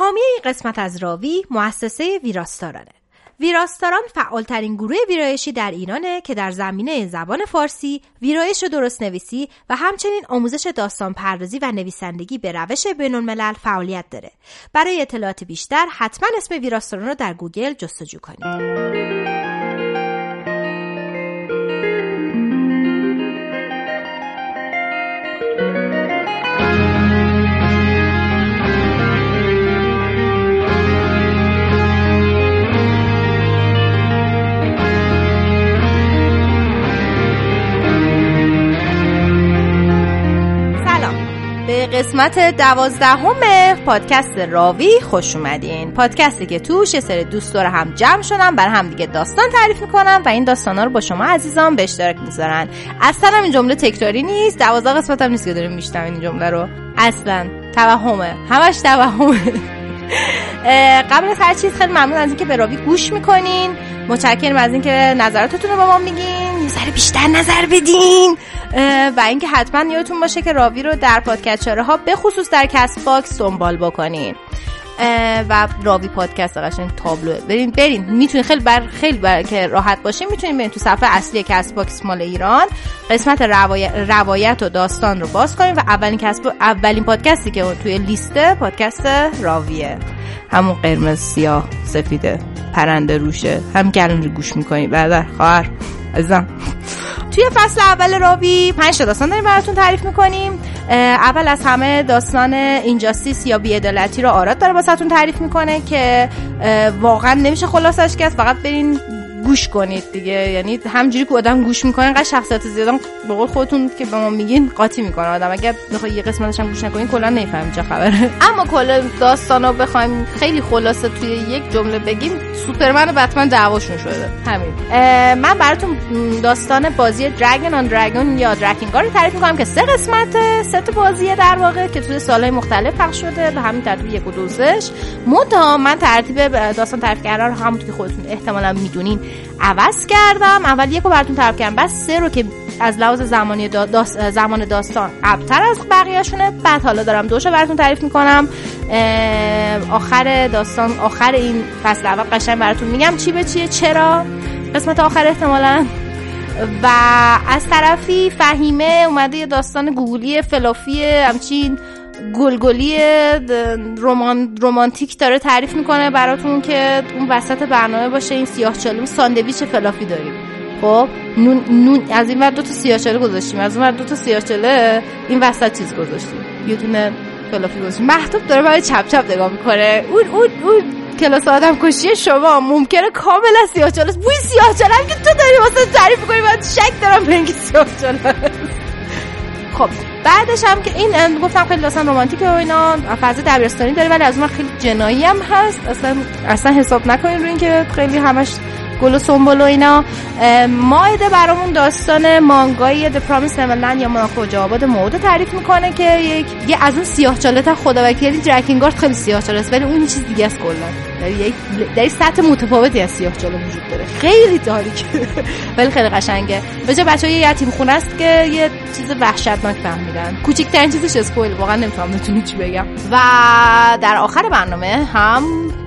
حامی این قسمت از راوی مؤسسه ویراستارانه ویراستاران فعالترین گروه ویرایشی در ایرانه که در زمینه زبان فارسی، ویرایش و درست نویسی و همچنین آموزش داستان پردازی و نویسندگی به روش بین الملل فعالیت داره. برای اطلاعات بیشتر حتما اسم ویراستاران رو در گوگل جستجو کنید. قسمت دوازدهم پادکست راوی خوش اومدین. پادکستی که توش یه سری دوست داره هم جمع شدن بر هم دیگه داستان تعریف می‌کنن و این داستان ها رو با شما عزیزان به اشتراک می‌ذارن. اصلا این جمله تکراری نیست. دوازده قسمت هم نیست که داریم میشتم این جمله رو. اصلا توهمه. همش توهمه. قبل از هر چیز خیلی ممنون از اینکه به راوی گوش می‌کنین. متشکرم از اینکه نظراتتون رو با ما میگین. یه ذره بیشتر نظر بدین. و اینکه حتما یادتون باشه که راوی رو در podcatcher ها به خصوص در کست باکس دنبال بکنین. و راوی پادکست قشنگ تابلوه. برین برین می‌تونین خیلی بر خیلی بر که راحت باشین می‌تونین برین تو صفحه اصلی کست باکس مال ایران. قسمت روایت و داستان رو باز کنین و اولین کسب اولین پادکستی که توی لیست پادکست راویه. همون قرمز سیاه سفیده پرنده روشه. هم که الان رو گوش می‌کنی. بعد خواهر. عزیزم. توی فصل اول راوی پنج تا داستان داریم براتون تعریف می‌کنیم. اول از همه داستان اینجاستیس یا بیعدالتی رو آراد داره واسهتون تعریف می‌کنه که واقعا نمیشه خلاصش کرد. فقط برین گوش کنید دیگه. یعنی همجوری که آدم گوش می‌کنه انقدر شخصیت زیادن به قول خودتون که به ما میگین قاطی می‌کنه آدم. اگه بخوای یه قسمتش هم گوش نکنین کلا نمی‌فهمین چه خبره. اما کل داستانو بخوایم خیلی خلاصه توی یک جمله بگیم سوپرمن و بتمن دعواشون شده. همین. من براتون داستان بازی دراگون آن دراگون یا دراکینگار رو تعریف می‌کنم که سه قسمت سه بازیه در واقع که توی سالهای مختلف پخش شده به همین ترتیب یک و دوزش من ترتیب داستان تعریف کردن رو همونطور که خودتون احتمالا می‌دونین. عوض کردم. اول یک رو براتون تعریف کردم بعد سه رو که از لحاظ زمانی زمان داستان ابتر از بقیهشونه. بعد حالا دارم دوشو براتون تعریف می‌کنم. آخر داستان آخر این فصل اول قشنگ براتون میگم چی به چیه چرا؟ قسمت آخر احتمالا. و از طرفی فهیمه اومده یه داستان گوگولی fluffy همچین گلگلی رومان رومانتیک داره تعریف می‌کنه براتون که اون وسط برنامه باشه این سیاه ساندویچ fluffy داریم. خب نون, نون از این ور دو تا سیاه چاله گذاشتیم از اون ور دو تا سیاه چاله این وسط چیز گذاشتیم. یه دونه فلافی گذاشتیم. محتوب داره برای چپ چپ نگاه می‌کنه. اون اون اون کلاس آدم کشی شما ممکنه کاملا سیاه چاله بوی سیاه چاله که تو داری واسه تعریف کنی من شک دارم به اینکه سیاه چاله خب بعدش هم که این گفتم خیلی داستان رمانتیکه و اینا فضا دبیرستانی داره ولی از اون خیلی جنایی هم هست. اصلا اصلا حساب نکنین رو اینکه خیلی همش گل و سنبل و اینا. مایده برامون داستان مانگای The Promised Neverland یا ماناکو آباد موده تعریف می‌کنه که یک یه از اون سیاه چالت خدا وکیلی درکینگارد خیلی سیاه چاله ولی اون چیز دیگه است کلا. در یک در سطح متفاوتی از سیاه وجود داره. خیلی تاریک. ولی خیلی قشنگه. به جای بچه‌ها یتیم خونه است که یه چیز وحشتناک فهمیدن. کوچیک‌ترین چیزش اسپویل واقعا نمی‌فهمم چی بگم. و در آخر برنامه هم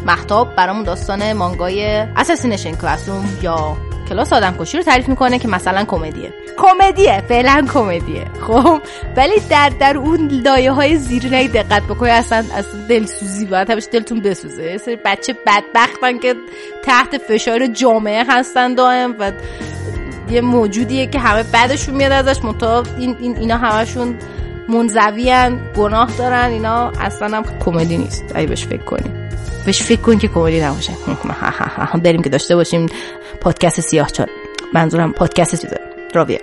محتاب برامون داستان مانگای اساسینیشن کلاسوم یا کلاس آدم کشی رو تعریف می‌کنه که مثلا کمدیه. کمدیه فعلا کمدیه. خب ولی در در اون لایه های زیر دقت بکنی اصلا اصلا دلسوزی باید همش دلتون بسوزه. سری بچه بدبختن که تحت فشار جامعه هستن دائم و یه موجودیه که همه بعدشون میاد ازش. منتها این, این اینا همشون منزویان گناه دارن اینا اصلا هم کمدی نیست. اگه بهش فکر کنیم بهش فکر کن که کمدی نباشه. بریم که داشته باشیم پادکست سیاه چال منظورم پادکست چیزه. راویه.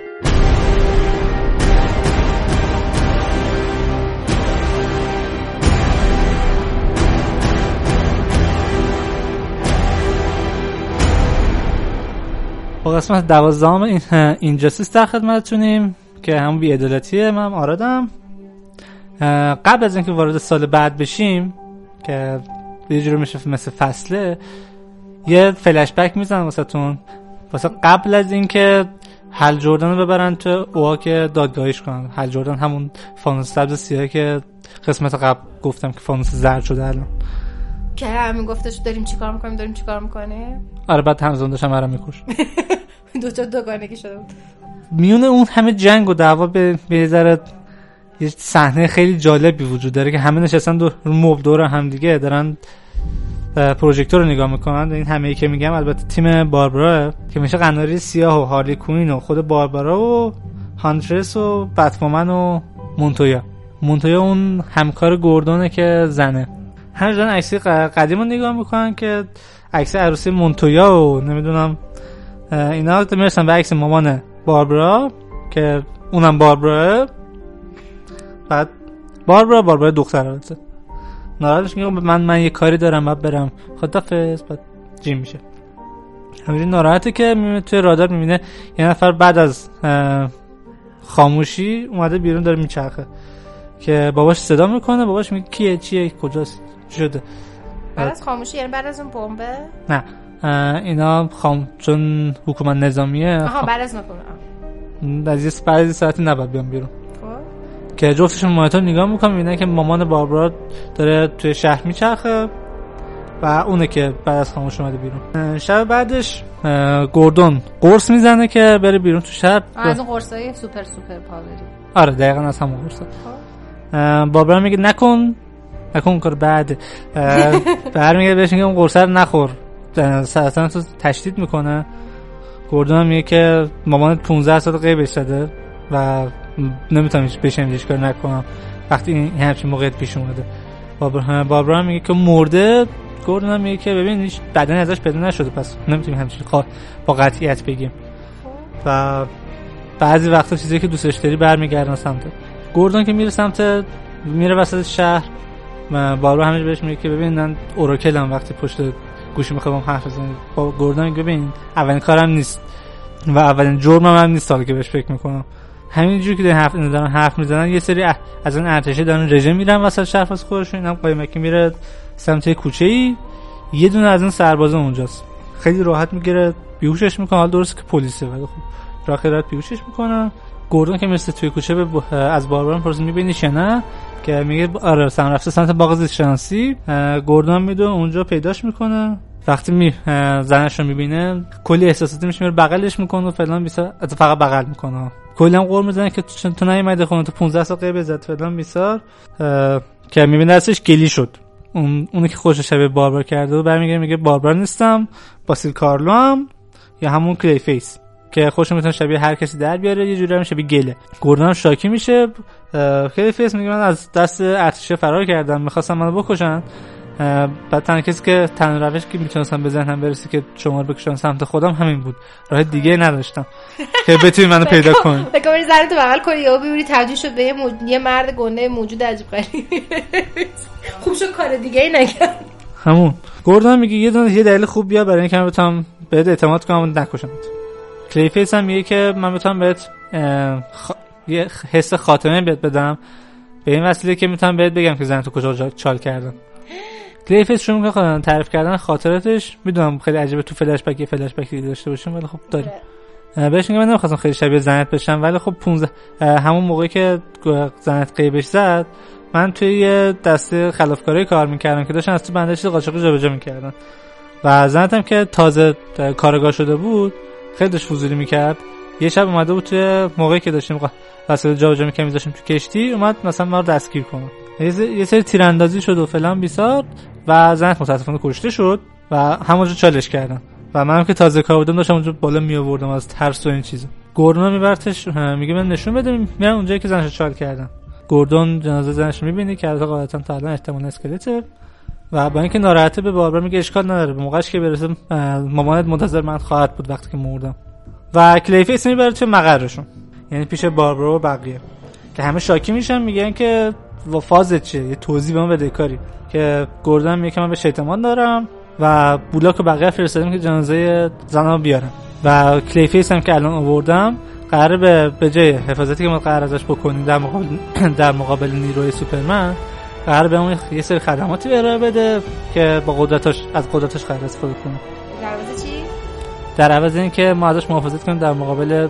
با قسمت دوازدهم این اینجاستیس در خدمتتونیم که همون بیعدالتیه من آرادم. قبل از اینکه وارد سال بعد بشیم که یه جوری میشه مثل فصله. یه فلش بک می‌زنم واسه تون واسه قبل از اینکه هل جردن رو ببرن تو اوها که دادگاهیش کنن. هل جردن همون فانوس سبز سیاه که قسمت قبل گفتم که فانوس زرد شده الان. که همین گفتش داریم چیکار می‌کنیم داریم چیکار می‌کنیم؟ آره بعد همزمان داشتم مرا میکش. دو تا دوگانگی شده بود. میونه اون همه جنگ و دعوا به به ذره یه صحنه خیلی جالبی وجود داره که همه نشستن دور مب دور هم دیگه. دارن پروژکتور رو نگاه می‌کنن این همه ای که میگم البته تیم باربرا که میشه قناری سیاه و هارلی کوین و خود باربرا و هانترس و بتمومن و مونتویا. مونتویا اون همکار گوردونه که زنه. همه دارن عکسی ق- قدیم رو نگاه می‌کنن که عکس عروسی مونتویا و نمی‌دونم اینا می‌رسن به عکس مامان باربرا که اونم باربرا بعد باربرا باربرا دختر ناراحتش میگه من من یه کاری دارم بعد برم. خدافظ بعد جیم میشه. همینجوری ناراحته که می‌بینه توی رادار می‌بینه یه نفر بعد از خاموشی اومده بیرون داره میچرخه. که باباش صدا می‌کنه باباش میگه کیه چیه کجاست شده. بعد از خاموشی یعنی بعد از اون بمبه؟ نه. اینا خام چون حکومت نظامیه آها بعد از نکنه بعد از ساعتی نباید بیان بیرون. که جفتشون مانیتور نگاه می‌کنن می‌بینن که مامان باربرا داره توی شهر میچرخه و اونه که بعد از خاموش اومده بیرون. شب بعدش گوردون قرص می‌زنه که بره بیرون تو شهر. آه، از اون قرصای سوپر سوپر پاوری. آره دقیقا از همون قرص خب. باربرا میگه نکن نکن کار بعد. برمیگه بهش میگه اون قرصه رو نخور. سرطان تو تشدید می‌کنه. گوردون هم میگه که مامانت 15 سال غیبش شده و نمی‌تونم هیچ بشم هیچ کار نکنم. وقتی این همچین موقعیت پیش اومده. بابرا بابرا میگه که مرده. گوردون هم میگه که ببین هیچ بدن ازش پیدا نشده. پس نمی‌تونیم همچین خوا- با قطعیت بگیم. و بعضی وقتا چیزی که دوستش داری برمیگردن سمت گوردون که میره سمت میره وسط شهر. بارو همینجا بهش میگه که ببین من اوراکل هم وقتی پشت گوشی می‌خوام حرف بزنم. با گوردون میگه ببین اولین کارم نیست. و اولین جرمم هم نیست حالا که بهش فکر می‌کنم. همینجوری که دارن حرف دارن حرف می‌زنن یه سری از اون ارتشه دارن رژه میرن وسط شهر واسه خودشون. اینم قایمکی میره سمت کوچه ای یه دونه از اون سربازا اونجاست. خیلی راحت می‌گیره بیهوشش می‌کنه. حالا درسته که پلیسه ولی خب راحت بیهوشش می‌کنه. گوردون که مثل توی کوچه به از باربران پرسید می‌بینی یا نه که میگه آره سم رفته سمت باغ زیست اه، گوردون میدون اونجا پیداش می‌کنه. وقتی می زنش رو می‌بینه کلی احساساتی میشه میره بغلش می‌کنه و فلان بیسار از فقط بغل می‌کنه. هم قور می‌زنه که تو تو نیومده خونه تو 15 سال غیب زد فلان بیسار که می‌بینه دستش گلی شد. اون اونی که خوش شبیه باربر کرده و برمیگره میگه باربر نیستم باسیل کارلو هم یا همون کلی فیس که خوش می‌تونه شبیه هر کسی در بیاره یه جوری هم شبیه گله. گوردون هم شاکی میشه. کلی فیس میگه من از دست ارتشه فرار کردم می‌خواستم منو بکشن. بعد تنها کسی که تنها روش که می‌تونستم به ذهنم برسی که شما رو بکشن سمت خودم همین بود. راه دیگه نداشتم که بتونی منو پیدا کن فکر کنم زنتو بغل کنی یا ببینی تبدیل شد به یه, مرد گنده موجود عجیب غریب. خوب شد کار دیگه ای نکرد. همون. گوردون میگه یه دونه یه دلیل خوب بیا برای اینکه من بتونم بهت اعتماد کنم و نکشمت. کلی فیس هم میگه که من بتونم بهت خ... یه حس خاتمه بهت بدم. به این وسیله که می‌تونم بهت بگم که زنتو کجا جا- چال کردم. کلی فیس شروع می‌کنه تعریف کردن خاطراتش. می‌دونم خیلی عجیبه تو فلش بک یه فلش بکی داشته باشیم ولی خب داریم. اه، بهش میگم من نمی‌خواستم خیلی شبیه زنت بشم ولی خب 15 اه، همون موقعی که زنت قیبش زد من توی یه دسته خلافکاری کار می‌کردم که داشتن از تو چیز قاچاقی جابجا می‌کردن. و زنتم که تازه اه، کارگاه شده بود خیلی داشت می‌کرد. یه شب اومده بود توی موقعی که داشتیم وسایل جابجا می‌کردیم میذاشتیم تو کشتی اومد مثلا ما رو دستگیر کنه. یه سری تیراندازی شد و فلان بیسار. و زنت متاسفانه کشته شد و همونجا چالش کردن و منم که تازه کار بودم داشتم اونجا بالا می آوردم از ترس و این چیزا. گوردون میبرتش میگه من نشون بده میرن اونجایی که زنش چال کردن گوردون جنازه زنش می‌بینی که البته قاعدتا تا الان احتمال اسکلته و با اینکه ناراحته به باربر میگه اشکال نداره به موقعش که برسه مامانت منتظر من خواهد بود وقتی که مردم. و کلیفیس می‌بره توی مقرشون. یعنی پیش باربر و بقیه. که همه شاکی میشن میگن که فازت چیه؟ یه توضیح به من بده کاری. که که من به شیطمان دارم و بولاک و بقیه فرستادیم که جنازه زنها بیارن. و کلیفیس هم که الان آوردم قراره به به جای حفاظتی که ما قرار ازش بکنیم در مقابل در مقابل نیروی سوپرمن قرار به اون یه سری خدماتی به ارائه بده که با قدرتاش از قدرتاش قرار استفاده کنه. در ازای چی؟ در عوض اینکه ما ازش محافظت کنیم در مقابل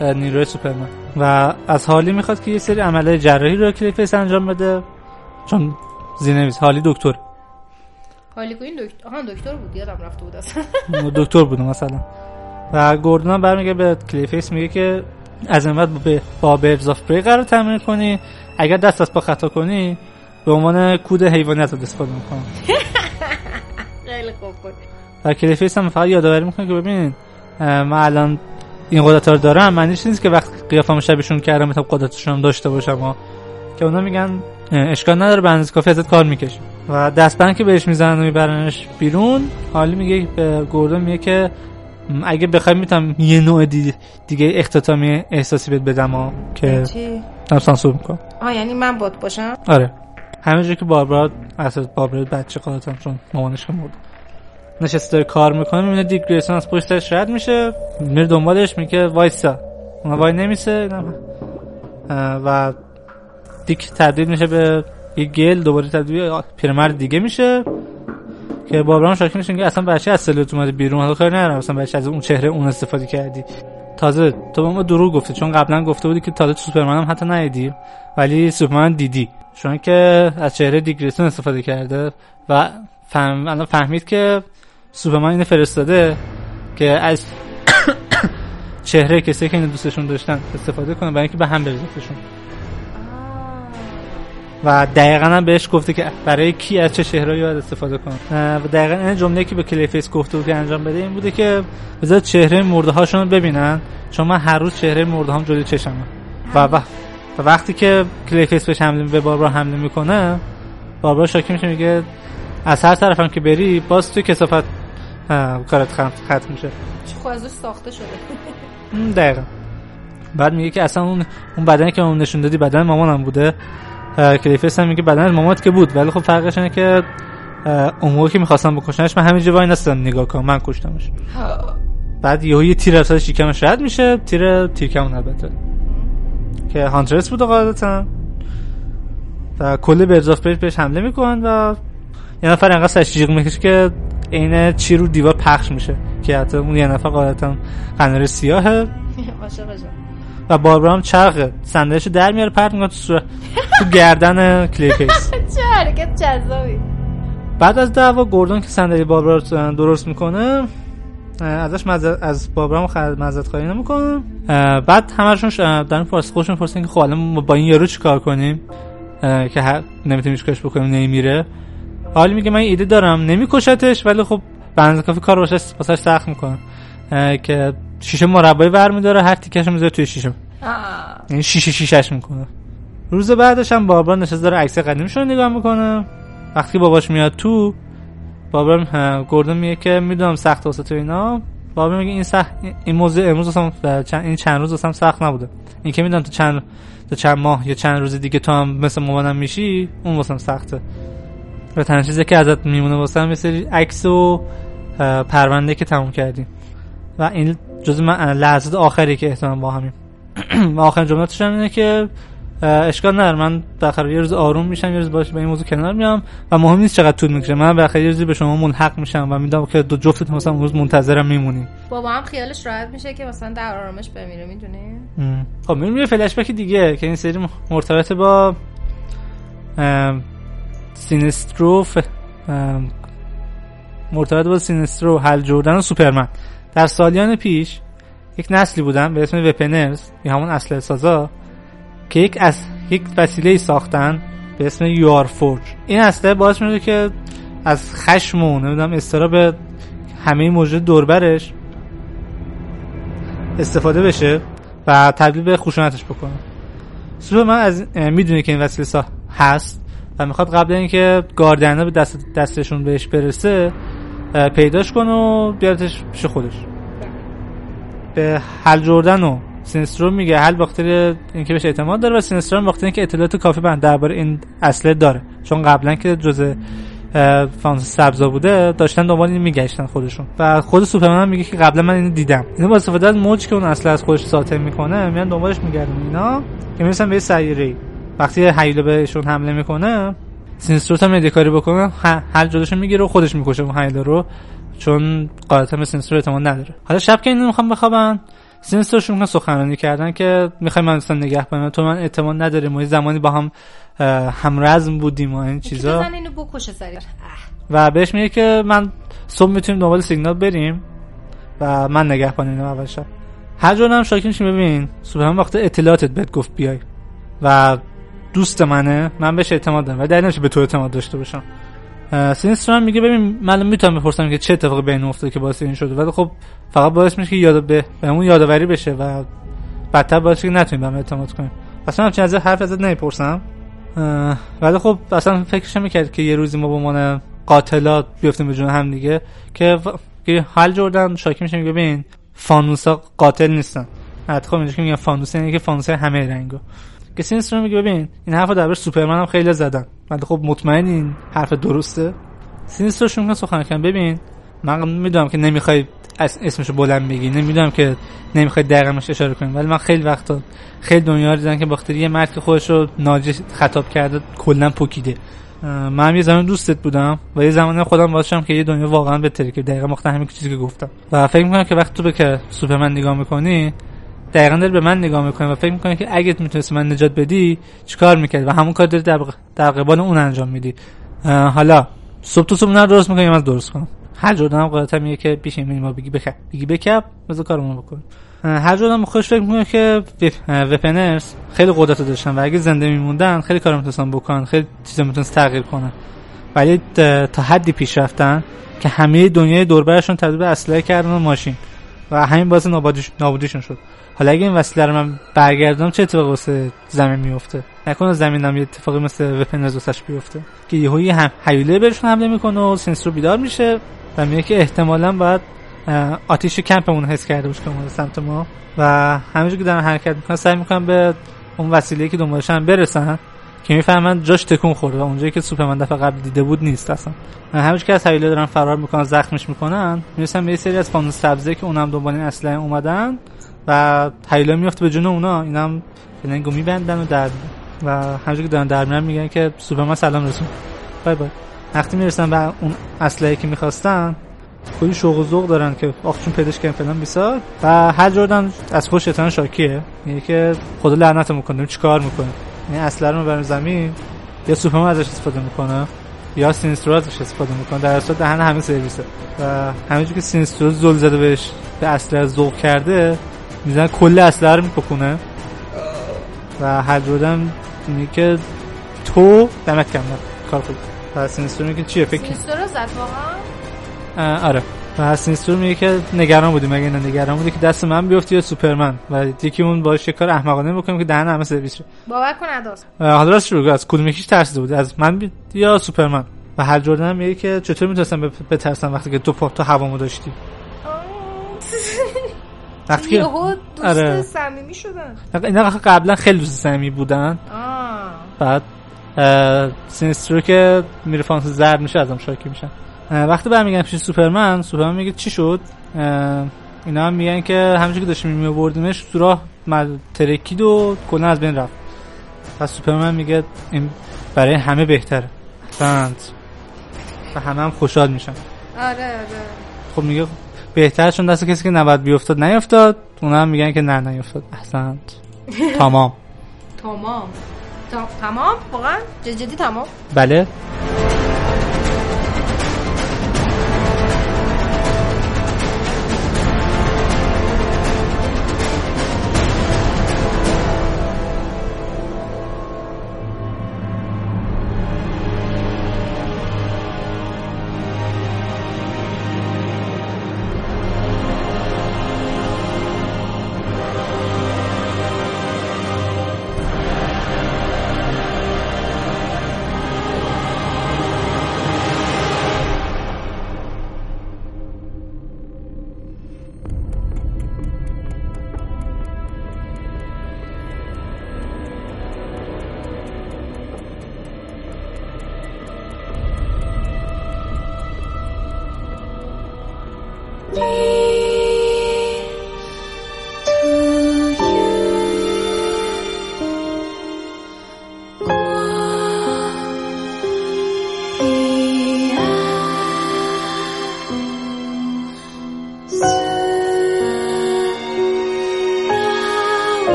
نیروی سوپرمن. و از هالی می‌خواد که یه سری عمل جراحی رو کلیفیس انجام بده چون زینویس هالی دکتر. هالی این دکتر آها دکتر بود یادم رفته بود اصلا. دکتر بوده مثلا. و گوردون هم برمیگه به کلیفیس میگه که از این بعد به با Birds of Prey قرار تمرین کنی. اگر دست از پا خطا کنی به عنوان کود حیوانی ازت استفاده می‌کنم. خیلی خوب بود. و کلیفیس هم فقط یادآوری می‌کنه که ببینید من الان این قدرت رو دارم. معنیش نیست که وقت قیافم شبیشون کردم می‌تونم قدرتشون هم داشته باشم. ها. که اونا میگن اشکال نداره اندازه کافی ازت کار می‌کشه و دستبند که بهش می‌زنن و میبرنش بیرون حالی میگه به گوردون میگه که اگه بخوای می‌تونم یه نوع دی- دیگه اختتامی احساسی بهت بدم ها که دارم سانسور می‌کنم. آه یعنی من بات باشم؟ آره. همینجور که باربرا اصلا باربرا بچه قاطم چون مامانش مرد نشسته داره کار می‌کنه می‌بینه دیک گریسون از پشتش رد میشه میره دنبالش میگه وایسا. اونا وای نمیسه و دیک تبدیل میشه به یه گل دوباره تبدیل پیرمرد دیگه میشه که باربرا هم شاکی میشه که اصلا بچه از سلوت اومده بیرون حالا کاری ندارم اصلا بچه از اون چهره اون استفاده کردی. تازه تو به ما دروغ گفتی چون قبلا گفته بودی که تازه سوپرمن هم حتی ندیدی ولی سوپرمن دیدی. چون که از چهره دیگریسون استفاده کرده و فهم... الان فهمید که سوپرمن اینو فرستاده که از چهره کسی که اینو دوستشون داشتن استفاده کنه برای اینکه به هم بریزتشون و دقیقا هم بهش گفته که برای کی از چه چهرهایی باید استفاده اه، و دقیقا این جمله که به کلیفیس گفته بود که انجام بده این بوده که بذار چهره مرده هاشون رو ببینن. چون من هر روز چهره مرده هم جلوی چشمه و, و, و وقتی که کلیفیس بهش حمله به باربرا حمله می‌کنه باربرا شاکی میشه میگه از هر طرفم که بری باز توی کسافت کارت ختم میشه. چه خود ازش ساخته شده. دقیقا. بعد میگه که اصلا اون اون بدنی که اون نشون دادی بدن مامانم بوده. اه، کلیفیس هم میگه بدن مامانت که بود. ولی خب فرقش اینه که اون که می‌خواستم بکشنش من همینجا وای نستم نگاه کنم من کشتمش. بعد یهو یه تیر سر شکمش رد میشه تیر تیرکمون البته. که هانترس بوده قاعدتا. و کل برزاف بهش بهش حمله می‌کنن و یه نفر انقدر سرش جیغ می‌کشه که عین چی رو دیوار پخش میشه. که حتی اون یه نفر قاعدتا قناره سیاهه. و باربرا هم صندلیشو در میاره پرت می‌کنه تو صورت. تو گردن کلیپیس چه حرکت جذابی. بعد از دعوا گوردون که صندلی باربرا رو درست می‌کنه ازش مزد از بابرام خرد مزد خواهی نمی‌کنه. بعد همشون دارن فارس خودشون پرسیدن که خب با این یارو چیکار کنیم؟ که هر نمی‌تونیم چیکارش بکنیم نمیره حالی میگه من ایده دارم نمیکشتش ولی خب بنز کافی کار واسش واسش سخت می‌کنه. که شیشه مربعی ور میداره هر تیکش می‌ذاره توی شیشه. آه. یعنی شیشه شیشش می‌کنه. روز بعدش هم بابرا نشسته داره عکس قدیمیش رو نگاه می‌کنه. وقتی باباش میاد تو بابرا اه، گوردون میگه که می‌دونم سخت واسه تو اینا. بابرا میگه این سخت این موضوع امروز واسم چند این چند روز واسم سخت نبوده. این که می‌دونم تو چند تو چند ماه یا چند روز دیگه تو هم مثل مامانم میشی اون واسم سخته. و تنها چیزی که ازت میمونه واسم یه سری عکس و پرونده که تموم کردیم. و این جز من لحظات آخری که احتمال با همیم. و آخرین جملاتش هم اینه که اشکال نداره. من بالاخره یه روز آروم میشم یه روز باش به این موضوع کنار میام و مهم نیست چقدر طول می‌کشه. من بالاخره یه روزی به شما ملحق میشم و می‌دونم که دو جفتتون مثلا اون روز منتظرم میمونی بابا هم خیالش راحت میشه که مثلا در آرامش بمیره می‌دونی؟ خب میریم یه فلش بک دیگه که این سری مرتبط با ام، سینسترو ف... ام، مرتبط با سینسترو هل جردن و سوپرمن. در سالیان پیش یک نسلی بودن به اسم Weaponers یا همون اسلحه سازا که یک از یک وسیله ساختن به اسم یوار فورج. این اسلحه باعث میشه که از خشم و نمی‌دونم استراب همه موجود دوربرش استفاده بشه و تبدیل به خشونتش بکنه. سوپرمن از می‌دونه که این وسیله سا هست و می‌خواد قبل اینکه گاردینا به دست دستشون بهش برسه پیداش کنه و بیارتش پیش خودش. به هل جردن و سینسترو میگه هل باختر اینکه بهش اعتماد داره و سینسترو هم اینکه اطلاعات کافی بند درباره این اصله داره. چون قبلا که جزء فانتز سبزا بوده داشتن دنبال این میگشتن خودشون. و خود سوپرمن هم میگه که قبلا من اینو دیدم. اینو با استفاده از موج که اون اصله از خودش ساطع می‌کنه میان دنبالش میگردن. اینا که می‌رسن به سیاره وقتی هیولا بهشون حمله می‌کنه سینستروت هم یه کاری بکنه ه- هر جلوشو می‌گیره و خودش می‌کشه اون هیولا رو چون قاعدتا به سینسترو اعتماد نداره. حالا شب که اینو می‌خوام بخوابن سینستروشون می‌خوان سخنرانی کردن که می‌خوایم من اصلا نگه تو من اعتماد نداره ما زمانی با هم همرزم بودیم و این چیزا. اینو بکشه. و بهش میگه که من صبح می‌تونیم دنبال سیگنال بریم و من نگهبان اینو اول شب. هر جور هم شاکی میشیم ببین. سوپرمن وقت اطلاعاتت بهت گفت بیای. و دوست منه من بهش اعتماد دارم و در نمیشه به تو اعتماد داشته باشم. سینستر میگه ببین من می‌تونم بپرسم که چه اتفاقی بین افتاده که باعث این شده ولی خب فقط باعث میشه که یاد به بهمون یادآوری بشه و بدتر باعث که نتونیم به اعتماد کنیم. اصلا همچین از حرف ازت نمی‌پرسم. ولی خب اصلا فکرش می‌کرد که یه روزی ما به عنوان قاتلات بیفتیم به جون هم دیگه که که هال جردن شاکی میشه میگه ببین فانوسا قاتل نیستن. حتی خب اینجا که میگن فانوس یعنی که فانوس همه رنگو. که سینستر میگه ببین این حرفو درباره سوپرمن هم خیلی زدن. ولی خب مطمئن این حرف درسته. سینستر شون میگه سخن کن ببین من می‌دونم که نمی‌خوای اسمشو بلند بگی نمی‌دونم که نمی‌خوای دقیقش اشاره کنی ولی من خیلی وقتا خیلی دنیا دیدن که باختری یه مرد که خودش رو ناجی خطاب کرده کلا پوکیده. من یه زمان دوستت بودم و یه زمان خودم باشم که یه دنیا واقعا بهتره که دقیقا مخته همین چیزی که گفتم. و فکر می‌کنم که وقتی تو به که سوپرمن نگاه می‌کنی دقیقا داری به من نگاه می‌کنی و فکر می‌کنی که اگه می‌تونستی من نجات بدی چیکار می‌کردی؟ و همون کار داری در, قبال اون انجام میدی. حالا صبح تو صبح درست می‌کنی من درست کنم. هر جردن هم میگه که پیش ما بگی بکپ بگی بکپ بذار کارمون بکن هر جردن خوش فکر می‌کنه که وپنرز خیلی قدرت داشتن و اگه زنده میموندن خیلی کار می‌تونستن بکنن خیلی چیزا می‌تونست تغییر کنن. ولی تا حدی پیش رفتن که همه دنیای دوربرشون تبدیل به اسلحه کردن و ماشین. و همین باعث نابودیشون شد. حالا اگه این وسیله رو من برگردم چه اتفاقی واسه زمین میفته؟ نکنه زمین یه اتفاقی مثل وپنرز واسش بیفته. که یهو هم حیوله بهشون حمله می‌کنه و سنسور بیدار میشه و میگه که احتمالا باید آتیش کمپمون حس کرده باشه که سمت ما. و همینجور که دارن حرکت می‌کنن سعی می‌کنن به اون وسیله که دنبالشن برسن که می‌فهمن جاش تکون خورده و اونجایی که سوپرمن دفعه قبل دیده بود نیست اصلا. همینجور که از حیله دارن فرار می‌کنن زخمش می‌کنن می‌رسن به یه سری از فانوس سبزه که اونم دنبال این اسلحه اومدن. و حیله میفته به جون اونا. اینم فلنگو میبندن و در و همینجور که دارن در میرن میگن که سوپرمن سلام رسوند. bye bye. وقتی می‌رسن به اون اسلحه که می‌خواستن کلی شوق و ذوق دارن که آخ چون پیداش کردن فلان بیسار. و هال جردن از خوش شیطان شاکیه. میگه که خدا لعنت می‌کنه چیکار می‌کنه. این اسلحه رو می‌برن زمین یا سوپرمن ازش استفاده می‌کنه یا سینسترو ازش استفاده می‌کنه. در اصل دهن همه سرویسه. و همینجور که سینسترو زل زده بهش به اسلحه ذوق کرده می‌زنه کل اسلحه رو میپکونه. و هال جردن میگه که تو دمت گرم کار خوب. و سینسترو میگه چیه فکر سینسترو زد واقعا؟ آره. و سینسترو میگه که نگران بودیم مگه نه نگران بودی که دست من بیفتی یا سوپرمن. و یکی اون باشه کار احمقانه بکنیم که دهن همه سرویس شه. باور کن اداس حالا راست شروع از کدوم یکیش ترسیده بود از من بی... یا سوپرمن؟ و هال جردن هم میگه که چطور می‌تونستم بترسم وقتی که تو پا تو هوامو داشتی؟ وقتی که دوست آره. صمیمی شدن. اینا قبلا خیلی دوست صمیمی بودن. آه. بعد سینسترو که میره فانوس زرد میشه ازم شاکی میشن وقتی برمیگردن پیش سوپرمن سوپرمن میگه چی شد؟ اینا هم میگن که همونجوری که داشتیم میوردیمش تو راه ترکید و کلا از بین رفت. پس سوپرمن میگه این برای همه بهتره. فند و همه هم خوشحال میشن. آره آره. خب میگه بهتر چون دست کسی که نباید بیفتاد نیفتاد. اونا هم میگن که نه نیفتاد. احسنت تمام. تمام. تمام؟ واقعا؟ جدی تمام؟ بله.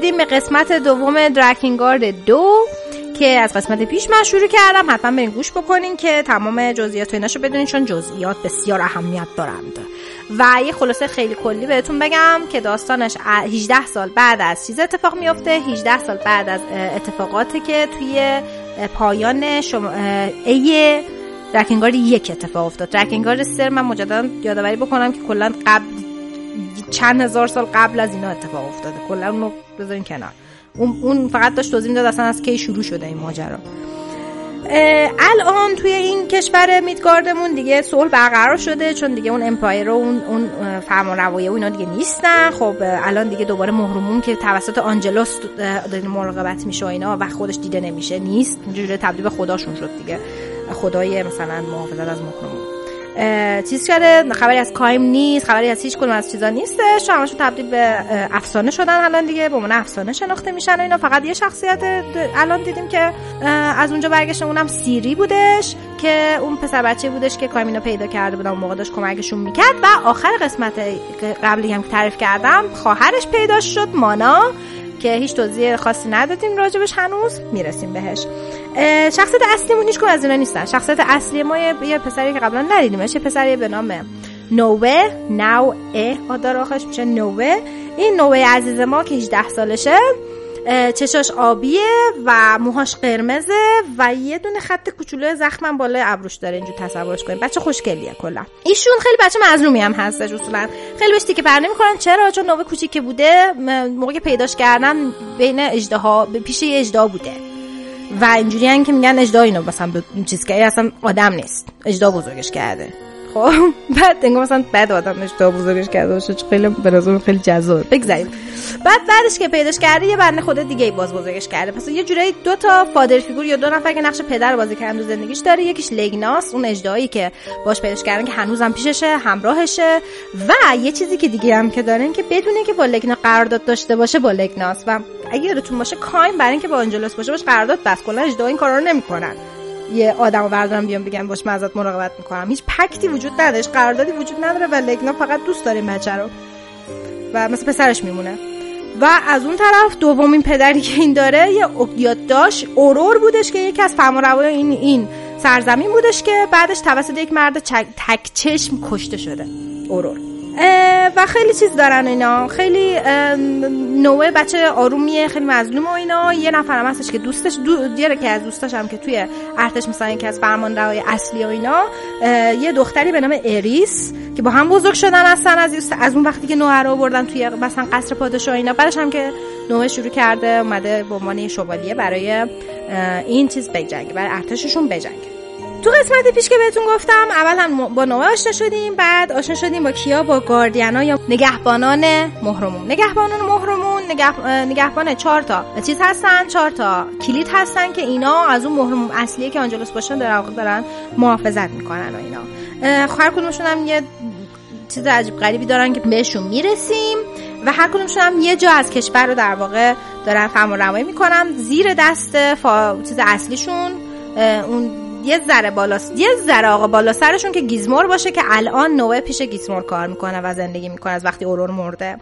رسیدیم به قسمت دوم درکینگارد دو که از قسمت پیش من شروع کردم. حتما برین گوش بکنین که تمام جزئیات و ایناشو بدونین چون جزئیات بسیار اهمیت دارند. و یه خلاصه خیلی کلی بهتون بگم که داستانش 18 سال بعد از چیز اتفاق میفته 18 سال بعد از اتفاقاتی که توی پایان شما ای درکینگارد یک اتفاق افتاد. درکینگارد سر من مجددا یادآوری بکنم که کلا قبل چند هزار سال قبل از اینا اتفاق افتاده. کلا اونو بذارین کنار. اون, فقط داشت توضیح می‌داد اصلا از کی شروع شده این ماجرا. الان توی این کشور میدگاردمون دیگه صلح برقرار شده چون دیگه اون امپایر و اون اون فرمانروایی و اینا دیگه نیستن. خب الان دیگه دوباره مهرمون که توسط آنجلوس مراقبت میشه و اینا و خودش دیده نمیشه. نیست اینجوری تبدیل به خداشون شد دیگه. خدای مثلا محافظت از مهرمون چیز کرده خبری از کایم نیست خبری از هیچ کدوم از چیزا نیستش. همشون تبدیل به افسانه شدن الان دیگه به عنوان افسانه شناخته میشن و اینا. فقط یه شخصیت الان دیدیم که از اونجا برگشته اونم سیری بودش که اون پسر بچه بودش که کایمینا پیدا کرده اون موقع داشت کمکشون می‌کرد. و آخر قسمت قبلی هم که تعریف کردم خواهرش پیدا شد مانا. که هیچ توضیح خاصی ندادیم راجبش هنوز می‌رسیم بهش. شخصیت اصلیمون هیچ از اینا نیستن. شخصیت اصلی ما یه پسری که قبلا ندیدیمش یه پسری به نام نوه نو ا آخرش میشه نوه. این نوه عزیز ما که 18 سالشه چشاش آبیه و موهاش قرمزه و یه دونه خط کوچولو زخمم بالای ابروش داره اینجور تصورش کنیم بچه خوشگلیه کلا. ایشون خیلی بچه مظلومی هم هستش اصولا. خیلی بهش تیکه پر نمی‌کنن چرا؟ چون نوه کوچیک بوده موقع که پیداش کردن بین اجدها پیش اجدا بوده. و اینجوری که میگن اجدا اینو مثلا چیز که اصلا آدم نیست. اجدا بزرگش کرده. خب بعد انگار مثلا بعد آدم اشتباه بزرگش کرده باشه خیلی به نظر خیلی جذاب. بگذاریم. بعد بعدش که پیداش کرده یه بنده خود دیگه باز بزرگش کرده. پس یه جورایی دو تا فادر فیگور یا دو نفر که نقش پدر بازی کردن تو زندگیش داره. یکیش لگناس اون اجدایی که باش پیداش کردن که هنوزم پیششه همراهشه. و یه چیزی که دیگه هم که دارن که بدونه که با لگنا قرارداد داشته باشه با لگناس. و اگه یادتون باشه کایم برای اینکه با آنجلوس باشه باش قرارداد بس. کلا اجدا این کارا رو نمی‌کنن. یه آدمو بردارم بیام بگم باش من ازت مراقبت می‌کنم. هیچ پکتی وجود نداشت قراردادی وجود نداره و لگنا فقط دوست داره بچه رو. و مثل پسرش میمونه. و از اون طرف دومین پدری که این داره یه یاد داشت اورور بودش که یکی از فرمانروای این این سرزمین بودش که بعدش توسط یک مرد تک چشم کشته شده. اورور. و خیلی چیز دارن اینا. خیلی نوع بچه آرومیه خیلی مظلوم و اینا. یه نفرم هستش که دوستش دو که از دوستاش هم که توی ارتش مثلا که از فرمان روای اصلی و اینا یه دختری به نام اریس که با هم بزرگ شدن هستن. از از اون وقتی که نوه رو بردن توی مثلا قصر پادشاه اینا. بعدش هم که نوه شروع کرده اومده به عنوان شوالیه برای این چیز بجنگه برای ارتششون بجنگه. تو قسمت پیش که بهتون گفتم اول هم با نوه آشنا شدیم بعد آشنا شدیم با کیا؟ با گاردیانا یا نگهبانان مهرمون نگهبانان مهرمون نگه... نگهبان چهار تا. چیز هستن؟ چهار تا. کلید هستن که اینا از اون مهرمون اصلیه که آنجلوس باشن در دارن محافظت می‌کنن و اینا. هر کدومشون هم یه چیز عجیب غریبی دارن که بهشون می‌رسیم و هر کدومشون هم یه جا از کشور رو در واقع دارن فرمان می‌کنن زیر دست فا... چیز اصلیشون. اون یه ذره بالاست یه ذره آقا بالا سرشون که گیزمور باشه که الان نوه پیش گیزمور کار می‌کنه و زندگی می‌کنه از وقتی اورور مرده.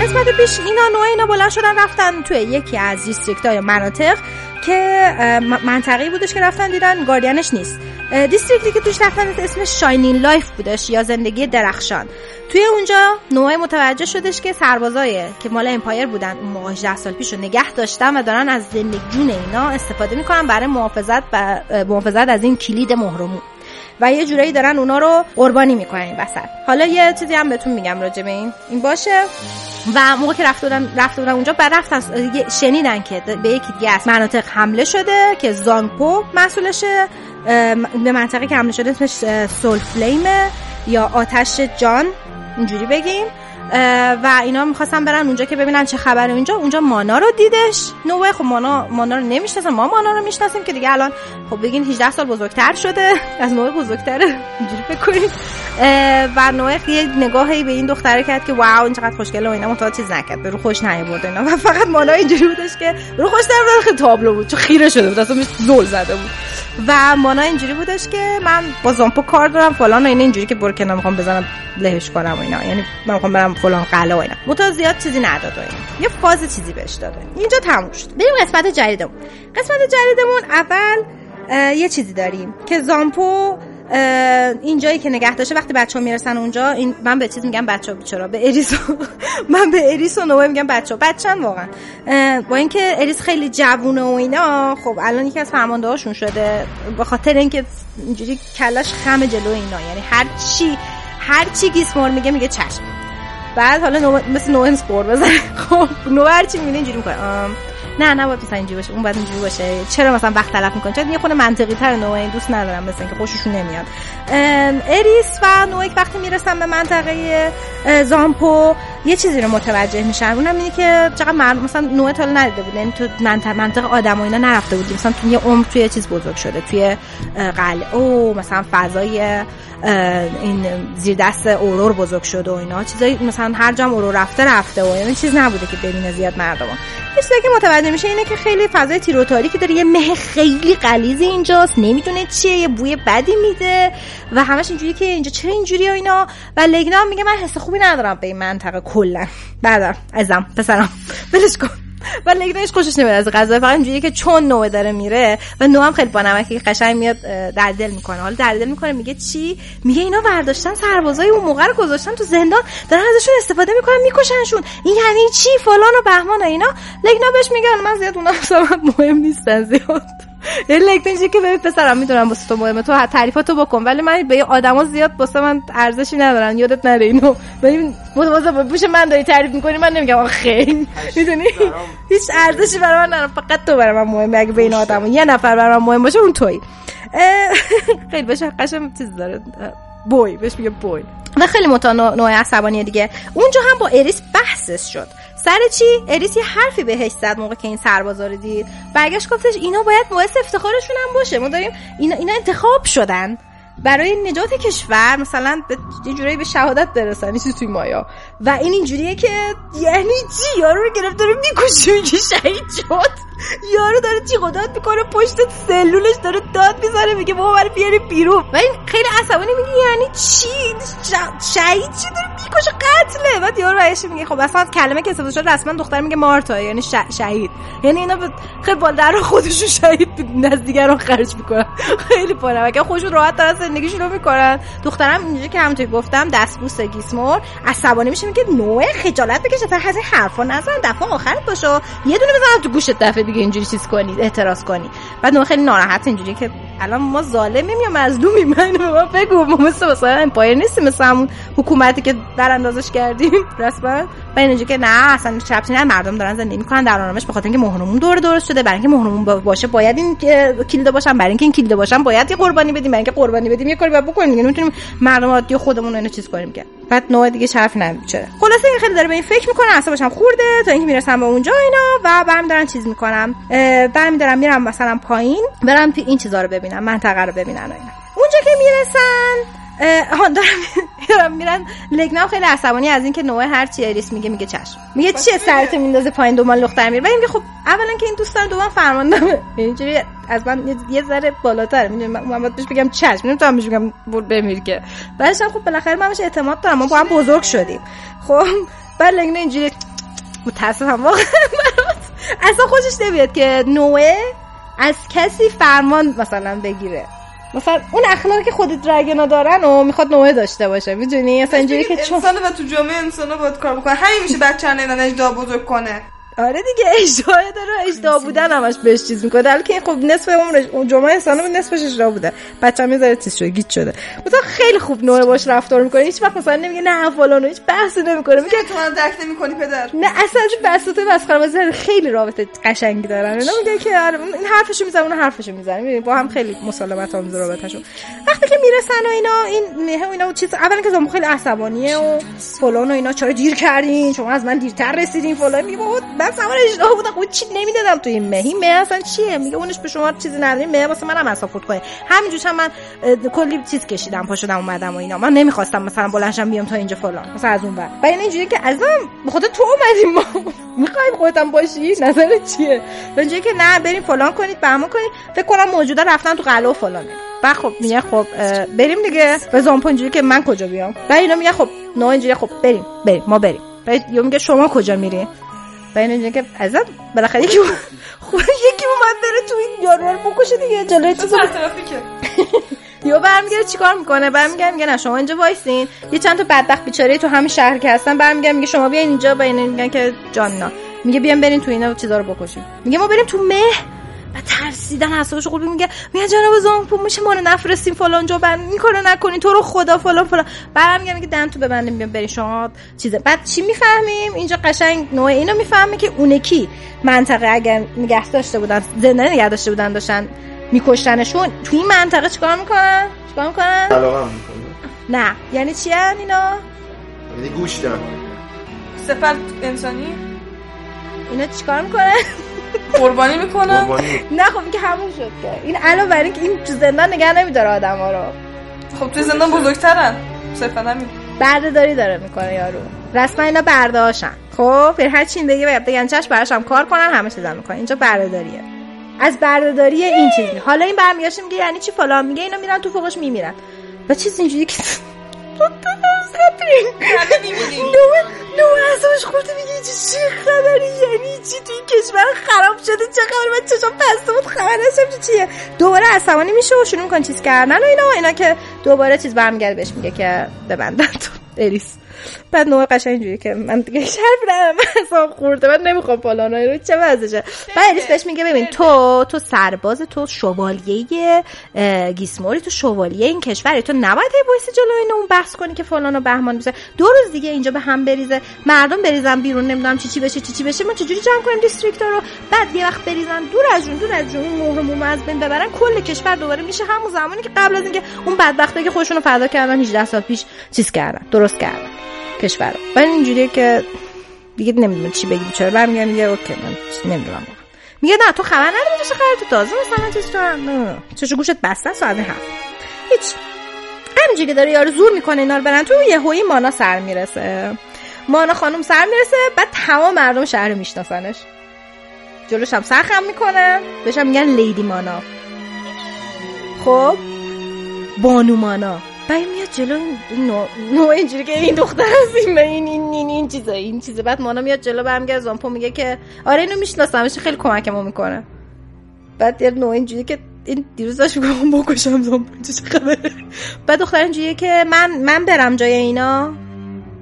قسمت پیش اینا نوع اینا بلند شدن رفتن توی یکی از دیستریکت های مناطق که منطقی بودش که رفتن دیدن گاردینش نیست. district ی که توش رفتن اسمش Shining Life بودش یا زندگی درخشان. توی اونجا نوعی متوجه شدش که سربازای که مال empire بودن اون موقع 18 سال پیش رو نگه داشتن و دارن از زندگی جون اینا استفاده می‌کنن برای محافظت محافظت از این کلید مهر و موم. و یه جورایی دارن اونا رو قربانی می‌کنن این وسط. حالا یه چیزی هم بهتون میگم راجع به این. این باشه. و موقع که رفت بودن رفت بودن اونجا بعد رفتن شنیدن که به یکی دیگه از مناطق حمله شده که زانگپو مسئولشه به منطقه که حمله شده اسمش سول فلیمه یا آتش جان. اینجوری بگیم. و اینا می‌خواستن برن اونجا که ببینن چه خبره. اینجا اونجا مانا رو دیدش. نوه خب مانا مانا رو نمی‌شناسن. ما مانا رو می‌شناسیم که دیگه الان خب بگین 18 سال بزرگتر شده. از نوه بزرگتره اینجوری فکر و نوه یه نگاهی به این دختره کرد که واو این چقدر خوشگله و اینا. متوجه چیز نکرد. رو خوش نیورد اینا. و فقط مانا اینجوری بودش که رو خوش در تابلو بود. چون خیره شده بود. اصلا زل زده بود. و مانا اینجوری بودش که من با زامپو کار دارم. فلان و اینا اینجوری که برو کنار می‌خوام بزنم لهش کنم و اینا. یعنی من می‌خوام برم فلان قلعه و اینا. زیاد چیزی نداد یه فاز چیزی بهش داده اینجا تموم شد. بریم قسمت جدیدمون. قسمت جدیدمون اول یه چیزی داریم که زامپو این جایی که نگه داشته وقتی بچه ها می‌رسن اونجا این من به چیز میگم بچه ها چرا به اریس من به اریس و نوه میگم بچه ها بچن واقعا با اینکه اریس خیلی جوونه و اینا خب الان یکی از فرمانده هاشون شده. به خاطر اینکه اینجوری کلش خم جلو اینا. یعنی هر چی هر چی گیسمور میگه میگه چشم. بعد حالا نو... مثل نوئنس غر بزنه خب نو هر چی می‌بینه اینجوری می‌کنه نه نه باید مثلا اینجوری باشه. اون باید اینجوری باشه. چرا مثلا وقت تلف می‌کنه چون یه خود منطقی تر نوع این دوست ندارم مثلا اینکه خوششون نمیاد. اریس و نوک وقتی می‌رسن به منطقه زامپو یه چیزی رو متوجه میشن. اونم اینه که چقدر من مثلا نوع تا ندیده بود یعنی تو منطقه منطقه آدم و اینا نرفته بودیم. مثلا تو یه عمر توی چیز بزرگ شده. توی قلعه او مثلا فضای این زیر دست اورور بزرگ شده و اینا. چیزایی مثلا هر جام اورور رفته رفته و یعنی چیز نبوده که ببینه زیاد مردم. چیزی که متوجه میشه اینه که خیلی فضای تیروتاری که داره. یه مه خیلی غلیظی اینجاست. نمی‌دونه چیه. یه بوی بدی میده و همش اینجوری که اینجا چرا اینجوری و اینا. و لگنا میگه من حس خوبی ندارم به این منطقه. کلا. بعدم ازم پسرم. ولش کن. و لگنش خوشش نمیاد از غذا فقط اینجوریه که چون نوه داره میره و نو هم خیلی بانمکی قشنگ میاد در دل می‌کنه. حالا در دل می‌کنه میگه چی؟ میگه اینا برداشتن سربازای اون موقع رو گذاشتن تو زندان دارن ازشون استفاده می‌کنن میکشنشون. این یعنی چی؟ فلان و بهمان و اینا. لگنا بهش میگن من زیاد اونا مهم نیستن زیاد. یه لکنجی که ببین پسرم می‌دونم واسه تو مهمه. تو تعریفاتو بکن. ولی من به آدما زیاد واسه من ارزشی ندارن یادت نره اینو. ببین بوش من داری تعریف می‌کنی من نمیگم آخه. می‌دونی؟ هیچ ارزشی برای من ندارم. فقط تو برای من مهمه. اگه بین آدما یه نفر برای من مهم باشه اون تویی خیلی بشه قشنگ چیز داره. بوی. بهش میگه بوی. و خیلی متنوع عصبانی دیگه. اونجا هم با اریس بحثش شد. سر چی؟ اریس یه حرفی بهش زد موقع که این سربازا رو دید. برگشت گفتش اینا باید باعث افتخارشون هم باشه. ما داریم اینا اینا انتخاب شدن. برای نجات کشور مثلا یه جورایی به شهادت برسن نیستی توی مایا. و این اینجوریه که یعنی چی؟ یارو رو گرفت داره می‌کشه میگه شهید شد. یارو داره چی داد می‌کنه پشت سلولش داره داد می‌زنه میگه بابا برای بیاری بیرون. و این خیلی عصبانی میگه یعنی چی؟ شهید چی داره می‌کشه؟ قتله. بعد یارو بهش میگه خب اصلا کلمه که استفاده شده رسما دختر میگه مارتا یعنی شهید. یعنی اینا خیلی با در خودشون شهید نزدیگران خرج می‌کنن. خیلی پاره که خودشون راحت دارن زندگیشون رو می‌کنن. دخترم اینجوری که همونطوری گفتم دستبوس گیسمور. عصبانی میشه میگه نوع خجالت بکشه. تا از حرفا نزن. دفعه آخرت باشه. یه دونه بزنم تو گوشت دفعه دیگه اینجوری چیز کنی اعتراض کنی. بعد نوع خیلی ناراحت اینجوری که الان ما ظالمیم یا مظلومیم؟ من به ما بگو. ما مثل مثلا امپایر نیستیم. مثل حکومتی که در اندازش کردیم. رسما. و اینجوری که نه اصلا چپتی نه مردم دارن زندگی می‌کنن در آرامش به خاطر اینکه مهرمون دور درست شده برای اینکه مهرمون باشه باید این کلیده باشن برای اینکه این کلیده باشن باید یه قربانی بدیم برای اینکه قربانی بدیم یه کاری باید بکنیم دیگه نمی‌تونیم مردم عادی خودمون اینو چیز کنیم که. بعد نوع دیگه حرف چرا؟ خلاصه این خیلی داره به این فکر می‌کنه اصلا باشم خورده تا اینکه می‌رسم به اونجا اینا و برم دارن چیز می‌کنم برم دارم میرم مثلا پایین برم این چیزا رو ببینم منطقه رو ببینن اینا. اونجا که می‌رسن ها دارم میرن لگنم خیلی عصبانی از اینکه نوع هر چی اریس میگه میگه چشم. میگه چیه سرت میندازه پایین دومان لختر میره. میگه خب اولا که این دوستان دومان فرماندمه اینجوری از من یه ذره بالاتر. می‌دونی من باید بهش بگم چشم. نمی‌تونم بهش بگم بمیر که. بعدش خب بالاخره من بهش اعتماد دارم. ما با هم بزرگ شدیم. خب بعد لگنه اینجوری متاسفم. واقعا اصلا خوشش نمیاد که نوع از کسی فرمان مثلا بگیره. مثلا اون اخلاقی که خود درگنا دارن و می‌خواد نوعه داشته باشه می‌دونی؟ مثلا اینجوری که چون انسان و تو جامعه انسان باید کار بکنه همین میشه بچه ها نیدن اجدا بزرگ کنه. آره دیگه اشتباه داره اشتباه بودن همش بهش چیز می‌کنه. در که خب نصف عمرش اون جمعه انسان بود نصفش اشتباه بوده. بچه‌م یه ذره چیز شده گیت شده. مثلا خیلی خوب نوع باش رفتار می‌کنه. هیچ وقت مثلا نمیگه نه فلان هیچ بحثی نمی‌کنه. میگه تو من درک نمی‌کنی پدر. نه اصلا چه بساطه مسخره بازی خیلی رابطه قشنگی دارن. اینا میگه که آره این حرفشو می‌زنه اون حرفشو می‌زنه. می‌بینی با هم خیلی مسالمت آمیز رابطهشون. وقتی که می‌رسن و اینا این نه اینا چیز اولا که زمان خیلی عصبانیه و فلان و اینا چرا دیر کردین؟ شما از من دیرتر رسیدین فلان. میگه من سوار اشتباه بودم. خود چی نمی‌دادم تو این مه. این مه اصلا چیه؟ میگه اونش به شما چیزی نداریم مه واسه منم اصلا فوت کنه. همینجوری هم من کلی چیز کشیدم پا شدم اومدم و اینا. من نمی‌خواستم مثلا بلنشم بیام تا اینجا فلان. مثلا از اون ور. و اینجوری که ازم خدا تو اومدیم. ما می‌خوایم خودتم باشی؟ نظرت چیه؟ اینجوری که نه بریم فلان کنید بهمون کنید. فکر کنم موجودا رفتن تو قلعه و فلان و خب میگه خب بریم دیگه. به زامپو اینجوری که من کجا بیام؟ و اینا میگه خب نه اینجوری خب بریم بریم ما بریم. یا میگه شما کجا میری؟ و اینا اینجوری که ازم بالاخره یکی خب یکی اومد بره تو این یارو رو بکشه دیگه جلوی چیزو یا برمیگره چیکار می‌کنه؟ برمیگره میگه نه شما اینجا وایسین. یه چند تا بدبخت بیچاره تو همین شهر که هستن برمیگره میگه شما بیاین اینجا با اینا میگن که جاننا میگه بیان برین تو اینا چیزا رو بکشین. میگه ما بریم تو مه. و ترسیدن حسابش قلبی میگه میگه جناب زامپو میشه ما رو نفرستیم فلان جا بند این کارو نکنین تو رو خدا فلان فلان. بعدم میگه میگه دم تو ببندیم بیام بریم شما چیزه. بعد چی می‌فهمیم؟ اینجا قشنگ نوع اینو می‌فهمه که اون کی منطقه اگر نگه داشته بودن زنده نگه داشته بودن داشتن میکشتنشون تو این منطقه چیکار می‌کنن؟ چیکار می‌کنن؟ علاقه نه. یعنی چی هن اینا؟ یعنی گوش دن سفر انسانی؟ اینا چیکار می‌کنن؟ قربانی می‌کنن نه خب که همون شد که. این علاوه بر اینکه این تو زندان نگه نمیداره آدما رو. خب تو زندان بزرگترن. صرفا همین. بردهداری داره می‌کنه یارو. رسما اینا بردهاشن خب هر چی بگه باید بگن چش براش هم کار کنن همه چیزا می‌کنن. اینجا بردهداریه. از بردهداری این چیزی. حالا این برمیگشت میگه یعنی چی فلان؟ میگه اینا میرن تو فوقش میمیرن. و چیز اینجوری که نو اصابش خورده میگه چی خبری؟ یعنی چی تو این کشور خراب شده؟ چه خبر؟ من چشم بسته بود خبر نشم چیه؟ دوباره عصبانی میشه و شروع می‌کنه چیز کردن و اینا اینا که دوباره چیز برمیگرده بهش میگه که ببندن تو اریس بعد نوه قشنگ اینجوری که من دیگه ندارم. اصلا خورده. من نمی‌خوام فلانای رو. چه وضعشه؟ بعد اریس بهش میگه ببین تو تو سرباز تو شوالیه گیسموری تو شوالیه این کشوری. تو نباید هی وایسی جلوی اینو اون بحث کنی که فلان و بهمان میشه دو روز دیگه اینجا به هم بریزه. مردم بریزن بیرون. نمی‌دونم چی چی بشه چی چی بشه. ما چجوری جمع کنیم district ا رو؟ بعد یه وقت بریزن دور از جون دور از جون مهر موم از بین ببرن. کل کشور دوباره میشه همون زمانی که قبل از اینکه اون بدبختا که خودشونو فدا کردن 18 سال پیش چیز کردن درست کردن. کشور. و اینجوریه که دیگه نمی‌دونم چی بگی چرا برمیگم میگه اوکی من نمی‌دونم. میگه نه تو خبر نداری چه خبر تازه مثلا چیز تو چه گوشت بسته ساعت هفت هیچ. همینجوری که داره یارو زور می‌کنه اینا رو برن تو یه هوی مانا سر می‌رسه. مانا خانم سر می‌رسه بعد تمام مردم شهر رو میشناسنش. جلوش هم سرخم می‌کنن بهش میگن لیدی مانا. خب؟ بانو مانا. بعد میاد جلو. این نوع اینجوری که این دختر هست این این این این, این چیزا این چیزا بعد مانا میاد جلو برمیگرده زامپو میگه که آره اینو میشناسمش خیلی کمکمو می‌کنه. بعد یه نوع اینجوری که این دیروز داشت میگم بکشم زامپو چه خبره. بعد دختر اینجوریه که من من برم جای اینا.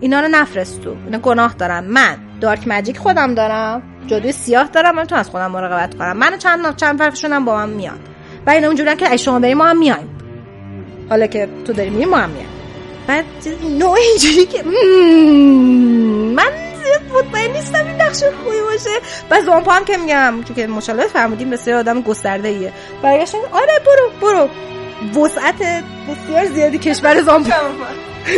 اینا رو نفرست تو اینا گناه دارم من دارک ماجیک خودم دارم. جادوی سیاه دارم من تو از خودم مراقبت کنم. من چند چند فرقشون هم با من میاد. و اینا اونجوریه که ای شما بریم ما هم میایم. حالا که تو داری میری ما هم بعد نوع اینجوری که من مطمئن نیستم این نقش خوبی باشه و زامپا هم که میگم چون که مشالله فرمودیم بسیار آدم گسترده ایه برگشتن آره برو برو وسعت بسیار زیادی کشور زامپا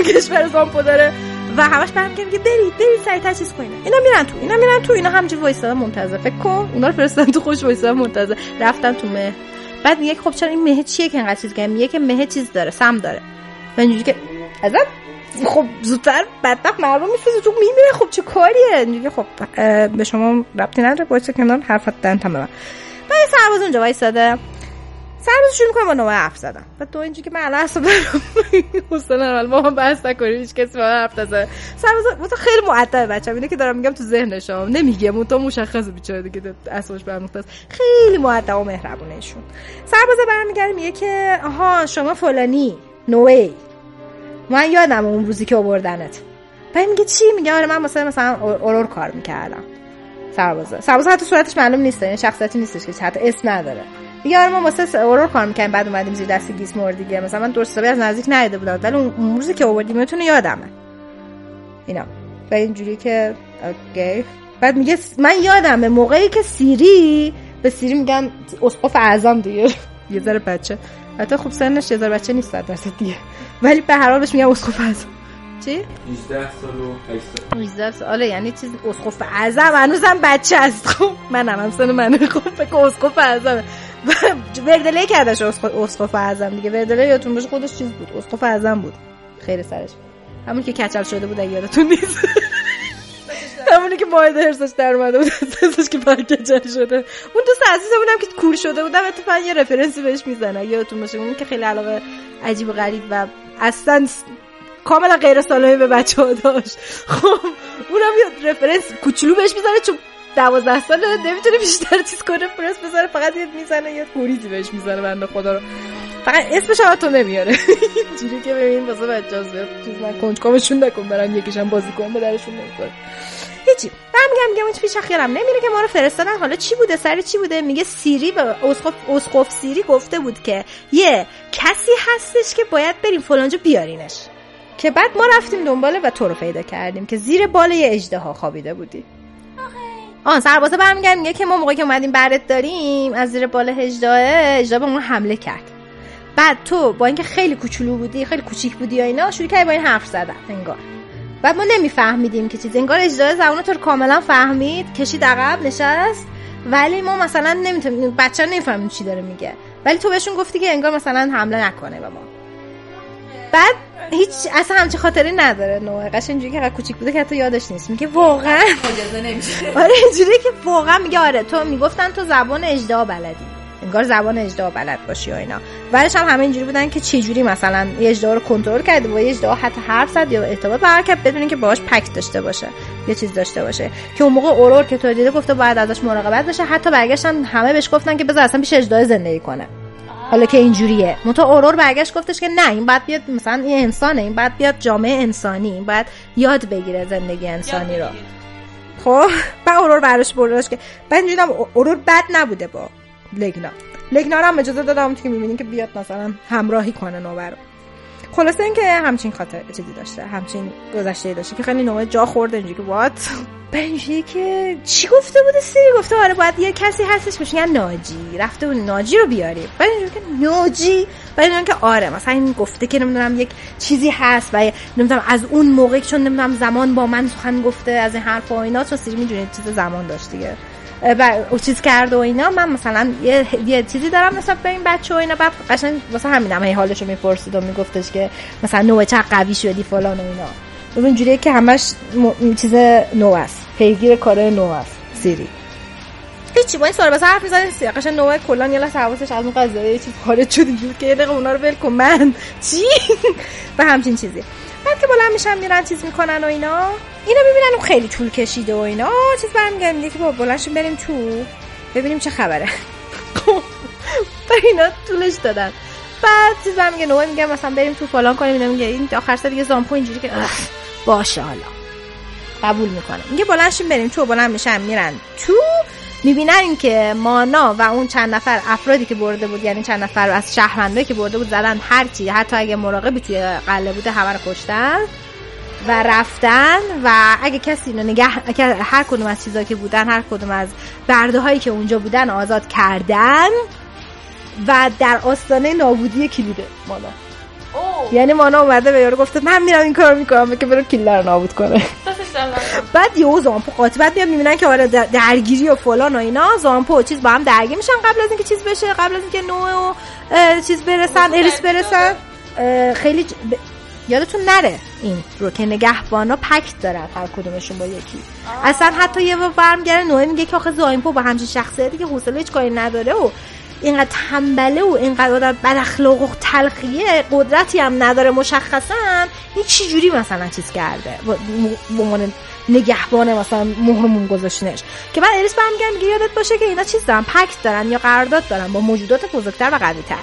کشور زامپا داره و همش برم میگه برید برید سریعتر چیز کنین اینا میرن تو اینا میرن تو اینا همجوری وایسادن منتظر فکر کن اونا رو فرستادن تو خوش وایسادن منتظر رفتن تو مه بعد میگه خب چرا این مه چیه که انقدر چیز میگه که مه چیز داره سم داره. و اینجوری که ازم خب زودتر بدبخت مردم میفرسته تو میمیره. خب چه کاریه؟ میگه خب به شما ربطی نداره. باید کنار حرفت دن تمام. بعد سرباز اونجا وایساده سرباز شروع می‌کنه با نوع حرف زدن و تو اینجوری که من الان اصلا حسن اول با هم بحث نکنیم هیچ کسی با حرف نزنه. سرباز تو خیلی مؤدب بچه اینه که دارم میگم تو ذهنش نمیگه. اون تو مشخصه بیچاره دیگه برمخته است. خیلی مؤدب و مهربونه ایشون. سرباز برمیگره میگه که آها شما فلانی. نوی من یادم اون روزی که آوردنت. بعد میگه چی؟ میگه آره من مثلا مثلا اورور کار می‌کردم. سربازه سربازه حتی صورتش معلوم نیست یعنی شخصیتی نیستش که حتی اسم نداره. دیگه آره ما واسه اورور کار می‌کنیم بعد اومدیم زیر دست گیسمور دیگه. مثلا من درست از نزدیک ندیده بودم ولی اون روزی که آوردیم می‌تونه یادمه. اینا. و اینجوری که اوکی. بعد میگه من یادمه موقعی که سیری به سیری میگن اسقف اعظم دیگه. یه ذره بچه. حتی خب سنش یه ذره بچه نیست صد درصد دیگه. ولی به هر حال بهش میگن اسقف اعظم. چی؟ 18 سال و 8 سال. 18 ساله یعنی چیز اسقف اعظم. هنوزم بچه است. خب منم. هم سن منه. خب فکر اسقف اعظمه. وردله کردش اسقف اعظم دیگه. وردله یادتون باشه خودش چیز بود. اسقف اعظم بود. خیر سرش. همون که کچل شده بود یادتون نیست. همونی که ماهد هرسش در اومده بود ازش که فقط کچل شده. اون دوست عزیزمونم که کور شده بودم اتفاقا یه رفرنسی بهش می‌زنه یادتون باشه اون که خیلی علاقه عجیب و غریب و اصلا کاملا غیر سالمی به بچه ها داشت. خب اونم یه رفرنس کوچولو بهش می‌زنه چون دوازده ساله نمی‌تونه بیشتر چیز کنه رفرنس بزنه فقط یه می‌زنه یه توریزی بهش می‌زنه بنده خدا رو. فقط اسمش هم تو نمیاره. اینجوری که ببین واسه بچه ها زیاد چیز من کنجکاوشون نکن برن یکیشم بازی کن به درشون نمی‌خوره. هیچی. من میگم میگم اون پیش خیالم نمیره که ما رو فرستادن. حالا چی بوده؟ سر چی بوده؟ میگه سیری به اسقف اسقف سیری گفته بود که یه کسی هستش که باید بریم فلانجا بیارینش. که بعد ما رفتیم دنباله و تو رو پیدا کردیم که زیر بال یه اژدها خوابیده بودی. آن سربازه برمیگرد میگه که ما موقعی که اومدیم برت داریم از زیر بال اژدها اژدها به ما حمله کرد. بعد تو با اینکه خیلی کوچولو بودی خیلی کوچیک بودی یا اینا شروع کردی با این حرف زدن انگار. بعد ما نمیفهمیدیم که چیز انگار اجرای زبان تو کاملا فهمید کشید عقب نشست. ولی ما مثلا نمی‌تونیم بچه نمی‌فهمیم چی داره میگه. ولی تو بهشون گفتی که انگار مثلا حمله نکنه به ما. بعد هیچ اصلا همچه خاطری نداره نوع. قش اینجوری که کوچیک بوده که حتی یادش نیست. میگه واقعا اجازه نمیشه. آره اینجوری که واقعا میگه آره تو می‌گفتن تو زبان اجدا بلدی. انگار زبان اجدا بلد باشی و اینا. بعدش هم همه اینجوری بودن که چه جوری مثلا اجدا رو کنترل کرده و یه اجدا حتی حرف زد یا ارتباط برقرار کرد بدون اینکه باهاش پکت داشته باشه یه چیز داشته باشه. که اون موقع اورور که تو دیده گفته باید ازش مراقبت بشه. حتی برگشتن همه بهش گفتن که بذار اصلا پیش اجدا زندگی کنه. حالا که اینجوریه. منتها اورور برگشت گفتش که نه این بعد بیاد مثلا این انسانه این بعد بیاد جامعه انسانی این بعد یاد بگیره زندگی انسانی رو. خب بعد اورور براش برداشت که بعد اینجوری اورور بد نبوده با لگنا. لگنا هم اجازه دادم که می‌بینین که بیاد مثلا همراهی کنه نوبه رو خلاصه اینکه همچین خاطر چیزی داشته همچین گذشته داشته که خیلی نوبه جا خورده اینجوری وات اینجوری که چی گفته بوده سیری گفته آره باید یه کسی هستش بهش میگن ناجی. رفته بود ناجی رو بیاری. بعد اینجوری که ناجی. بعد اینجوری که آره مثلا این گفته که نمی‌دونم یک چیزی هست و نمی‌دونم از اون موقع چون نمی‌دونم زمان با من سخن گفته از این حرف و اینا چون سیری می‌دونه چیز زمان داشت دیگه. و چیز کرده و اینا من مثلا یه, یه چیزی دارم مثلا به این بچه و اینا بعد قشنگ واسه همینم هی حالشو می‌پرسید و میگفتش که مثلا نوع چه قوی شدی فلان و اینا. و اینجوریه که همش م... چیز نو است پیگیر کار نو است سیری. هیچی با این سوال بس حرف می‌زنی سی قشنگ نوع کلان یه لحظه حواسش از اون قضیه یه چیز خارج شد اینجوری که یه دقیقه اونا رو ول کن. من چی؟ و همچین چیزی. بعد که بلند میشن میرن چیز می‌کنن و اینا. اینا می‌بینن خیلی طول کشیده و اینا. چیز برمیگردن میگه که با بلند بریم تو. ببینیم چه خبره. و اینا طولش دادن. بعد چیز برمیگه نوه میگه مثلا بریم تو فلان کنیم. اینا میگه این آخر سر دیگه زامپو اینجوری که باشه حالا. قبول می‌کنه. میگه بلند بریم تو. بلند میشن میرن تو. می‌بینن که مانا و اون چند نفر افرادی که برده بود یعنی چند نفر از شهرونده که برده بود زدن هرچی حتی اگه مراقبی توی قله بوده همه رو کشتن. و رفتن و اگه کسی اینو نگه هر کدوم از چیزا که بودن هر کدوم از برده هایی که اونجا بودن آزاد کردن و در آستانه نابودی کلیده مانا. یعنی مانا اومده به یارو گفته من میرم این کارو می‌کنم که برو کلیده رو نابود کنه. بعد یهو زامپو قاطی بعد میاد می‌بینن که آره درگیری و فلان و اینا. زامپو و چیز با هم درگیر میشن قبل از اینکه چیز بشه قبل از اینکه نو و چیز برسن اریس برسن. خیلی. یادتون نره این رو که نگهبانا پکت دارن هر کدومشون با یکی. اصلا حتی یه بار برمیگره نوه میگه که آخه زایمپو با همچین شخصیتی که حوصله هیچ کاری نداره و اینقدر تنبله و اینقدر آدم بد اخلاق و تلخیه قدرتی هم نداره مشخصا این چی جوری مثلا چیز کرده؟ به عنوان نگهبان مثلا مهر و موم گذاشتنش. که بعد اریس برمیگره میگه یادت باشه که اینا چیز دارن pact دارن یا قرارداد دارن با موجودات بزرگتر و قویتر.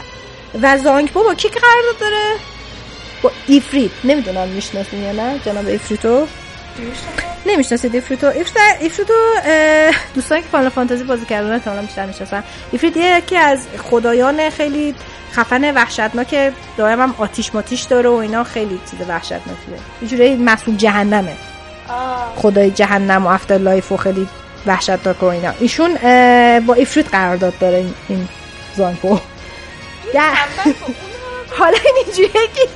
و زانگپو با کی قرارداد داره؟ با ایفریت. نمی‌دونم می‌شناسین یا نه جناب ایفریتو؟ نمی‌شناسید ایفریتو؟ ایفریتو دوستانی که Final Fantasy بازی کردن احتمالاً بیشتر می‌شناسن. ایفریت یکی از خدایان خیلی خفن وحشتناک دائم هم آتیش ماتیش داره و اینا خیلی چیز وحشتناکیه. یه جوری مسئول جهنمه. خدای جهنم و afterlife و خیلی وحشتناک و اینا. ایشون با ایفریت قرارداد داره این- در- حالا این اینجوریه که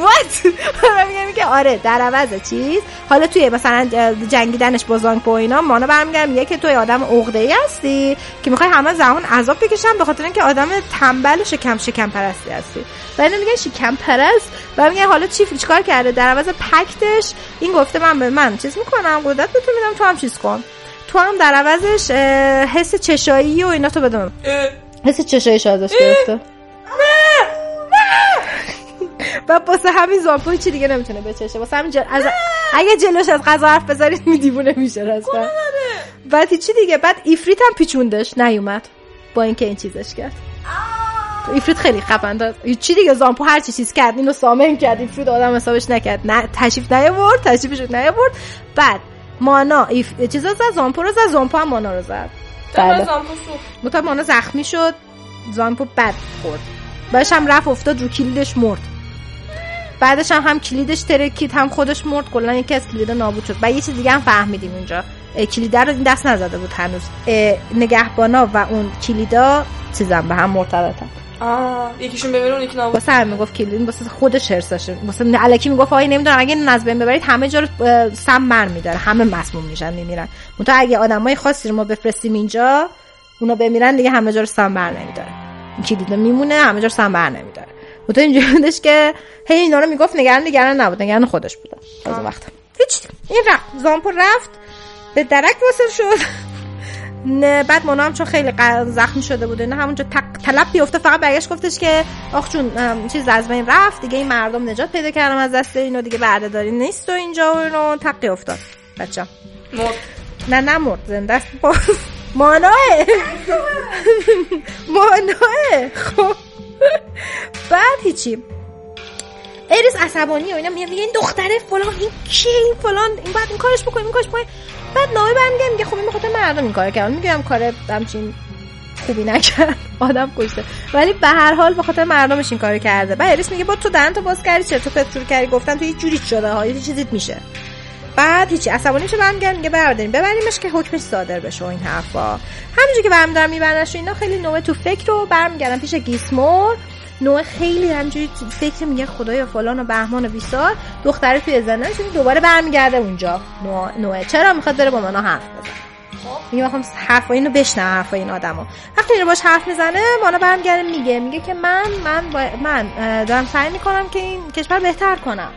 وات حالا میگم که آره در عوض چیز. حالا توی مثلا جنگیدنش با زانگ و اینا مانا برمیگردم میگه که توی آدم عقده ای هستی که می‌خوای همه زمان عذاب بکشن به خاطر اینکه آدم تنبل و شکم شکم پرستی هستی. و میگن شکم پرست و میگه حالا چی چیکار کرده؟ در عوض پکتش این گفته من به من چیز می‌کنم قدرت بهتون میدم تو هم چیز کن. تو هم در عوضش حس چشایی و اینا تو بده من. حس چشایش ازش گرفته و واسه همین زامپو چی دیگه نمی‌تونه بچشه؟ واسه همین جل... از... اگه جلوش از غذا حرف بذارید می دیوونه میشه رسما بعد چی دیگه. بعد ایفریت هم پیچوندش. نیومد. با اینکه این چیزش کرد. ایفریت خیلی خفن چی دیگه. زامپو هر چی چیز کرد. اینو summon کرد. ایفریت آدم حسابش نکرد. نه تشریف نیاورد. تشریفش نیاورد. بعد مانا ایف... چیزا زد؟ زامپو رو زد. زامپو هم مانا رو زد. بله. مانا زخمی شد. زامپو بد خورد. بعدش هم رفت افتاد رو کلیدش مرد. بعدش هم هم کلیدش ترکید هم خودش مرد. کلا یکی از کلیدا نابود شد. و یه چیز دیگه هم فهمیدیم اینجا. کلیده رو این دست نزده بود هنوز. نگهبانا و اون کلیدا چیزم به هم مرتبطن. آه یکیشون بمیره اون یکی نابود. واسه همین می‌گفت کلید. واسه خودش هرسشه واسه الکی می‌گفت آقا نمی‌دونم اگه از بین ببرید همه جا رو سم بر میداره. همه مسموم میشن میمیرن. منتها اگه آدمای خاصی رو ما بفرستیم اینجا اونا بمیرن دیگه همه جا رو سم بر نمیداره. این کلید میمونه همه جا رو سم بر نمیداره. منتها اینجوری بودش که هی اینا رو می‌گفت نگران نگران نبود نگران خودش بود از اون وقت هیچ این رفت. زامپو رفت به درک واسه شد. نه بعد مونا هم چون خیلی زخمی شده بود نه همونجا تق طلب بیفته فقط برگشت گفتش که آخ چون چیز از بین رفت. دیگه این مردم نجات پیدا کردم از دست اینو دیگه بردهداری نیست و اینجا و اینو تقی افتاد. بچه مرد. نه نه مرد. زنده است. ماناه ماناه خب. بعد هیچی. اریس عصبانی و اینا میگه این دختره فلان این کیه؟ این فلان این بعد این کارش بکنیم این کارش بکنیم بعد نامه برمیگه میگه خب این بخاطر مردم این کار کرد. میگم کار همچین خوبی نکرد. آدم کشته. ولی به هر حال به خاطر مردمش این کارو کرده. بعد اریس میگه با تو دهن تو باز کردی چرت و پرت کردی؟ گفتن تو یه جوری شده ها یه چیزیت میشه. بعد هیچی عصبانی میشه برمیگرد میگه برداریم ببریمش که حکمش صادر بشه این حرفا. همینجوری که برمیدارم میبرنش و اینا خیلی نوع تو فکر رو برمیگردن پیش گیسمور. نوع خیلی همجوری فکر میگه خدایا فلان و بهمان و بیسار. دختره توی زندانش دوباره برمیگرده اونجا. نوع, چرا می‌خواد بره با مانا حرف بزنه؟ میگه می‌خوام حرف اینو بشنوم حرف این آدمو. وقتی اینو باش حرف می‌زنه مانا برمیگرده میگه میگه که من من با من دارم سعی می‌کنم که این کشور بهتر کنم.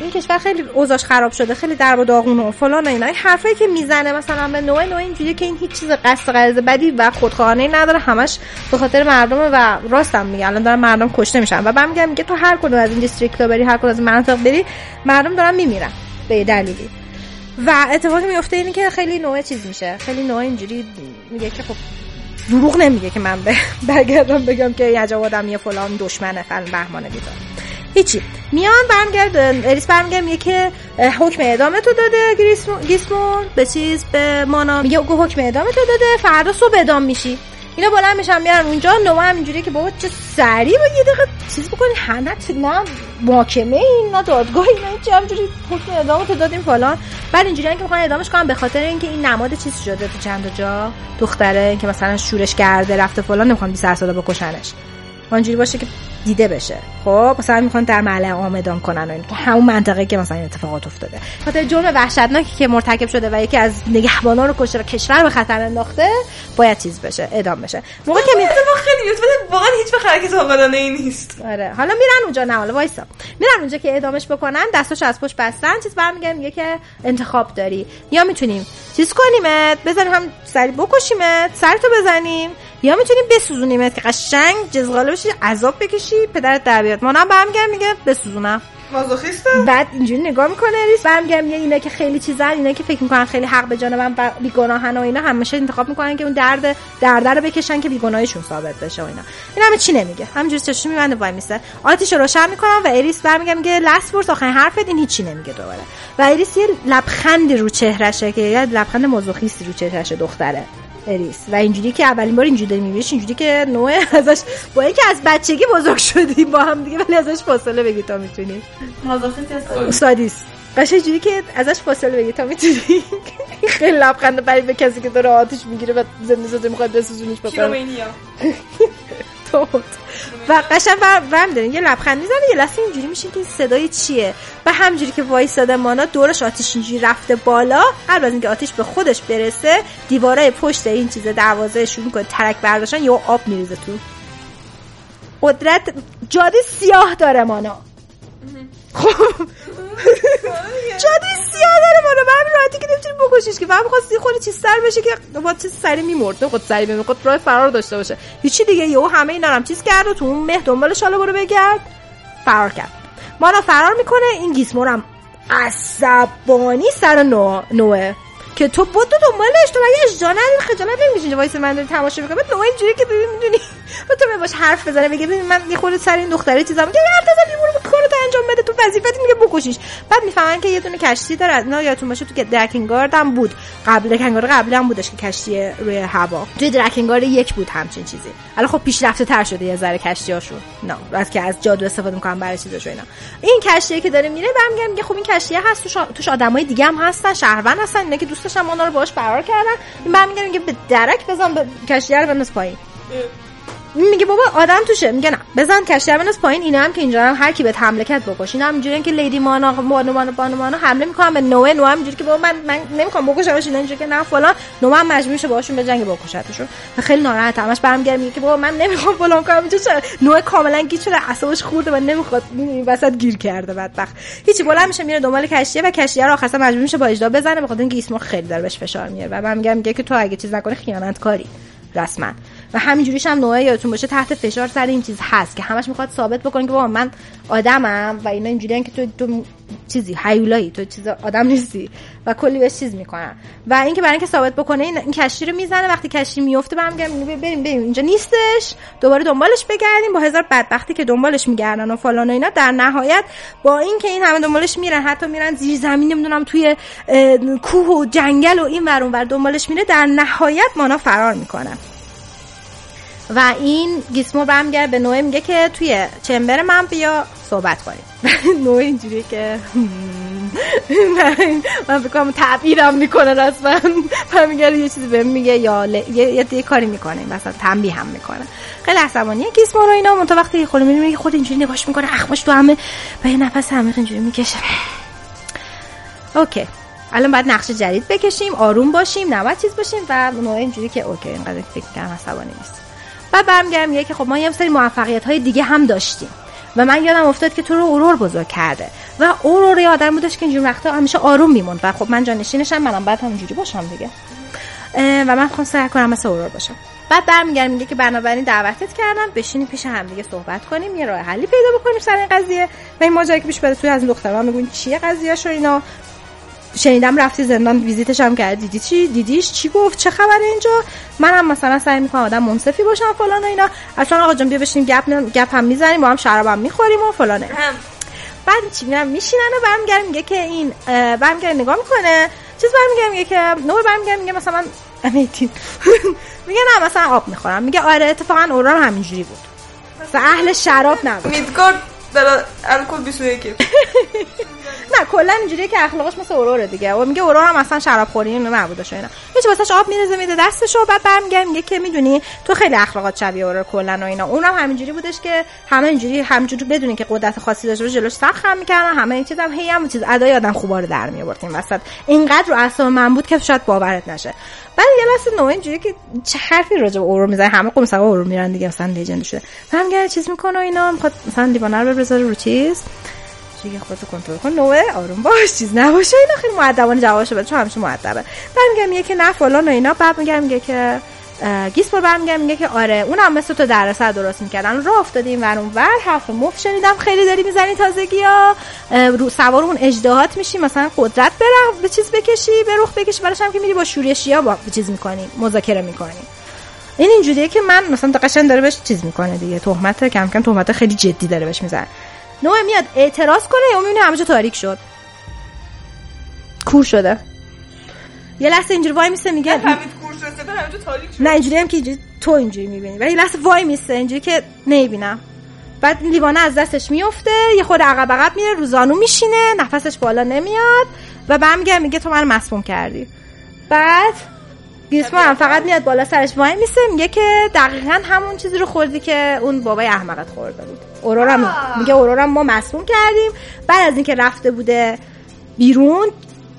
این کشور خیلی اوضاعش خراب شده خیلی درب و داغونه و فلان و اینا. این حرفایی که می‌زنه مثلا به نوع نوع اینجوریه که این هیچ چیز قصد غرض بدی و خودخواهانه نداره. همش به خاطر مردم و راستم میگه. الان دارن مردم کشته میشن. و بعد میگه میگه تو هر کدوم از این دیستریکت بری هر کدوم از مناطق بری مردم دارن میمیرن به دلیلی. و اتفاقی میفته اینه که خیلی نوع چیز میشه. خیلی نوع اینجوری میگه که خب دروغ نمیگه که من برگردم بگم که عجب آدم یه فلان دشمنه فلان بهمانه بیزار هیچی. میان برمیگرد اریس برمیگرد میگه که حکم اعدام تو داده گیسمون. به چیز؟ به مانا. میگه حکم اعدام تو داده فردا صبح اعدام میشی. اینا بلند میشن میرن اونجا. نوع هم اینجوری که بابا چه سریع با یه دقیقه چیز بکنی. نه نه محاکمه این نه دادگاه اینا چه همجوری حکم اعدام تو دادیم فلان. بعد اینجوری که می‌خوان اعدامش کنن به خاطر اینکه این نماد چیز شده تو چند جا. دختره که مثلا شورش کرده رفته فلان نمی‌خوان 20 ساله بکشنش. و اینجوری باشه که دیده بشه. خب مثلا می‌خوان در معلع اعدام کنن و این که همون منطقه که مثلا این اتفاقات افتاده. خاطر جرم وحشتناکی که مرتکب شده و یکی از نگهبانا رو کشته و کشور به خطر انداخته باید چیز بشه اعدام بشه. موقع که می... خیلی واقعا هیچ وقت حرکت عاقلانه ای نیست. آره. حالا میرن اونجا نه حالا وایسا. میرن اونجا که اعدامش بکنن دستاشو از پشت بستن چیز برمیگردن میگه که انتخاب داری. یا می‌تونیم چیز کنیمت؟ بزنیم هم سری بکشیمت سرتو بزنیم. یا می‌تونیم بسوزونیمت که قشنگ جزغاله بشی عذاب بکشی پدرت در بیاد. مانم برمیگرد میگه بسوزونم. مازوخیستم. بعد اینجوری نگاه می‌کنه اریس برمیگردم یه اینا که خیلی چیزن اینا که فکر می‌کنن خیلی حق به جان من و بیگناهن و اینا همیشه انتخاب می‌کنن که اون درد درد رو بکشن که بیگناهیشون ثابت بشه و اینا. این همه چی نمیگه. همینجوری چشم میبنده وای میسه آتیش رو روشن می‌کنم و اریس برمیگردم میگه last words آخرین حرفت این هیچی نمیگه دوباره. و اریس یه لبخندی رو چهرشه که یه لبخند مازوخیستی رو چهرشه دختره. اریس و اینجوری که اولین بار اینجوری داری میبینیش اینجوری که نوه ازش با اینکه از بچگی بزرگ شدیم با هم دیگه ولی ازش فاصله بگیر تا می‌تونی؟ سادیسم. قشنگ جوری که ازش فاصله بگیر تا می‌تونی خیلی لبخند برای به کسی که داره آتیش می‌گیره و زنده زنده می‌خواد بسوزونیش pyromania. توت و قشنگ برم دارین. یه لبخند می‌زنه یه لحظه اینجوری میشه که این صدای چیه. و همجوری که وایساده مانا دورش آتیش اینجوری رفته بالا. قبل از اینکه آتیش به خودش برسه دیوارای پشت این چیز دروازه شروع می‌کنه ترک برداشتن یه آب میریزه تو. قدرت جاده سیاه داره مانا. خب جاده سیاه داره مانا به همین راحتی که نمی‌تونی بکشیش که. فقط می‌خواست خورده چیز سر بشه که با چیز سری میمرد نمی‌خواد سری بمیره می‌خواد راه فرار داشته باشه. هیچی دیگه. یهو همه اینا هم چیز کرد و تو اون مه دنبالش حالا برو بگرد. فرار کرد. مانا فرار می‌کنه. این گیسمور هم عصبانی سر نو... نوه که تو بود تو دنبالش تو مگه اجازه نداری خجالت نمی‌کشی اینجا وایس من داری تماشا می‌کنه بعد اینجوری که ببین می‌دونی؟ با تو باش حرف بزنه میگه ببین من یه خورده سر این دختره چیزا میگه حرف بزن برو کارو انجام بده تو وظیفت میگه بکشیش. بعد می‌فهمن که یه دونه کشتی داره از اینا یادتون باشه تو که درکنگارد هم بود. قبل درکنگارد قبلی هم بودش که کشتی روی هوا. توی درکنگارد یک بود همچین چیزی. الان خب پیشرفته تر شده یه ذره کشتیاشون نه از که از جادو استفاده می‌کنن برای چیزاش اینا. این کشتی که داره میره برمیگردم میگه خب این کشتی هست توش آدمای دیگه هم هستن شهروند هستن اینا که دوست داشتن ما رو باهاش فرار کردن. این برمیگردم میگه به درک بزن به کشتی رو بنداز پایین. میگه بابا آدم توشه. میگه نه. بزن کشتی رو بنداز پایین اینا هم که اینجا هم هر کی به حمله کرد بکش اینا هم اینجوریه که لیدی مانا مانا مانا بانو مانا حمله می‌کنن به نوه. نوه هم که بابا من من نمی‌خوام بکشمش اینا اینجوری که نه فلان. نوه هم مجبور میشه باهاشون به جنگ بکشتشون. و خیلی ناراحت همش برمیگره میگه که بابا من نمی‌خوام فلان کنم اینجا چرا؟ نوه کاملا گیج شده اعصابش خورده و نمی‌خواد وسط گیر کرده. بدبخت. هیچی بلند میشه میره دنبال کشتی و کشتی رو آخرش مجبور میشه با اجدا بزنه. بخاطر اینکه اسمو خیلی داره بهش فشار میاره. و من میگم میگه که تو اگه چیز نکنی خیانت کاری رسما. و همینجوریش هم نوعه یادتون باشه تحت فشار سر این چیز هست که همش می‌خواد ثابت بکنه که بابا من آدمم و اینا اینجوریان که تو تو چیزی حیولایی تو چیز آدم نیستی و کلی بهش چیز می‌کنن. و اینکه برای اینکه ثابت بکنه این, این کشتی رو می‌زنه وقتی کشتی میفته برمیگردیم بریم بریم اینجا نیستش. دوباره دنبالش بگردیم. با هزار بدبختی که دنبالش میگردن و فلان و اینا در نهایت با اینکه این همه دنبالش میرن حتی میرن زیر زمین نمی‌دونم توی کوه و جنگل و این ور اون ور دنبالش میره در نهایت مانا فرار می‌کنن. و این گیسمو برمیگرد به نوع میگه که توی چمبر من بیا صحبت کنیم. نوع اینجوری که من بکنم تعبیرم می‌کنه رسما. برمیگرد یه چیزی بهم میگه یا. یه, کاری می‌کنه. مثلا تنبیه هم می‌کنه. خیلی عصبانیه گیسمو رو اینا منتها وقتی خود می‌بینه خود اینجوری نگاش می‌کنه. اخماش تو همه و یه نفس عمیق اینجوری می‌کشه. اوکی. الان باید نقشه جدید بکشیم آروم باشیم نباید چیز باشیم و نوع اینجوری که اوکی اینقدر فکر کنم عصبانی نیست. و برمیگردم میگه که خب ما یه سری موفقیت های دیگه هم داشتیم. و من یادم افتاد که تو رو اورور بزرگ کرده. و اورور یه آدم بودش که اینجور وقتا همیشه آروم میموند و خب من جانشینشم منم بعد همینجوری باشم دیگه. و من خواهم سعی کنم مثل اورور باشم. بعد برمیگردم میگه که بنابراین دعوتت کردم بشینیم پیش هم دیگه صحبت کنیم یه راه حلی پیدا بکنیم سر این قضیه. و این ماجرا که پیش بده توی از دخترها میگن چیه قضیه شو اینا؟ شنیدم رفتی زندان ویزیتش هم کردی. دیدی چی؟ دیدیش چی گفت؟ چه خبره اینجا؟ منم مثلا سعی می‌کنم آدم منصفی باشم فلان و اینا. اصلا آقا جان بیا بشینیم گپ گپ هم می‌زنیم با هم شراب هم می‌خوریم و فلانه. بعد چی میرم میشینن و برمیگردم میگه که این برمیگردم نگاه می‌کنه. چیز برمیگردم میگه که نور برمیگردم میگه مثلا امیتی میگه نه مثلا آب می‌خورم. میگه آره اتفاقا اورا همینجوری بود. و اهل شراب نبود. میدگارد بلا الکل 21 نه کلا اینجوریه که اخلاقش مثل اوروره دیگه. و میگه اورور هم اصلا شراب خوری اینو نبودش اینا. هیچ واسش آب میرزه میده دستشو بعد برمیگه میگه که می‌دونی تو خیلی اخلاقات شبیه اورور کلا و اینا. اونم همینجوری بودش که همه اینجوری همینجوری بدونی که قدرت خاصی داشته باشه جلوش سخت خم می‌کردن همه این چیزام هی هم چیز ادای آدم خوبا رو در می آورد این وسط. اینقدر رو اعصاب من بود که شاید باورت نشه. بعد یه لحظه نو اینجوری که چه حرفی راجع به اورو می‌زنه همه قم مثلا اورو میرن دیگه مثلا لژند شده. هم چیز می‌کنه اینا می‌خواد مثلا لیوانر رو بذاره رو چیز. دیگه خودتو کنترل کن. نوه آروم باش چیز نباشه. اینا خیلی مؤدبانه جوابشو بده چون همیشه مؤدبه. بعد میگم میگه که نه فلان و اینا. بعد میگم میگه که گیسپور برمیگه میگه که آره اونم مثل تو دردسر درست می‌کردن. راه افتادیم ور اون ور حرف مف شنیدم. خیلی داری می‌زنی تازگی ها. رو سوار اون اجدهات میشی مثلا قدرت بره به چیز بکشی به رخ بکشی. براش هم که میری با شورشی ها با چیز می‌کنی مذاکره می‌کنی. این اینجوریه که من مثلا قشنگ داره بهش چیز می‌کنه دیگه. تهمت کم کم تهمت خیلی جدی داره بهش می‌زنه. نوع میاد اعتراض کنه یا می‌بینه همه جا تاریک شد. کور شده. یه لحظه اینجوری وای میسه میگه نه اینجوری هم که تو اینجوری می‌بینی. ولی لحظه وای میسه اینجوری که نمی‌بینم. بعد لیوانه از دستش میفته یه خود عقب عقب میره روزانو میشینه نفسش بالا نمیاد و برمیگه میگه تو من مسموم کردی. بعد گیسما هم فقط میاد بالا سرش وای میسه میگه که دقیقا همون چیزی رو خوردی که اون بابای احمقت خورده بود. اورورم میگه اورورم ما مسموم کردیم. بعد از اینکه رفته بوده بیرون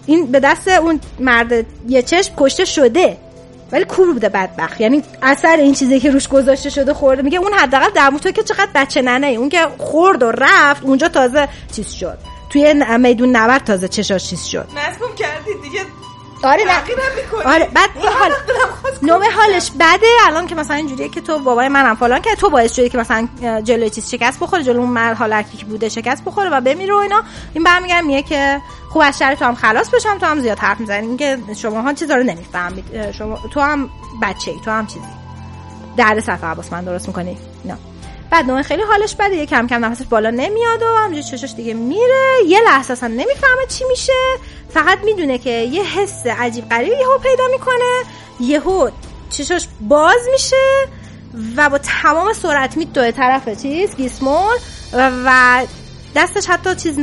این به دست اون مرد یه چشم کشته شده. ولی کور بوده بدبخت. یعنی اثر این چیزی که روش گذاشته شده خورده. میگه اون حداقل در تو که چقدر بچه ننه اون که خورد و رفت اونجا تازه چیز شد. توی میدون نبرد تازه چشاش چیز شد. مسموم کردی دیگه. آره نه. آره بعد حال نوع حالش بده الان که مثلا اینجوریه که تو بابای منم فلان که تو باعث شدی که مثلا جلوی چیز شکست بخوره جلو اون مرد حالتی که بوده شکست بخوره و بمیره و اینا. این برمیگردم میگه که خوب از شر تو هم خلاص بشم تو هم زیاد حرف می‌زنی. که شما ها چیزا رو نمی‌فهمید. شما تو هم بچه ای تو هم چیزی. درد صفحه عباس من درست می‌کنی؟ نه. بعد نوع خیلی حالش بده. یه کم کم نفسش بالا نمیاد و همینجوری چشش دیگه میره. یه لحظه اصلا نمی‌فهمه چی میشه. فقط می‌دونه که یه حس عجیب غریبی یهو پیدا می‌کنه. یهو چشاش باز میشه و با تمام سرعت میدوه طرف چیز گیسمول و دستش حتی چیز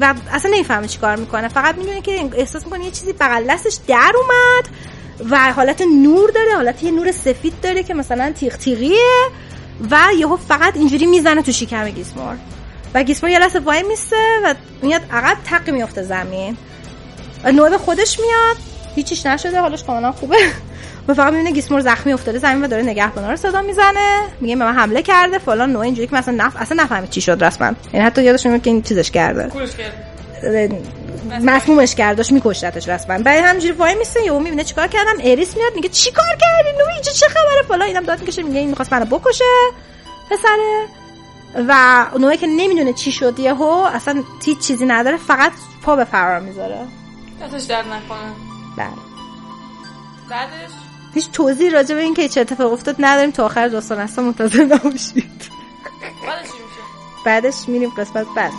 و اصلا نمی‌فهمه چی کار می‌کنه. فقط می‌دونه که احساس می‌کنه یه چیزی بغل دستش در اومد و حالت نور داره. حالت یه نور سفید داره که مثلا تیغ تیغیه. و یهو فقط اینجوری می‌زنه تو شکم گیسمور. و گیسمور یه لحظه وای میسته و میاد عقب تقی میفته زمین. نوع خودش میاد. هیچیش نشده حالش کاملا خوبه. و فقط می‌بینه گیسمور زخمی افتاده زمین و داره نگهبانا رو صدا می‌زنه. میگه به من حمله کرده فلان نوع اینجوری که مثلا نف... اصلا نفهمید چی شد رسما. یعنی حتی یادش نمیاد که این چیزش کرده. مسمومش کرد داشت میکشتش رسما. بعد همینجوری وای میسه یهو می‌بینه چیکار کردم؟ اریس میاد میگه چیکار کردی؟ نوی اینجا چه خبره؟ فلان اینم داد می‌کشه میگه این می‌خواست منو بکشه پسره. و نوعی که نمی‌دونه چی شد یهو اصلا هیچ چیزی نداره فقط پا به فرار می‌ذاره. دستش در نکنه. بله. بعدش؟ هیچ توضیح راجع به اینکه چه اتفاق افتاد نداریم تا آخر داستان اصلا منتظر نباشید. بعدش میشه؟ بعدش میریم قسمت بعد.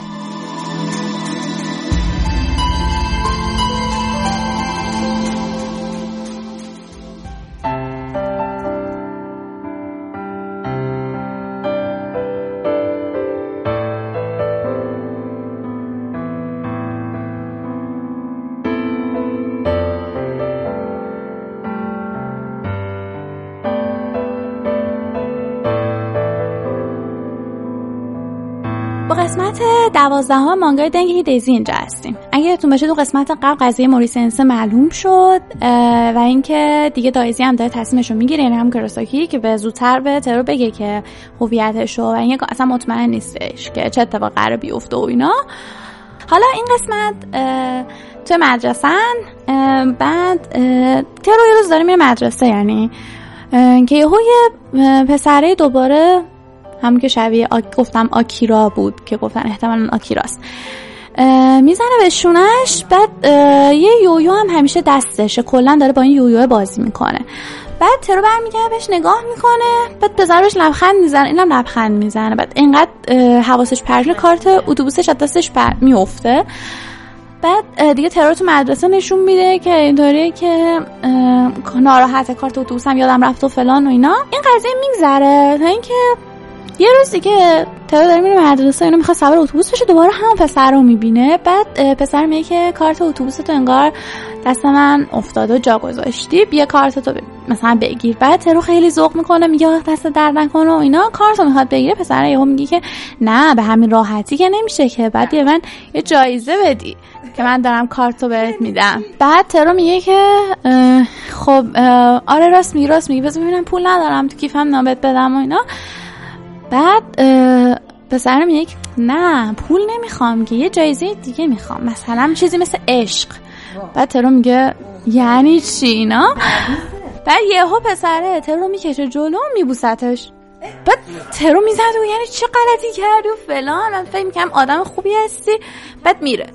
دوازدهم مانگای دنگ هیدیزی اینجا هستیم. اگه یادتون باشه تو قسمت قبل قضیه موریسنس معلوم شد و اینکه دیگه دایزی هم داره تصمیمش رو می‌گیره. یعنی هم کراساکی که به زودتر به ترو بگه که هویتش و اینکه اصلا مطمئن نیستش که چه اتفاق قرار بیفته و اینا. حالا این قسمت تو مدرسن بعد ترو یه روز داره میره مدرسه یعنی که یهو یه پسره دوباره همون که شبیه گفتم آکیرا بود که گفتن احتمالا آکیراست. می‌زنه به شونش بعد یه یویو هم همیشه دستشه کلا داره با این یویو بازی می‌کنه. بعد ترو برمیگرده بهش نگاه می‌کنه بعد بزرش لبخند می‌زنه اینم لبخند می‌زنه. بعد اینقدر حواسش پرشنه کارت اتوبوسش از دستش پر میفته بعد دیگه ترور تو مدرسه نشون میده که اینطوریه که ناراحت کارت اتوبوسم یادم رفت و فلان و اینا. این قضیه میگذره تا اینکه یه روز دیگه تا داره میره مدرسه اینو می‌خواد سوار اتوبوس بشه دوباره همون پسر رو می‌بینه. بعد پسر میگه که کارت اتوبوس تو انگار دست من افتاده و جا گذاشتی. بیا کارت تو مثلا بگیر. بعد ترو خیلی ذوق می‌کنه میگه دست در نکنه و اینا. کارتو می‌خواد بگیره. پسر یهو میگه که نه به همین راحتی که نمیشه که. بعد یه من یه جایزه بدی که من دارم کارتو بهت میدم. بعد ترو میگه که خب آره راست میگی راست میگی. بذار ببینم پول ندارم تو کیفم نامت بدم و اینا. بعد پسرم یک نه پول نمی‌خوام که یه جایزه دیگه می‌خوام. مثلا چیزی مثل عشق. بعد ترو میگه یعنی چی اینا؟ بعد یهو پسره ترو می‌کشه جلو میبوستش. بعد ترو می‌زد و یعنی چه غلطی کردی و فلان؟ من فکر می‌کنم آدم خوبی هستی. بعد میره.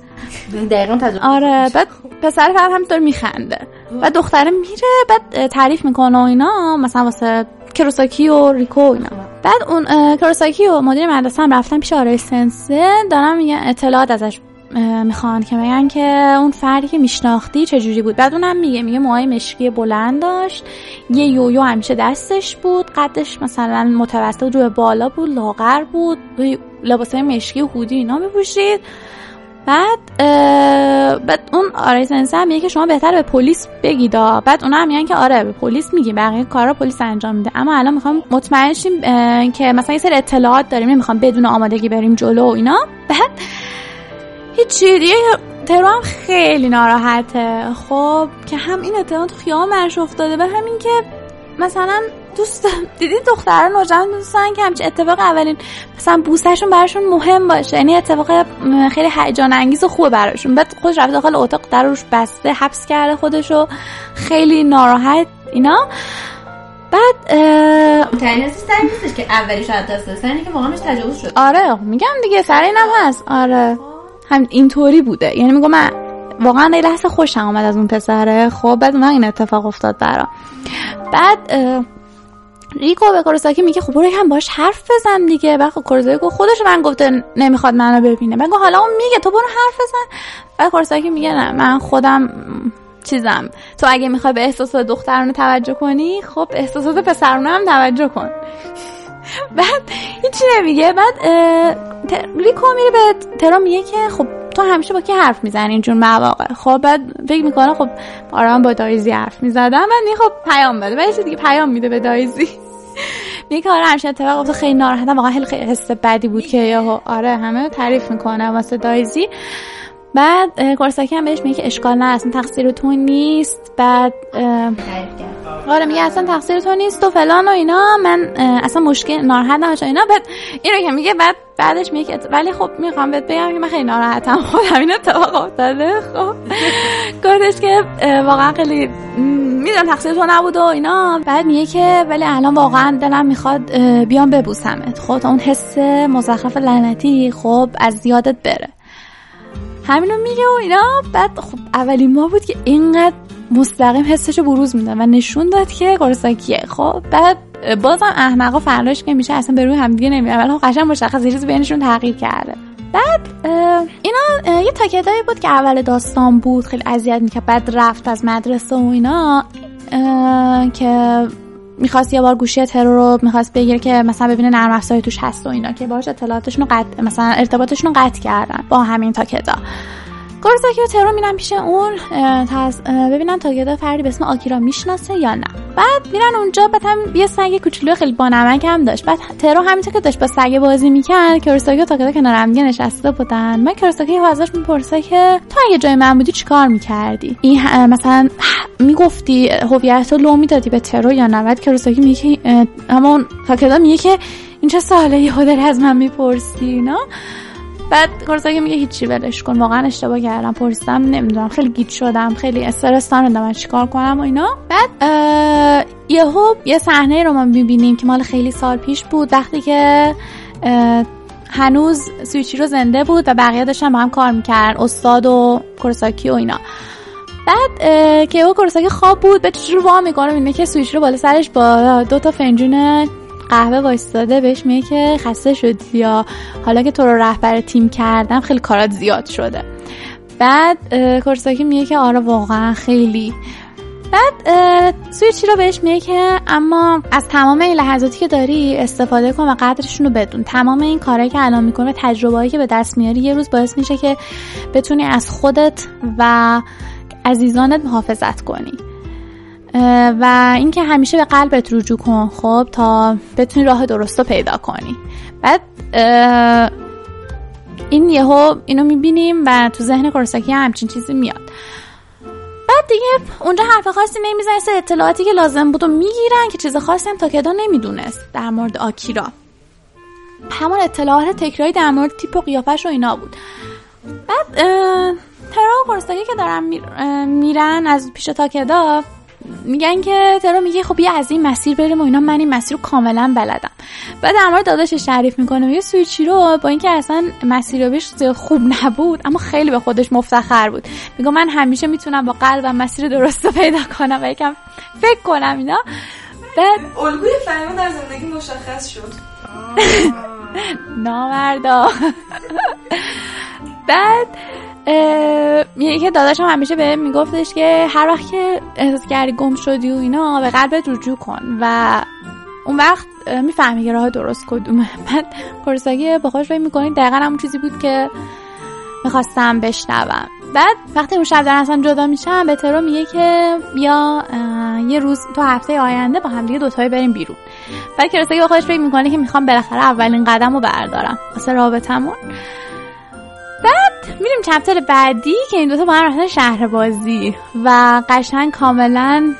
دقیقا آره بعد پسر فقط همینطور میخنده. و دختره میره بعد تعریف می‌کنه و اینا مثلا واسه کروساکی و ریکو اینا. بعد اون کروساکی و مدیر مدرسه هم رفتن پیش آرای سنسه. دارم میگن اطلاعات ازش می‌خوان که میگن که اون فردی که میشناختی چجوری بود. بعد اونم میگه میگه موهای مشکی بلند داشت. یه یویو همیشه دستش بود. قدش مثلا متوسط رو بالا بود لاغر بود. لباسای مشکی و هودی اینا میپوشید. بعد بعد اون آرای سنسه میگه که شما بهتر به پلیس بگیدا بعد اونا هم میگن که آره به پلیس میگیم. بقیه کارا پلیس انجام میده. اما الان می‌خوام مطمئن شیم که مثلا یه سری اطلاعات داریم. نمی‌خوام بدون آمادگی بریم جلو و اینا. بعد هیچی دیگه ترو هم خیلی ناراحته. خب که هم این تو خیام برش افتاده و همین که مثلا دوست دیدید دختران نوجوان دوستن که همچه اتفاق اولین مثلا بوسهشون براشون مهم باشه. یعنی اتفاق خیلی هیجان انگیز و خوبه براشون. بعد خودش رفت داخل اتاق در روش بسته حبس کرده خودشو. خیلی ناراحت اینا. بعد تنین نیستش که اولی شاید دست که واقعا تجاوز شد. آره میگم دیگه سر اینم هست. آره. هم اینطوری بوده. یعنی میگم من واقعا یه لحظه خوشم آمد از اون پسره. خب بعد اون این اتفاق افتاد برام. بعد ریکو به کوروساکی میگه خب برو هم باش حرف بزن دیگه. بعد گفت خودش من گفته نمی‌خواد منو ببینه. من حالا اون میگه تو برو حرف بزن. بعد کوروساکی میگه نه من خودم چیزم. تو اگه می‌خوای به احساسات دخترانه توجه کنی خب احساسات پسرانه هم توجه کن. بعد هیچی نمیگه. بعد ریکو میره به ترا میگه که خب تو همیشه با کی حرف می‌زنی؟ اینجور مواقع. خب بعد فکر می‌کنه خب آرام با دایزی حرف می‌زدم بعد خب پیام بده. بعد دیگه پیام میده به دایزی. میگه آره همیشه اتفاق افتاد. خیلی ناراحتم. واقعا خیلی حس بدی بود که یا آره همه تعریف می‌کنه واسه دایزی. بعد کورساکی هم بهش میگه که اشکال نه اصلا تقصیر تو نیست. بعد آره میگه اصلا تقصیر تو نیست و فلان و اینا. من اصلا مشکل ناراحت نباشم اینا. بعد اینو که میگه بعد بعدش میگه ولی خب می‌خوام بهت بگم که من خیلی ناراحتم. خودم این اتفاق افتاده. خب. گفتش که واقعا خیلی می‌دونم تقصیر تو نبود و اینا. بعد میگه که ولی الان واقعا دلم می‌خواد بیام ببوسمت. خب اون حس مزخرف لعنتی خب از یادت بره. همینو میگه و اینا. بعد خب اولین ما بود که اینقدر مستقیم حسشو بروز میدن و نشون داد که کورساکیه خب بعد بازم احمقا فرداش که میشه اصلا به روی همدیگه نمیرن ولی خب قشنگ مشخص چیزی بینشون تغییر کرده. بعد اینا یه تاکیدایی بود که اول داستان بود خیلی اذیت می‌کرد. بعد رفت از مدرسه و اینا که می‌خواست یه بار گوشی ترور رو می‌خواست بگیره که مثلا ببینه نرم توش هست و اینا که باهاش اطلاعاتشون رو قطع مثلا ارتباطشون رو قطع کردن با همین تاکتا گورزاکی و ترو میرن پیش اون تاز ببینن تاگدا فردی به اسم آکیرا می‌شناسه یا نه. بعد میرن اونجا بعد هم یه سگ کوچولو خیلی بانمک هم داشت. بعد ترو همینطور که داشت با سگ بازی می‌کرد کورساکی و تاگدا کنار هم نشسته بودن. من کورساکی ازش می‌پرسه که تو اگه جای من بودی چیکار می‌کردی؟ این مثلا می‌گفتی هویت رو لو می‌دادی به ترو یا نه؟ بعد کورساکی میگه اما تاکدا میگه که این چه ساله یه از من می‌پرسی اینا بعد کورساکی میگه هیچی ولش کن. واقعا اشتباه کردم. پرسیدم نمی‌دونم. خیلی گیت شدم. خیلی استرس دارم. چیکار کنم و اینا. بعد یهو یه صحنه رو ما می‌بینیم که مال خیلی سال پیش بود. وقتی که هنوز سویچی رو زنده بود و بقیه داشتن با هم کار می‌کردن. استاد و کورساکی و اینا. بعد که او کورساکی خواب بود. به رو وا می‌کنه اینه که سویچی رو بالا سرش با دو تا فنجون قهوه وایستاده بهش میگه که خسته شدی یا حالا که تو رو رهبر تیم کردم خیلی کارات زیاد شده. بعد کورساکی میگه که آره واقعا خیلی. بعد سویچی رو بهش میگه که اما از تمام این لحظاتی که داری استفاده کن و قدرشون رو بدون. تمام این کارهایی که الان می‌کنه تجربه‌ای که به دست میاری یه روز باعث میشه که بتونی از خودت و عزیزانت محافظت کنی. و اینکه همیشه به قلبت رجوع کن خب تا بتونی راه درست رو پیدا کنی. بعد این یهو اینو می‌بینیم و تو ذهن کورساکی همچین چیزی میاد. بعد دیگه اونجا حرف خاصی نمی‌زنه سه اطلاعاتی که لازم بود و می‌گیرن که چیز خاصی هم کدا نمی‌دونست در مورد آکیرا. همون اطلاعات تکراری در مورد تیپ و قیافش و اینا بود. بعد ترا و که دارن میرن از پیش تاکدا میگن که ترو میگه خب بیا از این مسیر بریم و اینا من این مسیر رو کاملا بلدم. بعد در مورد داداشش تعریف می‌کنه میگه سویچی رو با اینکه اصلا مسیریابیش خوب نبود اما خیلی به خودش مفتخر بود. میگه من همیشه می‌تونم با قلبم مسیر درست رو پیدا کنم و یکم فکر کنم اینا. بعد الگوی فهمه در زندگی مشخص شد. نامردا. بعد که داداشم همیشه به میگفتش که هر وقت که احساس کردی گم شدی و اینا به قلبت رجوع کن و اون وقت می‌فهمی که راه درست کدومه. بعد کورساگی با خودش فکر می‌کنی دقیقا همون چیزی بود که می‌خواستم بشنوم. بعد وقتی اون شب دارن اصلا جدا میشن به ترو میگه که بیا یه روز تو هفته آینده با هم دیگه دوتایی بریم بیرون. بعد کورساگی با خودش فکر می‌کنه که می‌خوام بالاخره اولین قدم رو بردارم. واسه رابطمون بعد میریم چپتر بعدی که این دوتا با هم رفتن شهر بازی و قشنگ کاملا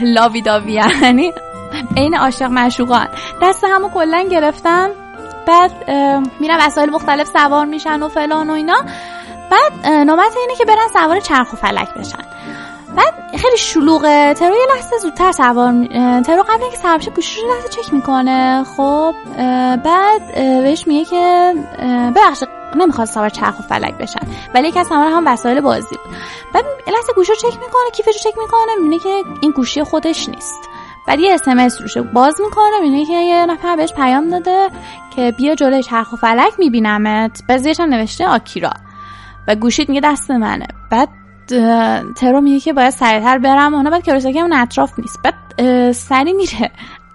لاوی داوی یعنی عین عاشق مشوقان دست همو کلا گرفتن. بعد میرن وسایل مختلف سوار میشن و فلان و اینا. بعد نوبت اینه که برن سوار چرخ و فلک بشن. بعد خیلی شلوغه ترو یه لحظه زودتر سوار ترو قبل اینکه سوار بشه گوشی رو لحظه چک می‌کنه. خب بعد بهش میگه که ببخشید نمی‌خواد سوار چرخ و فلک بشن. ولی یکی از سوار هم وسایل بازی بود. بعد لحظه گوشی چک می‌کنه کیفش رو چک می‌کنه می‌بینه که این گوشی خودش نیست. بعد یه اسمس روشه باز می‌کنه می‌بینه که یه نفر بهش پیام داده که بیا جلوی چرخ و فلک میبینمت. بعضیش هم نوشته آکیرا. و گوشیت میگه دست منه. بعد ترو میگه که باید سریعتر برم اونا بعد کروساکی هم اطراف نیست. بعد سری میره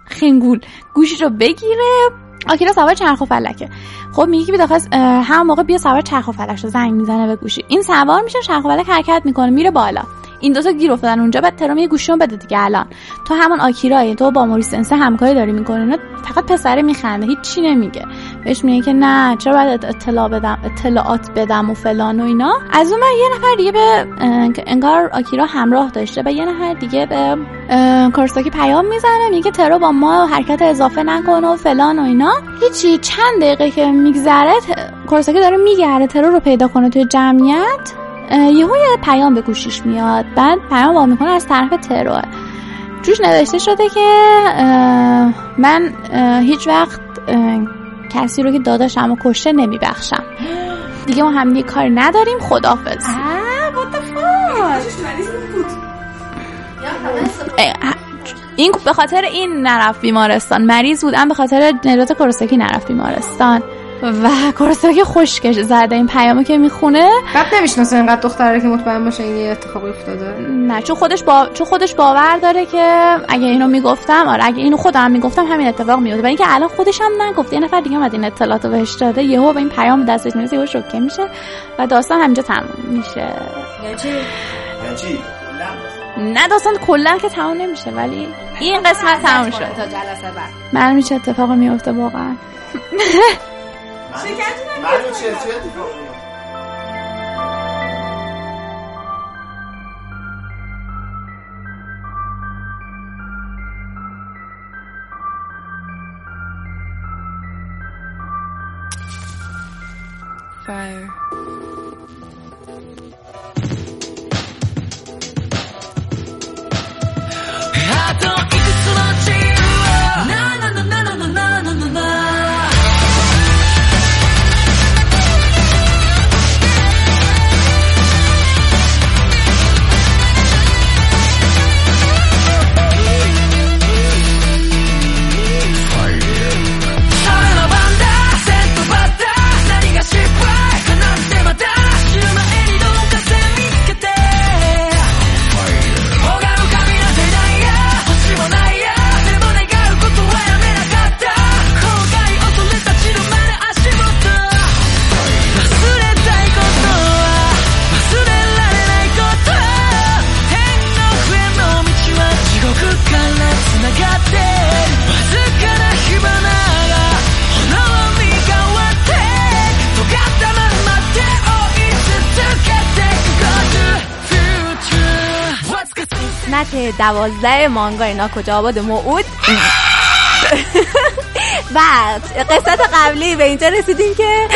خنگول. گوشی رو بگیره. آکیرا سوار چرخ و فلکه. خب میگه که داخل هم موقع بیا سوار چرخ و فلک رو زنگ می‌زنه به گوشی. این سوار میشه چرخ و فلک حرکت می‌کنه میره بالا. این دوتا گیر افتادن اونجا بعد ترام یه گوشیون بده دیگه الان. تو همون آکیرای تو با موریس انسه همکاری داری می‌کنه فقط پسره میخنده هیچ چی نمیگه. بهش میگه که نه چرا باید اطلاع بدم اطلاعات بدم و فلان و اینا. از اون یه نفر دیگه به انگار آکیرا همراه داشته و یه نفر دیگه به کورساکی پیام می‌زنه میگه ترو با ما حرکت اضافه نکنه و فلان و اینا. هیچی چند دقیقه که میگذره کورساکی داره میگره ترو رو پیدا کنه توی جمعیت. یهو یه پیام به گوشیش میاد. بعد پیام با می‌کنه از طرف ترور. جوش نوشته شده که من هیچ وقت کسی رو که داداشم و کشته نمیبخشم. دیگه ما هم یه کاری نداریم خدافز این به خاطر این نرفت بیمارستان. مریض بودم به خاطر نجات کروسکی نرفت بیمارستان. و کورساکی خوشگش زده این پیامو که می‌خونه. بعد نمی‌شناسه اینقدر دختره که مطمئن باشه این اتفاقی افتاده. نه چون خودش با... چون خودش باور داره که اگه اینو می‌گفتم آره اگه اینو خودم می‌گفتم همین اتفاق میفته ولی اینکه الان خودش هم نگفت یه نفر دیگه اومد این اطلاعاتو بهش داده یهو به این پیام دستش می‌رسه یهو شوکه میشه و داستان همینجا تموم میشه. یعنی چی؟ نه داستان کلا که تموم نمیشه ولی این قسمت تموم شد. تا جلسه بعد. من میشه اتفاقی میفته واقعا. معلوم چه اتفاقی Fire. قسمت دوازده مانگا اینا کجا آباد موعود؟ و قسمت قبلی به اینجا رسیدیم که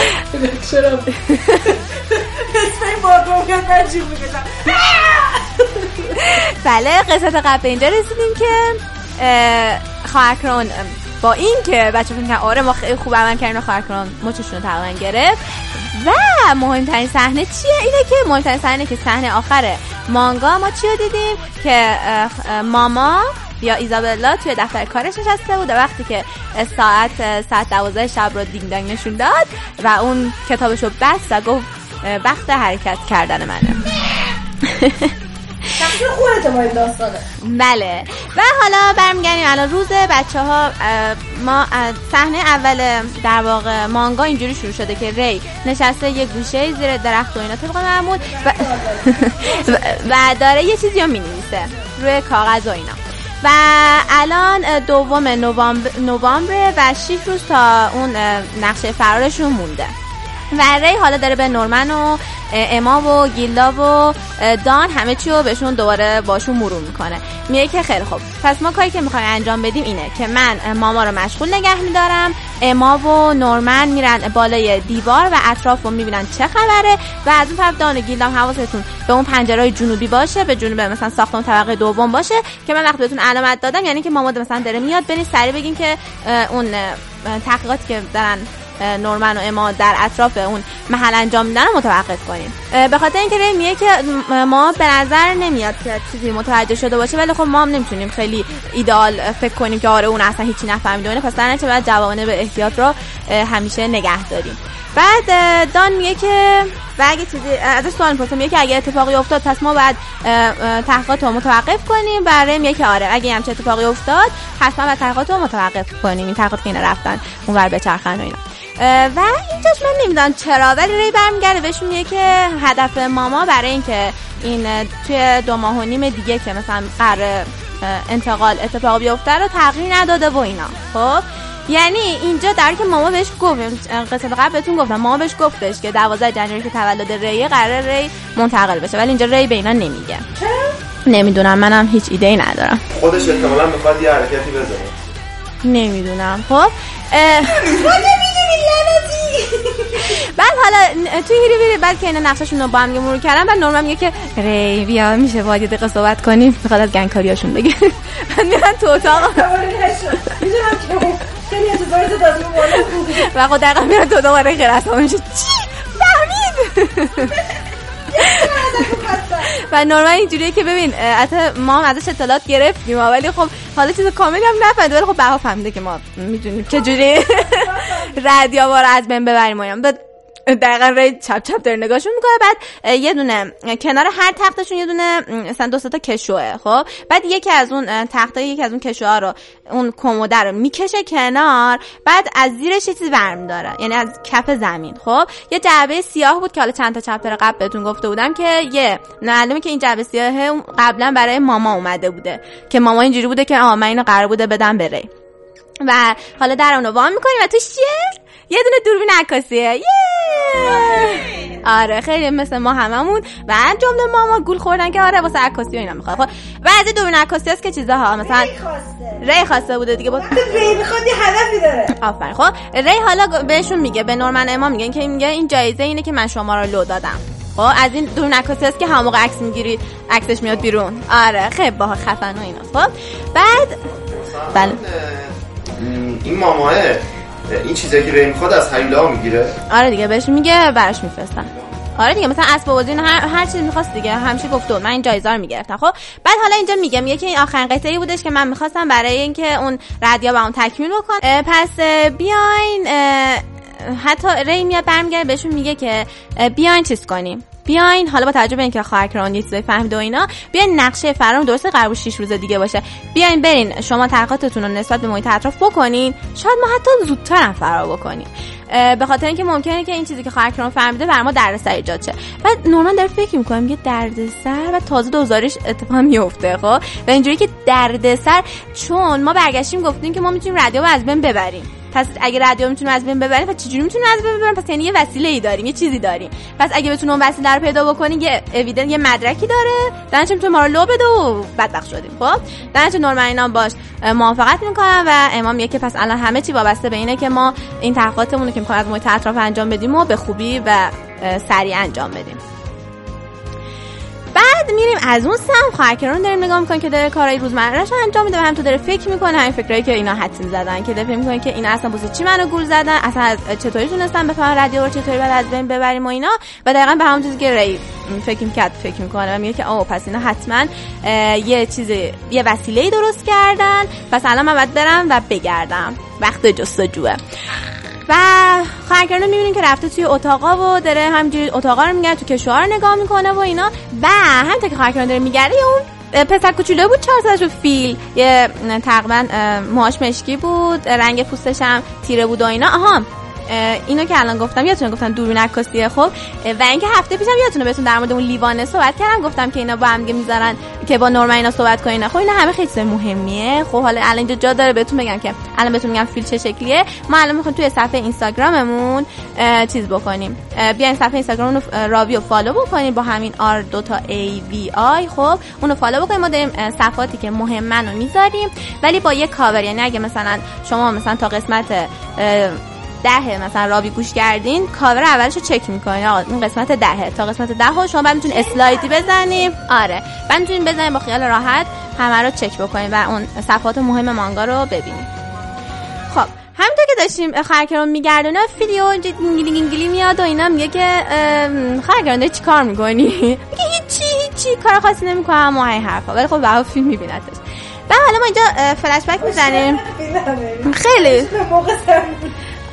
چرا؟ رو بله قصت قبل به اینجا رسیدیم که خواهرکران با این که بچه فکر آره ما خیلی خوب عمل کردیم خواهرکران مچشون تقریبا گرفت. و مهمترین صحنه چیه؟ اینه که مهمترین صحنه که صحنه آخره مانگا ما چی دیدیم؟ که ماما یا ایزابلا توی دفتر کارش نشسته بود وقتی که ساعت ساعت دوازده شب رو دینگ دنگ نشون داد و اون کتابش رو بست و گفت وقت حرکت کردن منه. بله. و حالا برمیگردیم الان روز بچه ها ما صحنه اول در واقع مانگا اینجوری شروع شده که ری نشسته یه گوشه زیر درخت و اینا طبق معمول و, و داره یه چیزی رو می‌نویسه روی کاغذ و اینا. و الان دوم نوامبر و 6 روز تا اون نقشه فرارشون مونده. و ری حالا داره به نورمن و اما و گیلدا و دان همه چی رو بهشون دوباره باشون مرور می‌کنه. میگه که خیلی خوب. پس ما کاری که می‌خوایم انجام بدیم اینه که من ماما رو مشغول نگه میدارم اما و نورمن میرن بالای دیوار و اطراف رو می‌بینن چه خبره و از اون طرف دان و گیلدا حواستون به اون پنجره جنوبی باشه به جنوب مثلا ساختمون طبقه دوم باشه که من وقتی بهتون علامت دادم یعنی که ماما مثلا داره میاد برین سری بگین که اون تحقیقاتی که دارن نورمن و اما در اطراف اون محل انجام میدن متوقف کنیم. به خاطر اینکه ری که ما به نظر نمیاد که چیزی متوجه شده باشه ولی خب ما هم نمی‌تونیم خیلی ایدال فکر کنیم که آره اون اصلا هیچی نفهمیده پس در باید جوابانه به احتیاط رو همیشه نگه داریم. بعد دان میگه که و اگه چیزی از سوال می‌پرسم میگه که اگه اتفاقی افتاد پس ما باید تحقیقات رو متوقف کنیم. برای میگه که آره اگه همچه اتفاقی افتاد حتما باید تحقیقات رو متوقف کنیم. این تحقیقات که رفتن اون ور بچرخن و اینا. و اینجاش من نمی‌دونم چرا ولی ری برمیگرده بهش میگه که هدف ماما برای اینکه این توی دو ماه و نیم دیگه که مثلا قرار انتقال اتفاق بیفته رو تغییر نداده و اینا. خب؟ یعنی اینجا در که ماما بهش گفت قصه قبل بهتون گفتم ماما بهش گفتش که 12 جنوری که تولد ری قرار ری منتقل بشه ولی اینجا ری به اینا نمیگه. نمی‌دونم منم هیچ ایده ای ندارم. خودش احتمالاً می‌خواد یه حرکتی بزنه. نمی‌دونم. خب؟ بعد حالا تو هیری بیری بعد که اینا نقششون رو با هم مرور کردن بعد نورمن میگه که ری بیا میشه باید یه دقیقه صحبت کنیم می‌خواد از گنگکاریاشون بگه. بعد میرن تو اتاق. و خود دقیقا میرن تو دوباره خیلی اصلا میشه چی؟ فهمید و نورمال اینجوریه که ببین حتی ما هم ازش اطلاعات گرفتیم ولی خب حالا چیز کاملی هم نفهمیده ولی خب بها فهمیده که ما می‌دونیم چجوری. ردیا بار از بین ببریم و دقیقا ری چپ چپ داره نگاهشون می‌کنه. بعد یه دونه کنار هر تختشون یه دونه مثلا دو تا کشوه خب؟ بعد یکی از اون تختا یکی از اون کشوها رو اون کموده رو می‌کشه کنار. بعد از زیرش یه چیزی داره یعنی از کف زمین خب؟ یه جعبه سیاه بود که حالا چند تا چپتر قبل بهتون گفته بودم که یه معلومه که این جعبه سیاه قبلا برای ماما اومده بوده که ماما اینجوری بوده که آ من اینو قرار بوده بدم بره. و حالا در اونو وام می‌کنیم. و توش چیه یه دونه دوربین عکاسیه آره خیلی مثل ما هممون. و جمله ماما گول خوردن که آره واسه عکاسی و اینا می‌خواد خب و از دوربین عکاسی هست که چیزها مثلا ری خواسته. بوده دیگه. با ری می‌خواد یه هدفی داره. آفرین. خب ری حالا بهشون میگه به نورمن اما میگه که میگه این جایزه اینه که من شما رو لو دادم. خب از این دور عکاسی هست که هموقع عکس می‌گیری عکسش میاد بیرون. آره خیلی با خفن و اینا. خب بعد بله. این ماماه این چیزایی که ری می‌خواد از هیولا می‌گیره. آره دیگه بهش میگه براش میفرستن. آره دیگه مثلا اسباب بازی هر هر چیزی می‌خواست دیگه همیشه گفته من این جایزه رو می‌گرفتم. خب بعد حالا اینجا میگه میگه که این آخرین قطعه بودش که من می‌خواستم برای اینکه اون ردیا با اون تکمیل بکن. پس بیاین حتی ری میاد برمیگرده بهشون میگه که بیاین چیز کنیم. بیاین. حالا با توجه به اینکه خواهر کران یه چیزای فهمید و اینا. بیاین نقشه فرام درسته قرار 6 روز دیگه باشه. بیاین برین. شما تحقیقاتتون رو نسبت به محیط اطراف بکنین. شاید ما حتی زودتر هم فرار بکنیم. به خاطر اینکه ممکنه که این چیزی که خواهر کران فهمیده بر ما دردسر ایجاد شه. بعد نورمن داره فکر می‌کنه میگه دردسر و تازه دوزارش اتفاق میفته خب؟ و اینجوری که دردسر چون ما برگشتیم گفتیم که ما می‌تونیم رادیو از بین ببریم. پس اگه رادیو می‌تونه از بین ببره پس چجوری می‌تونه از بین ببره پس یعنی یه وسیله ای داریم یه چیزی داریم. پس اگه بتونه اون وسیله پیدا بکنی یه اویدن یه مدرکی داره. درنچه می‌تونه ما رو لو بده و بدبخت شدیم خب؟ درنچه نورمن اینا باش موافقت می‌کنن و امام میگه که پس الان همه چی وابسته به اینه که ما این تحقیقاتمون رو که می‌خوایم از محیط اطراف انجام بدیم و به خوبی و سریع انجام بدیم. بعد میریم از اون سم خواهرکرون داریم نگاه می‌کنیم که داره کارهای روزمرهش انجام میده و هم تو داره فکر می‌کنه. همین فکرایی که اینا حدس زدن که فکر می‌کنه که اینا اصلا واسه چی منو گول زدن؟ اصلا چطوری تونستن بفهمن رادیو رو چطوری بعد از بین ببریم و اینا؟ و دقیقا به همون چیزی که ری فکر می‌کرد فکر می‌کنه و میگه که آه پس اینا حتما یه چیز یه وسیله درست کردن. پس الان من باید برم و بگردم. وقت جستجوه. و خواهرکرانو می‌بینیم که رفته توی اتاقا و داره همجوری اتاقا رو میگرده تو کشوها رو نگاه می‌کنه و اینا. و همینطور که خواهرکرانو داره میگرده اون پسر کوچولو بود چهار سالش فیل. یه تقریبا موهاش مشکی بود رنگ پوستش هم تیره بود و اینا. آها اینو که الان گفتم یادتونه گفتم دوربین عکاسیه خب و اینکه هفته پیشم یادتونه بهتون در مورد اون لیوانه صحبت کردم گفتم که اینا با هم می‌ذارن که با نورمن اینا صحبت کنین خب اینا همه خیلی مهمیه. خب حالا الان اینجا جا داره بهتون بگم که الان بهتون میگم فیل چه شکلیه. ما الان می‌خوایم توی صفحه اینستاگراممون چیز بکنیم. بیاین صفحه اینستاگرام رو راویو follow بکنیم با همین R دو تا A V I خب اونو follow بکنیم. ما داریم صفحاتی که مهمن رو می‌ذاریم. ولی با یه کاور یعنی اگه مثلا شما مثلا تا قسمت دهه مثلا راوی گوش کردین کاور اولش رو چک می‌کنین. آقا این قسمت دهه. تا قسمت ده شما بعد می‌تونین اسلایدی بزنیم. آره. بعد می‌تونین بزنیم با خیال راحت همه رو چک بکنیم و اون صفحات مهم مانگا رو ببینیم. خب همینطور که داشتیم خواهر کرون میگردونه ویدیو گینگلی گینگلی میاد و اینا میگه که خواهر کرون داری چی کار می‌کنی؟ میگه هیچی هیچی کار خاصی نمی‌کنم و این حرفا. ولی خب به فیل هم میبینتش. و حالا ما اینجا فلش بک می‌زنیم. خیلی.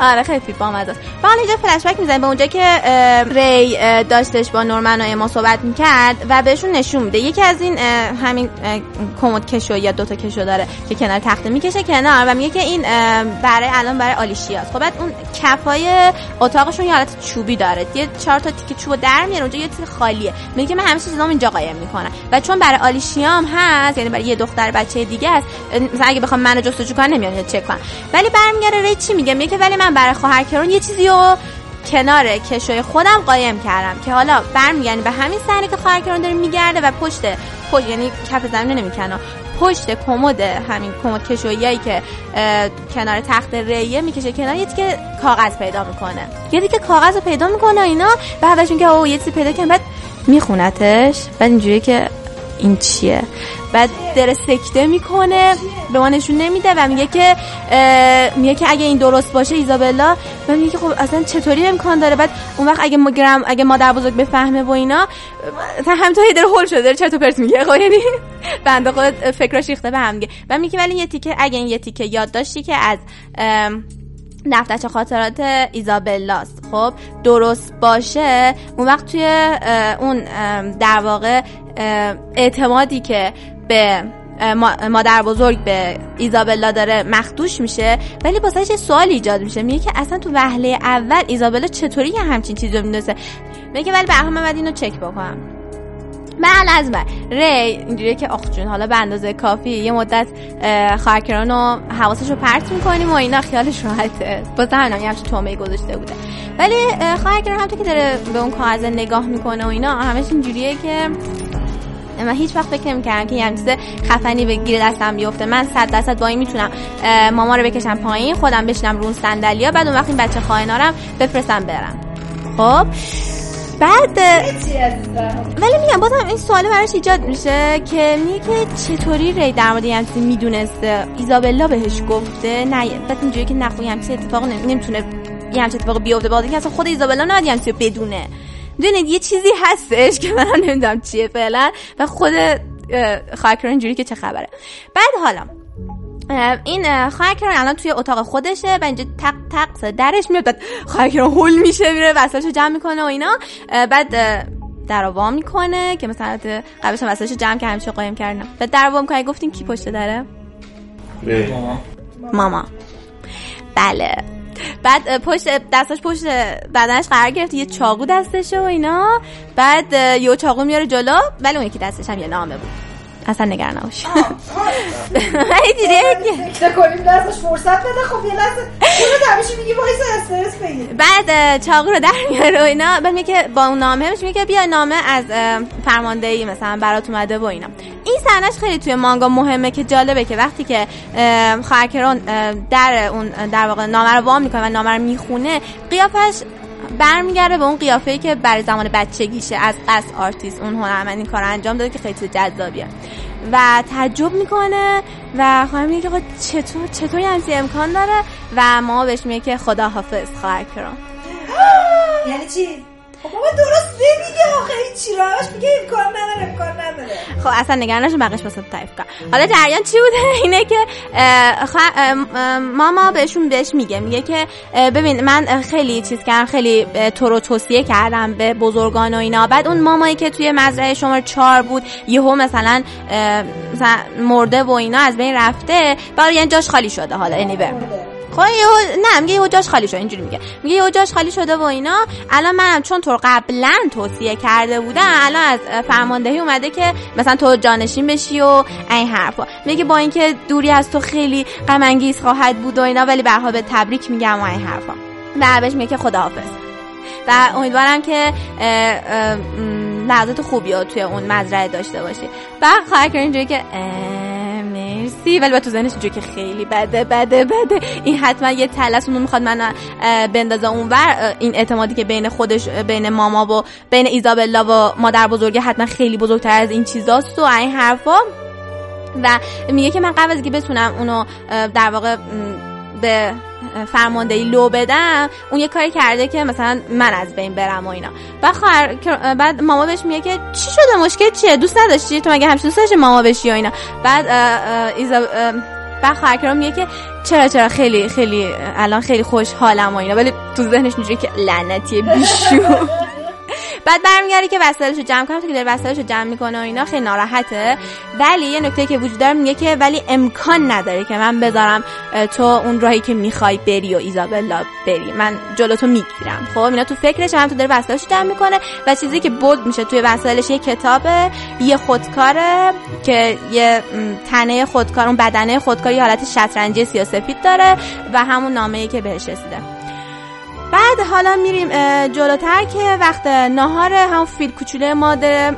آره خیلی بامزه است. و اینجا فلش بک می‌زنه به اونجا که ری داشتش با نورمن و اما صحبت می‌کرد و بهشون نشون میده. یکی از این همین کمد کشو یا دوتا کشو داره که کنار تخته می‌کشه کنار و میگه که این برای الان برای آلیشیاست. خب بعد اون کفای اتاقشون یه حالت چوبی داره. یه چهار تا تیکه چوب در میاره. اونجا یه چیز خالیه. میگه من همه چیزام اینجا قایم می‌کنم. و چون برای آلیشیام هست یعنی برای یه دختر بچه دیگه است مثلا اگه بخوام منو جستجو کنم نمیاد چک کنم. ولی برمیگره ری چی میگه؟ میگه ولی برای خواهر کرون یه چیزی رو کنار کشوی خودم قایم کردم که حالا برمیگردی به همین صحنه که خواهر کرون داره میگرده و پشت پشت یعنی کف زمین نمی‌کنه. پشت کمد همین کمد کشویی که کنار تخت ریه می‌کشه کنار یه که کاغذ پیدا می‌کنه. یه که کاغذ رو پیدا می‌کنه اینا بعدش که او یه چیزی پیدا کنه بعد میخونتش. بعد اینجوری که این چیه. بعد در سکته می‌کنه به ما نشون نمیده و میگه که میگه که اگه این درست باشه ایزابلا. و میگه که خب اصلا چطوری امکان داره؟ بعد اون وقت اگه مگرم اگه مادر بزرگ بفهمه و اینا مثلا همینطوری در هول شده داره چطور پرت میگه خب یعنی بنده خود فکراش ریخته به هم و میگه ولی یه تیکه اگه این یه تیکه یاد داشتی که از دفترچه خاطرات ایزابلاست. خب درست باشه. اون وقت توی اون در واقع اعتمادی که به مادر بزرگ به ایزابلا داره مخدوش میشه ولی باسهش یه سوال ایجاد میشه. میگه که اصلا تو وهله اول ایزابلا چطوری یه همچین چیزی رو میدوزه میگه ولی به من اینو چک بکنم. من از من ری اینجوریه که آخ جون حالا به اندازه کافی یه مدت خواهرکران و حواسش رو پرت می‌کنیم و اینا خیالش راحته. با همین یه همچین تومه گذاشته بوده. ولی خواهرکران هم که داره به اون کاغذ نگاه می‌کنه و اینا همش اینجوریه که من هیچ وقت فکر نمی‌کردم که یه چیز خفنی به گیر دستم بیفته. من صد درصد با این می‌تونم ماما رو بکشم پایین خودم بشینم رو اون صندلی‌ها بعد اون وقت این بچه خائنارم بفرستم برم. خب؟ بعد ولی میگم بازم این سوال براش ایجاد میشه که میگه که چطوری ری در مورد یه می‌دونسته؟ ایزابلا بهش گفته نه بعد اینجوری که نخوی همچین اتفاق نمی‌تونه یه همچین اتفاق بیفته. بازی که اصلا خود ایزابلا نباید یه بدونه. می‌دونید یه چیزی هستش که من نمی‌دونم چیه فعلا و خود خواهر اینجوری که چه خبره. بعد حالا این خواهر الان توی اتاق خودشه و اینجا تق تق درش میاد. بعد خواهر هول میشه میره وسایلشو جمع می‌کنه و اینا. بعد در وا می‌کنه که مثلا قبلش وسایلشو جمع که همیشه قایم کردن. بعد در وا می‌کنه. گفتین کی پشت داره ماما ماما. بله. بعد پشت دستش پشت بدنش قرار گرفت. یه چاقو دستشه و اینا. بعد یه چاقو میاره جلو. ولی اون یکی دستش هم یه نامه بود. اصلا نگران نباش. دیگه کنیم؟ دستش فرصت بده. خب یه لحظه همیشه میگی وایس استرس بگیر. بعد چاقو رو در میاره و اینا. بعد میگه با اون نامه میگه بیا نامه از فرماندهی مثلا برات اومده و اینا. این صحنهش خیلی توی مانگا مهمه که جالبه که وقتی که خواهر کرون در اون در واقع نامه رو وا می‌کنه و نامه رو می‌خونه قیافش برمیگرده به اون قیافه که برای زمان بچگیشه از قصد آرتیست اون هنرمند این کار انجام داده که خیلی چیز جذابیه. و تعجب می‌کنه و خواهر میگه که چطور چطور همچین امکان داره؟ و ما بهش میگه که خدا حافظ خواهر کرون یعنی چی؟ خب بابا درست نمیگه آخه چی راش میگه امکان نداره امکان نداره. خب اصلا نگرانش بقیش واسه تعریف کنم. حالا جریان چی بوده؟ اینه که ماما بهشون بهش میگه میگه که ببین من خیلی چیز کردم خیلی تو رو توصیه کردم به بزرگان و اینا. بعد اون مامایی که توی مزرعه شماره چهار بود یهو مثلا مثلا مرده و اینا از بین رفته برای یعنی جاش خالی شده حالا انیوه خب یهو نه میگه یهو جاش خالی شده اینجوری میگه. میگه یهو جاش خالی شده و اینا. الان منم چون تو قبلا توصیه کرده بودم الان از فرماندهی اومده که مثلا تو جانشین بشی و این حرفا. میگه با اینکه دوری از تو خیلی غم انگیز خواهد بود و اینا ولی به به تبریک میگم و این حرفا. بهش میگه که خداحافظ. و امیدوارم که لحظات خوبی رو توی اون مزرعه داشته باشی. بعد خواهر اینجوری که مرسی ولی تو ذهنش اینجوری که خیلی بده بده بده. این حتما یه تلس اون می‌خواد من بندازه اونور. این اعتمادی که بین خودش بین ماما و بین ایزابلا و مادر بزرگه حتما خیلی بزرگتر از این چیزاست و این حرفا. و میگه که من قبل از که بتونم اونو در واقع به فرماندهی لو بدم اون یه کاری کرده که مثلا من از بین برم و اینا. بعد خواهر بعد ماما بهش میگه که چی شده مشکل چیه؟ دوست نداشتی؟ تو مگه همیشه دوست داشتی ماما بشی و اینا؟ بعد ایزا بعد خواهر میگه که چرا چرا خیلی خیلی الان خیلی خوشحالم و اینا. ولی تو ذهنش اینجوری که لعنتی بیشو. بعد برمیگره که وسایلشو جمع کنه که داره وسایلشو جمع می‌کنه و اینا خیلی ناراحته. ولی یه نکته که وجود داره میگه که ولی امکان نداره که من بذارم تو اون راهی که می‌خوای بری و ایزابلا بری. من جلو تو می‌گیرم. خب اینا تو فکرش هم تو داره وسایلشو جمع می‌کنه و چیزی که بود میشه توی وسایلش یه کتابه یه خودکاره که یه تنه خودکار اون بدنه خودکار یه حالت شطرنجی سیاسفید داره و همون نامه‌ای که بهش رسیده. بعد حالا میریم جلوتر که وقت نهار هم فیل کوچوله ما داره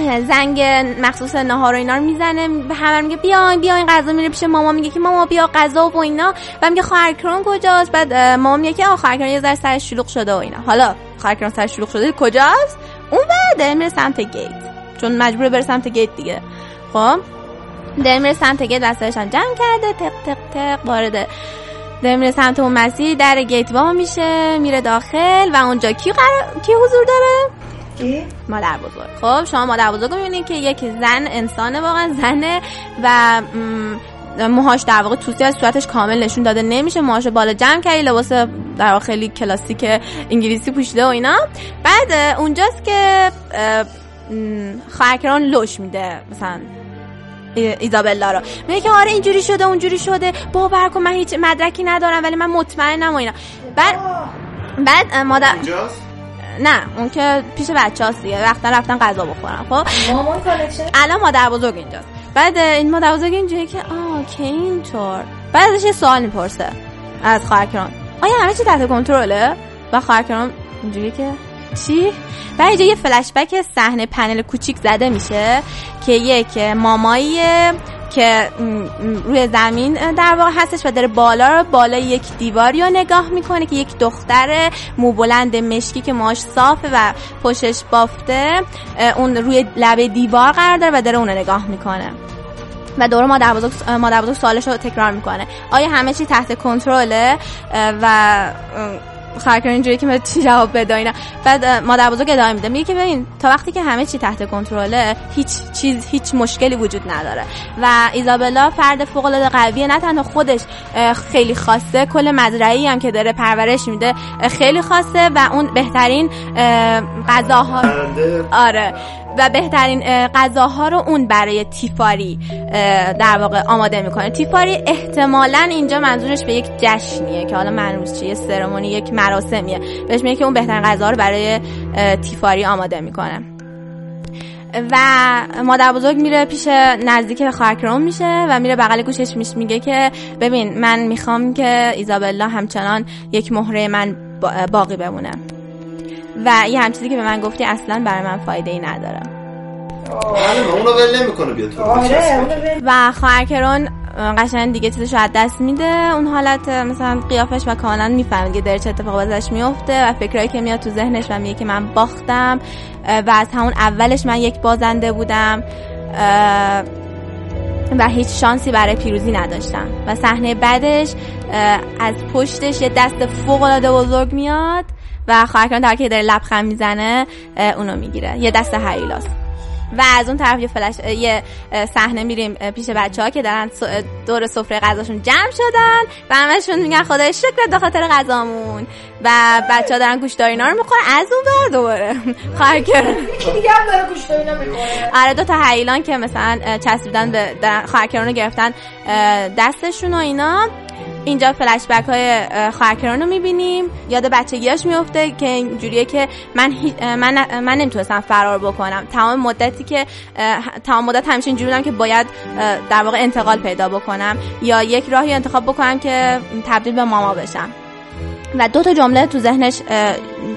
اه، زنگ مخصوص نهار و اینا رو می‌زنه به همه میگه بیاین بیاین غذا میره پیش ماما میگه که ماما بیا غذا و اینا و میگه خواهر کرون کجاست؟ بعد ماما میگه که آ خواهر کرون یه ذره سرش شلوغ شده و اینا. حالا خواهر کرون سرش شلوغ شده کجاست؟ اون بعد میره سمت گیت چون مجبوره بره سمت گیت دیگه. خب؟ داره میره سمت گیت هم جمع کرده تق تق تق وارد داره میره سمت اون مسیر در گیت وا میشه میره داخل و اونجا کی قرار... کی حضور داره؟ کی؟ مادر بزرگ. خب شما مادر بزرگ رو می‌بینید که یک زن انسانه واقعا زنه و موهاش در واقع توسی از صورتش کامل نشون داده. نمیشه موهاشو بالا جمع کردی لباس در واقع خیلی کلاسیک انگلیسی پوشیده و اینا. بعد اونجاست که خواهرکران لوش میده مثلا ایزابلا رو. میگه که آره اینجوری شده اونجوری شده. باور کن من هیچ مدرکی ندارم ولی من مطمئنم و اینا. بعد بعد مادر نه اون که پیش بچه هاست دیگه. وقتا رفتن غذا بخورن خب؟ مامان کالکشن؟ الان مادر بزرگ اینجاست. بعد این مادر بزرگ اینجوری که آه که اینطور بعد ازش یه سوال می‌پرسه از خواهر کرون آیا همه چی تحت کنترله؟ و خواهر کرون اینجوری که چی؟ و اینجا یه فلش بک صحنه پنل کوچیک زده میشه که یک ماماییه که روی زمین در واقع هستش و داره بالا رو بالا یک دیواری رو نگاه می‌کنه که یک دختر مو بلند مشکی که ماش صافه و پشتش بافته اون روی لبه دیوار قرار داره و داره اون رو نگاه می‌کنه. و دوره مادر بزرگ مادر بزرگ سوالش رو تکرار می‌کنه. آیا همه چی تحت کنترله؟ و خواهر اینجوری که چی جواب بده اینا. بعد مادر بزرگ ادامه میده. میگه که ببین تا وقتی که همه چی تحت کنترله هیچ چیز هیچ مشکلی وجود نداره. و ایزابلا فرد فوق العاده قویه. نه تنها خودش خیلی خاصه کل مزرعی هم که داره پرورش میده خیلی خاصه و اون بهترین اه، غذاها. آره. و بهترین اه، غذاها رو اون برای تیفاری در واقع آماده می‌کنه. تیفاری احتمالا اینجا منظورش به یک جشنیه که حالا معلوم چیه سرمونی یک مراسمیه. بهش میگه که اون بهترین غذا رو برای تیفاری آماده می‌کنه. و مادر بزرگ میره پیش نزدیک خواهرکرام میشه و میره بغل گوشش میش میگه که ببین من می‌خوام که ایزابلا همچنان یک مهره من با- باقی بمونه. و یه هم چیزی که به من گفتی اصلا برای من فایده ای نداره. معلومه اونو ول نمی‌کنه بیا تو رو. آره. و خواهرکرون قشنگ دیگه چیزش از دست میده. اون حالت مثلا قیافش و کاملا می‌فهمه دیگه داره چه اتفاقی ازش میفته و فکرایی که میاد تو ذهنش و میگه که من باختم. و از همون اولش من یک بازنده بودم. و هیچ شانسی برای پیروزی نداشتم. و صحنه بعدش از پشتش یه دست فوق العاده بزرگ میاد. و خواهر در که داره لبخند می‌زنه اونو می‌گیره. یه دست هیلاست و از اون طرف یه فلش یه صحنه میریم پیش بچه ها که دارن دور سفره غذاشون جمع شدن و همشون میگن خدای شکر به خاطر غذامون. و بچه ها دارن گوشت اینا رو می‌خورن. از اون بر دوباره. خواهر دیگه هم داره گوشت اینا می‌خوره. آره دو تا حیلان که مثلا چسبیدن به خواهر رو گرفتن دستشون و اینا. اینجا فلش بک های خواهرکران رو می‌بینیم. یاد بچگیاش میفته که اینجوریه که من من من نمی‌تونستم فرار بکنم. تمام مدتی که تمام مدت همیشه اینجوری بودم که باید در واقع انتقال پیدا بکنم یا یک راهی انتخاب بکنم که تبدیل به ماما بشم. و دو تا جمله تو ذهنش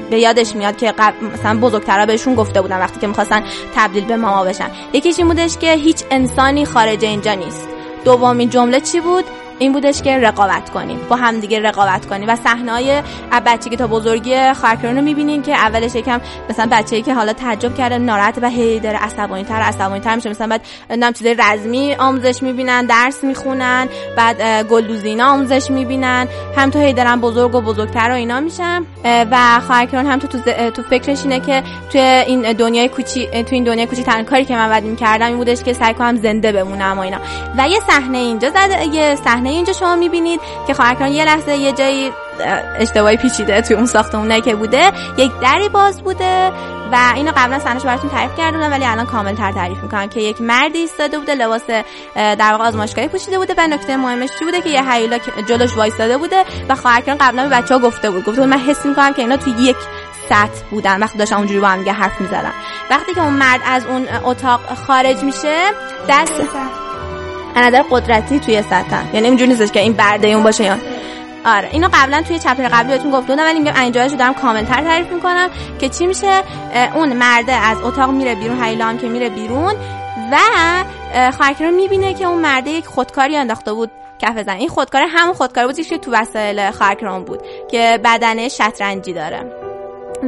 به یادش میاد که مثلا بزرگترها بهشون گفته بودن وقتی که می‌خواستن تبدیل به ماما بشن. یکیش این بودش که هیچ انسانی خارج اینجا نیست. دومین جمله چی بود؟ این بودش که رقابت کنیم با هم دیگه رقابت کنیم. و صحنه‌های بچگی تا بزرگی خواهرکران رو می‌بینیم که اولش یکم مثلا بچه‌ای که حالا تعجب کرده ناراحت و هی داره عصبانی تر عصبانی تر میشه. مثلا بعد نام چیزای رزمی آموزش می‌بینن درس می‌خونن بعد گلدوزینا آموزش می‌بینن. هم تو هی دارن بزرگ و بزرگتر و اینا میشن. و خواهرکران هم تو تو, فکرش اینه که توی این دنیای کوچی تو این دنیای کوچی تنها کاری که من بعد می‌کردم این بودش که سعی کنم زنده بمونم و اینا. و یه صحنه اینجا زده یه صحنه صحنه اینجا شما می‌بینید که خواهرکان یه لحظه یه جایی اشتباهی پیچیده توی اون ساختمونه که بوده یک دری باز بوده و اینو قبلا سنش براتون تعریف کردم ولی الان کامل تر تعریف می‌کنم که یک مردی ایستاده بوده لباس در واقع آزمایشگاهی پوشیده بوده و نکته مهمش چی بوده که یه هیولا جلوش وایستاده بوده و خواهرکان قبلا به بچه‌ها گفته بود. گفته بود من حس می‌کنم که اینا توی یک سطح بودن. وقتی داشتن اونجوری با هم حرف می‌زدن. وقتی که اون مرد از اون اتاق خارج میشه دست نظر قدرتی توی سطح. یعنی اینجوری نیستش که این برده اون باشه یا آره اینو قبلا توی چپتر قبلی بهتون گفته بودم ولی میگم اینجاش دارم کاملتر تعریف می‌کنم که چی میشه؟ اون مرده از اتاق میره بیرون هیلام که میره بیرون و رو می‌بینه که اون مرده یک خودکاری انداخته بود کف زن این خودکار همون خودکاری بود که تو وسایل خواهرکران بود که بدنه شطرنجی داره.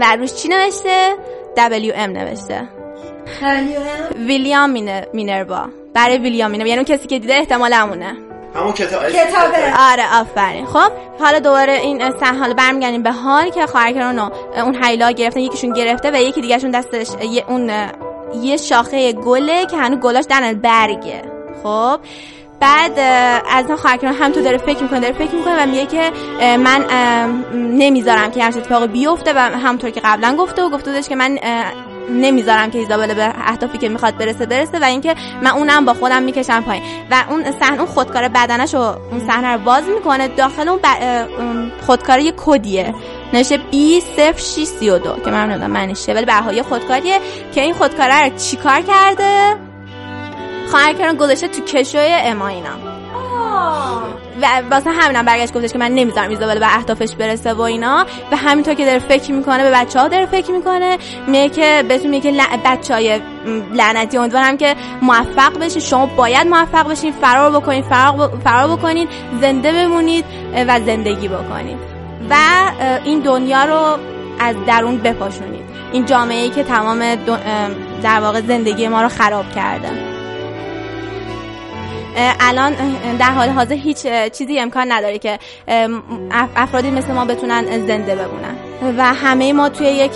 و روش چی نوشته؟ WM نوشته. ویلیام مینربا برای ویلیامینه یعنی اون کسی که دیده احتمال همونه. همون کتاب کتابه. آره آفرین. خب حالا دوباره این سن حالا برمیگردیم به حال که خواهرکران اون حیلا گرفتن یکیشون گرفته و یکی دیگهشون دستش اون یه شاخه گله که هنوز گلاش در برگه. خب بعد از اون خواهرکران هم تو داره فکر می‌کنه داره فکر می‌کنه و میگه که من نمی‌ذارم که همچین اتفاقی بیفته و همونطور که قبلا گفته و گفته که من نمی‌ذارم که ایزابل به اهدافی که می‌خواد برسه برسه و اینکه من اونم با خودم می‌کشم پایین. و اون صحنه اون خودکار بدنش رو اون صحنه رو باز می‌کنه داخل اون, خودکار یه کدیه. نشه بی 0632 که من نمی‌دونم معنیش ولی بهایی خودکاریه که این خودکاره رو چیکار کرده؟ خواهر کردن گذاشته تو کشوی اماینا و واسه همینم برگشت گفتش که من نمی‌ذارم ایزابل به اهدافش برسه و اینا. و همینطور که داره فکر می‌کنه به بچه ها داره فکر می‌کنه میگه که بهتون میگه که بچه های لعنتی امیدوارم که موفق بشید شما باید موفق بشین فرار بکنید فرار, فرار بکنید زنده بمونید و زندگی بکنید. و این دنیا رو از درون بپاشونید. این جامعه ای که تمام در واقع زندگی ما رو خراب کرده. الان در حال حاضر هیچ چیزی امکان نداره که افرادی مثل ما بتونن زنده بمونن. و همه ما توی یک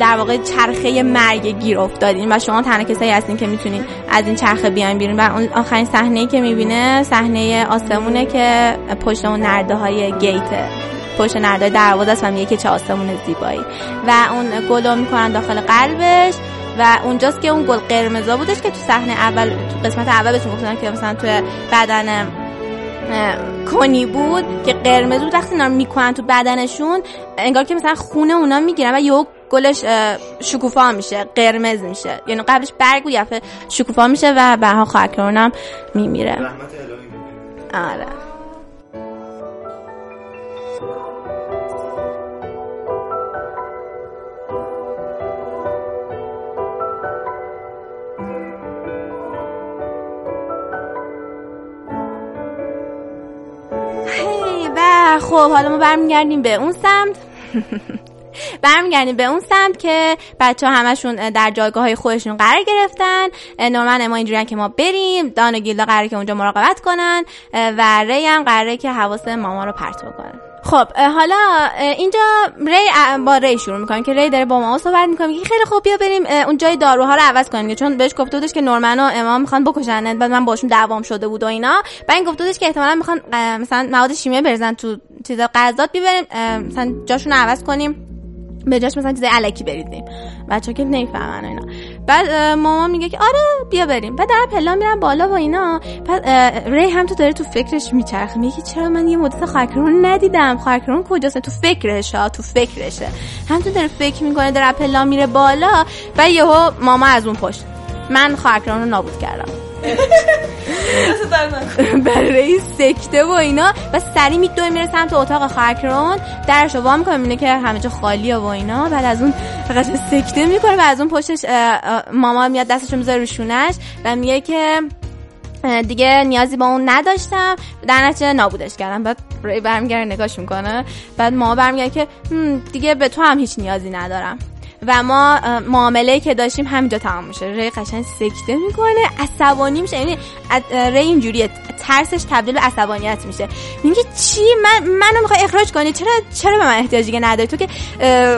در واقع چرخه مرگ گیر افتادیم و شما تنها کسایی هستین که می‌تونین از این چرخه بیاین بیرون. و اون آخرین صحنه که می‌بینه صحنه آسمونه که پشت اون نرده های گیته پشت نرده دروازه است و میگه که چه آسمون زیبایی. و اون گلو می‌کنن داخل قلبش. و اونجاست که اون گل قرمزا بودش که تو صحنه اول تو قسمت اول بهتون گفتن که مثلا تو بدن کنی بود که قرمز بود. وقتی اینا می‌کنن تو بدنشون انگار که مثلا خونه اونا می‌گیرن و یه گلش شکوفا میشه قرمز میشه. یعنی قبلش برگ بود شکوفا میشه و بها خواهر میمیره. رحمت الهی آره. و خب حالا ما برمیگردیم به اون سمت. برمیگردیم به اون سمت که بچه همشون در جایگاه های خودشون قرار گرفتن. نورمن ما اینجوری که ما بریم. دان و گیلدا قراره که اونجا مراقبت کنن. و ری هم قراره که حواس ماما رو پرت کنن. خب حالا اینجا ری با ری شروع می‌کنیم که ری داره با ما صحبت می‌کنه که خیلی خوب بیا بریم اون جای داروها رو عوض کنیم. چون بهش گفته بودش که نورمن و امام می‌خوان بکشن بعد من باشون دعوام شده بود و اینا. بعد این گفته بودش که احتمالاً می‌خوان مثلا مواد شیمیایی بریزن تو چیزا غذات بیبریم مثلا جاشون عوض کنیم. به جاش مثلا چیز علکی بریزیم بچه که نمی‌فهمن اینا. بعد مامان میگه که آره بیا بریم. بعد در پلا میرن بالا و اینا. بعد ری هم تو داره تو فکرش میچرخه. میگه چرا من یه مدت خاکرون ندیدم. خاکرون کجاست؟ تو فکرش ها تو فکرشه. هم تو داره فکر می‌کنه در پلا میره بالا و یهو ماما از اون پشت. من خاکرون رو نابود کردم. برای سکته و اینا. و سری میدوه میره سمت اتاق خاکرون. درشو وا می‌کنه می‌بینه که همه جا خالیه و اینا. بعد از اون فقط سکته می‌کنه و از اون پشتش ماما میاد دستشو می‌ذاره روشونش و میگه که دیگه نیازی با اون نداشتم. در نتیجه نابودش کردم بعد ری برمیگره نگاش می‌کنه. بعد ما برمیگره که دیگه به تو هم هیچ نیازی ندارم. و ما معامله که داشتیم همینجا تمام میشه. ری قشنگ سکته می‌کنه عصبانی میشه یعنی ری اینجوریه. ترسش تبدیل به عصبانیت میشه. میگه چی؟ من منو می‌خوای اخراج کنی؟ چرا چرا به من احتیاجی که نداری؟ تو که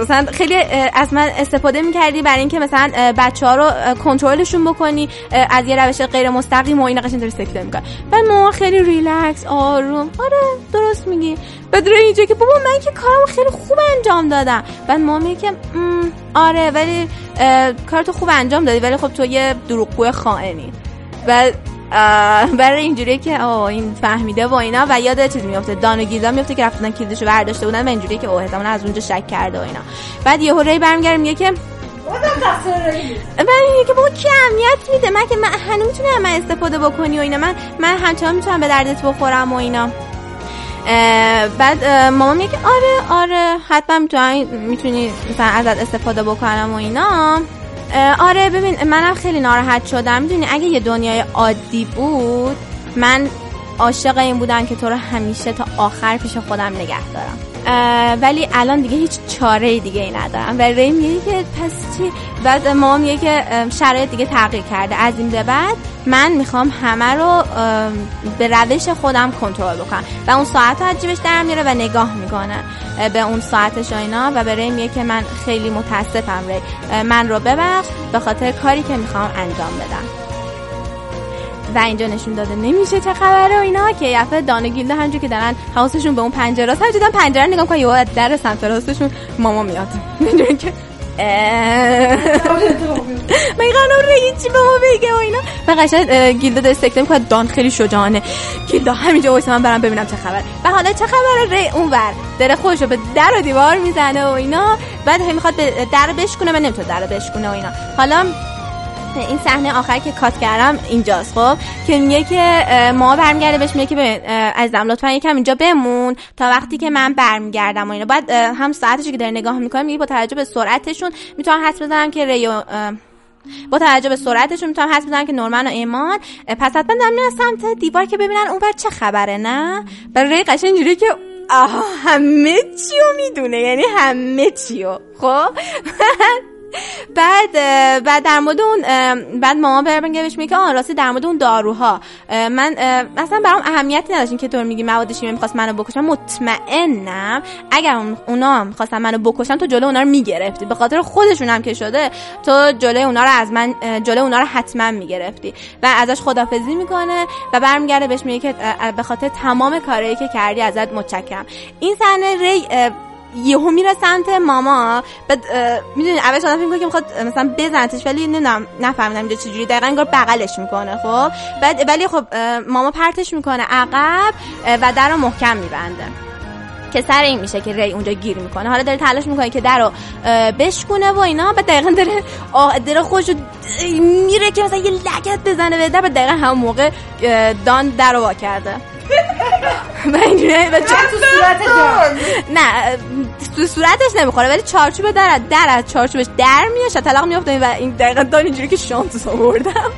مثلا خیلی از من استفاده می‌کردی برای اینکه مثلا بچه ها رو کنترلشون بکنی از یه روش غیر مستقیم و اینا قشنگ داری سکته می‌کنه بعد ما خیلی ریلکس آروم. آره درست میگی. بعد اینجا که بابا من که کارم خیلی خوب انجام دادم. بعد ما میگه که آره ولی کارتو خوب انجام دادی ولی خب تو یه دروغگو خائنی. و برای اینجوری که آه این فهمیده و اینا و یاد چیز میفته دان و گیلدا میفته که رفتن کلیدشو برداشته بودن و اینجوری که اوه احتمالاً از اونجا شک کرده و اینا. بعد یهو ری برمیگره میگه که من میگه که بابا کی اهمیت میده؟ من که من هنوز می‌تونم من استفاده بکنی و اینا. من من همچنان می‌تونم به دردت بخورم و اینا. بعد ماما میگه آره آره حتما می‌تونی مثلا ازت استفاده بکنم و اینا. آره ببین منم خیلی ناراحت شدم. می‌دونی اگه یه دنیای عادی بود من عاشق این بودم که تو رو همیشه تا آخر پیش خودم نگه دارم. ولی الان دیگه هیچ چاره دیگه ای ندارم. و ری میگه که پس چی؟ بعد ما میگه که شرایط دیگه تغییر کرده. از این به بعد من می‌خوام همه رو به روش خودم کنترل بکنم. و اون ساعت رو جیبش در میره و نگاه می‌کنه به اون ساعتش اینا. و به ری میگه که من خیلی متاسفم ری من رو ببخش به خاطر کاری که می‌خوام انجام بدم. و اینجا نشون داده نمیشه چه خبره و اینا که یفه دانه گیلده همجور که دارن حواسشون به اون پنجره است. همجور پنجره نگاه کنن یه در سمت راستشون ماما میاد. اینجوری که من قرار رو چی به ما بگه و اینا. و قشنگ گیلده داره سکته می‌کنه دان خیلی شجاعانه. گیلده همینجا وایسه من برم ببینم چه خبر و حالا چه خبره؟ ری اون ور. داره خودش رو به در و دیوار می‌زنه و اینا. بعد هم می‌خواد به در بشکونه من نمی‌تونه در بشکونه و اینا. حالا این صحنه آخر که کات کردم اینجاست خب؟ که میگه که ما برمیگرده بهش میگه که عزیزم لطفا یکم اینجا بمون تا وقتی که من برمیگردم و اینا. بعد هم ساعتش که داره نگاه می‌کنه میگه با توجه به سرعتشون می‌تونم حس بزنم که ریو با توجه به سرعتشون می‌تونم حس بزنم که نورمن و ایمان. پس حتما دارم سمت دیوار که ببینن اون چه خبره نه؟ برای قشنگ اینجوری که آها همه چیو می‌دونه یعنی همه چیو خب؟ بعد بعد در مورد اون بعد مامان برمیگه بهش میگه آن راستی در مورد اون داروها من اصلا برام اهمیتی نداشت که تو میگی مواد شیمیایی می‌خواست منو بکشن مطمئنم اگر اونا می‌خواستن منو بکشن تو جلو اونا رو می‌گرفتی. به خاطر خودشون هم که شده تو جلوی اونا رو از من جلوی اونا رو حتما می‌گرفتی و ازش خدافظی می‌کنه و برمیگرده بهش میگه که به خاطر تمام کارهایی که کردی ازت متشکرم. این صحنه ری یهو میره سمت ماما. بعد می‌دونی اولش آدم فکر که می‌خواد مثلا بزنتش ولی نمی‌دونم نفهمیدم اینجا چجوری دقیقا انگار بغلش می‌کنه خب؟ بعد ولی خب ماما پرتش می‌کنه عقب و در رو محکم میبنده. که سر این میشه که ری اونجا گیر می‌کنه. حالا داره تلاش می‌کنه که در رو بشکونه و اینا بعد دقیقا داره داره خودشو میره که مثلا یه لگت بزنه به در بعد دقیقا همون موقع دان در وا کرده. و اینجوری تو صورت نه تو صورتش نمی‌خوره ولی چارچوب در در از چارچوبش در میاد شطلق میفته و این دقیقا دان اینجوری که شانس آوردم.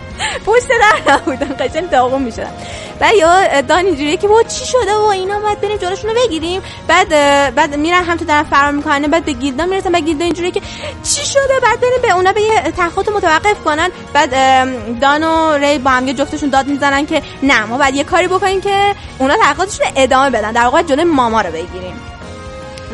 پشت در نبودم قشنگ داغون می‌شدم. و یا دان اینجوری که با چی شده و اینا باید بریم جلوشون رو بگیریم. بعد بعد میرن هم تو دارن فرار می‌کنن بعد به گیلدا می‌رسن بعد گیلدا اینجوری که چی شده؟ بعد بریم به اونا به یه تخت متوقف کنن. بعد دان و ری با هم یه جفتشون داد می‌زنن که نه ما باید یه کاری بکنیم که اونا تحقیقاتشون ادامه بدن. در واقع جلوی ماما رو بگیریم.